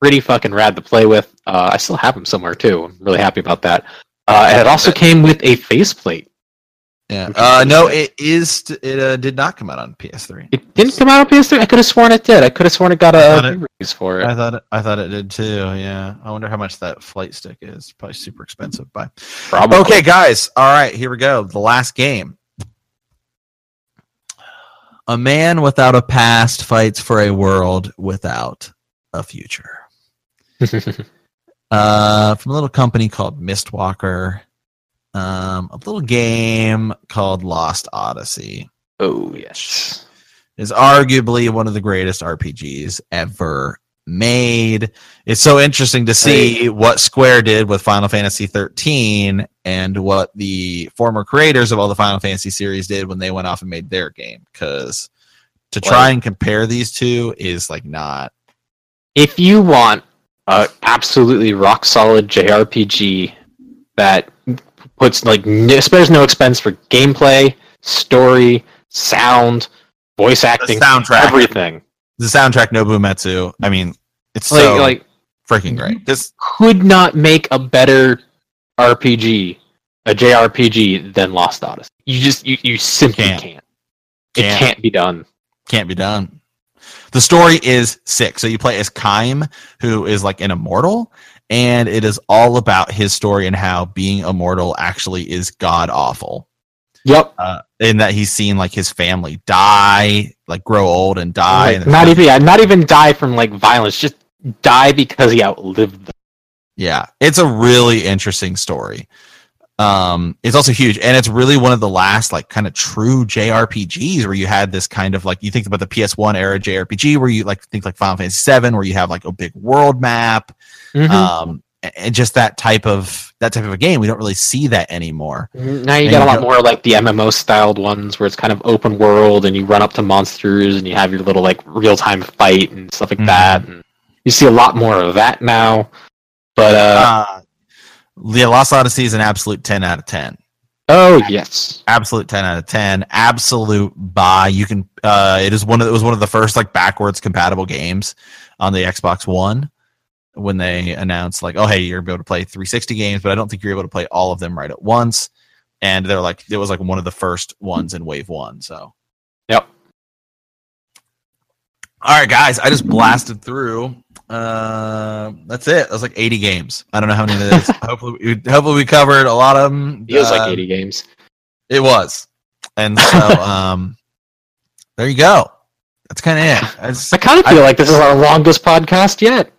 pretty fucking rad to play with. Uh, I still have them somewhere too. I'm really happy about that. Uh, and it also came with a faceplate. Yeah. Uh, no, it is. It uh, did not come out on PS3. It didn't come out on PS3. I could have sworn it did. I could have sworn it got I a thought it- release for it. I thought it, I thought it did too. Yeah. I wonder how much that flight stick is. Probably super expensive. Buy. Probably. Okay, guys. All right, here we go. The last game. A man without a past fights for a world without a future. uh, from a little company called Mistwalker. Um, a little game called Lost Odyssey oh yes. is arguably one of the greatest RPGs ever made. It's so interesting to see what Square did with Final Fantasy 13 and what the former creators of all the Final Fantasy series did when they went off and made their game because to try Like- and compare these two is like not If you want a absolutely rock solid JRPG that puts like n- spares no expense for gameplay, story, sound, voice acting, soundtrack. everything. The soundtrack Nobu Nobumetsu. I mean, it's Like so like freaking great. This could not make a better RPG, a JRPG than Lost Odyssey. You just you, you simply Can't. can't. It Can't. can't be done. can't be done. The story is sick. So you play as Kaim, who is like an immortal, and it is all about his story and how being immortal actually is god awful. Yep. Uh, in that he's seen like his family die, like grow old and die. Like, and not even yeah, not even die from like violence, just die because he outlived them. Yeah, it's a really interesting story. Um, it's also huge, and it's really one of the last like kind of true JRPGs where you had this kind of like you think about the PS1 era JRPG where you like think like Final Fantasy VII where you have like a big world map, Mm-hmm. um, and just that type of that type of a game. We don't really see that anymore. Now you and got a lot more like the MMO styled ones where it's kind of open world and you run up to monsters and you have your little like real time fight and stuff like Mhm. that. And you see a lot more of that now. But uh, Uh, the Lost Odyssey is an absolute ten out of ten. oh yes, absolute 10 out of 10 absolute buy you can uh it is one of it was one of the first like backwards compatible games on the xbox one when they announced like oh hey you're able to play 360 games but i don't think you're able to play all of them right at once. And they're like it was like one of the first ones in wave one so. Yep. all right guys i just blasted through uh that's it that was like 80 games i don't know how many it is hopefully we, hopefully we covered a lot of them feels like Uh, eighty games. it was. And so um there you go. That's kind of it. I I kind of feel like this is our longest podcast yet.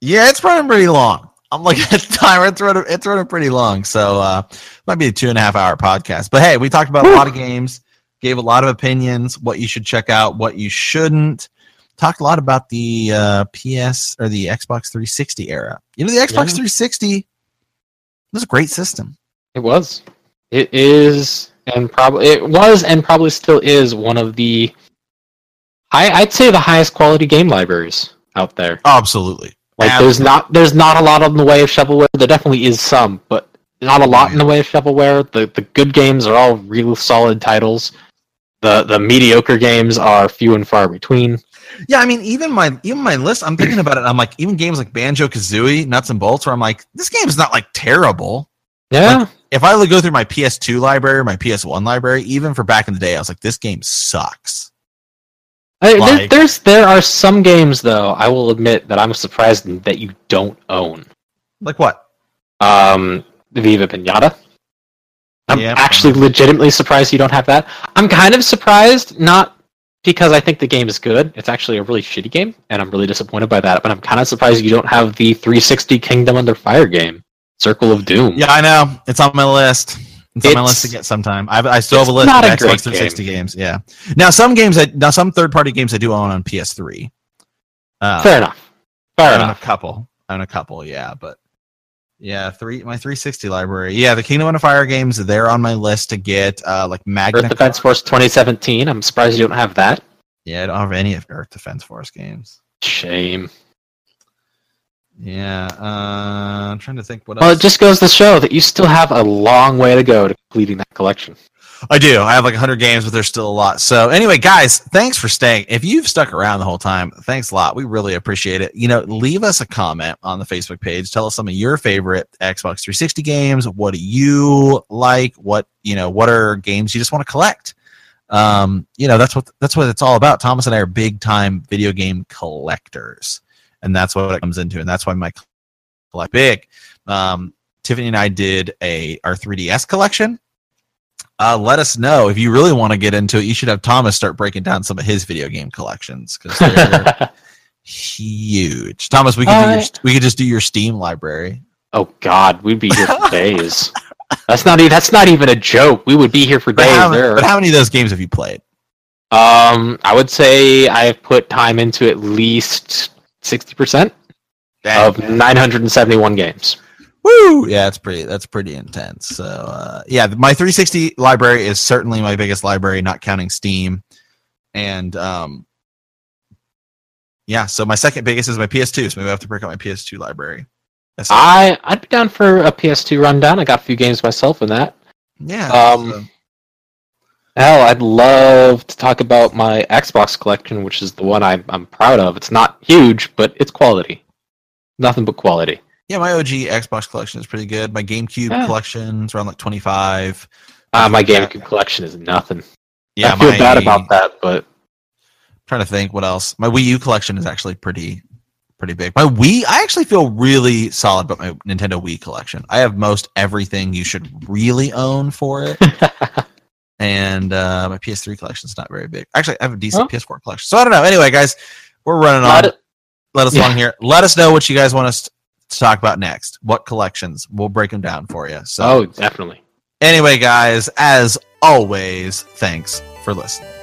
yeah, it's running pretty long. I'm looking at the timer. It's running it's running pretty long. So uh might be a two and a half hour podcast. But hey, we talked about a lot of games, gave a lot of opinions, what you should check out, what you shouldn't. Talked a lot about the uh PS or the Xbox 360 era. You know, the Xbox Yeah. 360 was a great system. It was. It is, and probably it was, and probably still is one of the. I, I'd say the highest quality game libraries out there. Absolutely. Like there's not there's not a lot in the way of shovelware. There definitely is some, but not a lot in the way of shovelware. The the good games are all real solid titles. The the mediocre games are few and far between. Yeah, I mean, even my even my list, I'm thinking about it. I'm like, even games like Banjo Kazooie, Nuts and Bolts, where I'm like, this game's not like terrible. Yeah, If I go through my PS2 library, my PS1 library, even for back in the day, I was like, this game sucks. I- there- there's there are some games though. I will admit that I'm surprised that you don't own. Like what? Um, Viva Pinata. I'm Yeah, actually legitimately surprised you don't have that. I'm kind of surprised, not because I think the game is good. It's actually a really shitty game, and I'm really disappointed by that. But I'm kind of surprised you don't have the 360 Kingdom Under Fire game, Circle of Doom. Yeah, I know. It's on my list. It's, on my list to get sometime. I, I still have a list of Xbox 360 games. Yeah. Now some games that now some third party games I do own on PS3. Uh, Fair enough. I Fair own a couple. I own a couple, yeah, but yeah, three my 360 library. Yeah, the Kingdom of Fire games they're on my list to get. Uh, like Magna. Earth Defense Force 2017. I'm surprised you don't have that. Yeah, I don't have any of Earth Defense Force games. Shame. Yeah, uh, I'm trying to think what else. Well, else. it just goes to show that you still have a long way to go to completing that collection. I do. I have like 100 games, but there's still a lot. So anyway, guys, thanks for staying. If you've stuck around the whole time, thanks a lot. We really appreciate it. You know, leave us a comment on the Facebook page. Tell us some of your favorite Xbox 360 games. What do you like? What you know? What are games you just want to collect? Um, you know, that's what that's what it's all about. Thomas and I are big time video game collectors, and that's what it comes into, and that's why my collect big. Um, Tiffany and I did a our 3DS collection uh, let us know if you really want to get into it. You should have Thomas start breaking down some of his video game collections because they're huge. Thomas, we could do your, Uh, we could just do your Steam library. oh God, we'd be here for days. That's not e- that's not even a joke. We would be here for But days. how, There. but how many of those games have you played? Um, I would say I've put time into at least sixty percent of nine hundred and seventy-one games. Woo! Yeah, that's pretty. That's pretty intense. So, uh, yeah, my 360 library is certainly my biggest library, not counting Steam. And um, yeah, so my second biggest is my PS2. So maybe I have to break out my PS2 library. That's I I'd be down for a PS2 rundown. I got a few games myself in that. yeah. um, so- Hell, I'd love to talk about my Xbox collection, which is the one I'm, I'm proud of. It's not huge, but it's quality. Nothing but quality. Yeah, my OG Xbox collection is pretty good. My GameCube Yeah. collection is around like 25. Uh, my Yeah. GameCube collection is nothing. Yeah, I feel my, bad about that, but I'm trying to think what else. My Wii U collection is actually pretty pretty big. My Wii, I actually feel really solid about my Nintendo Wii collection. I have most everything you should really own for it. and uh, my PS3 collection is not very big. Actually, I have a decent PS4 collection. So I don't know. Anyway, guys, we're running on. Not- Let us Yeah. along here. Let us know what you guys want us to talk about next. What collections? We'll break them down for you. So oh, definitely. anyway, guys, as always, thanks for listening.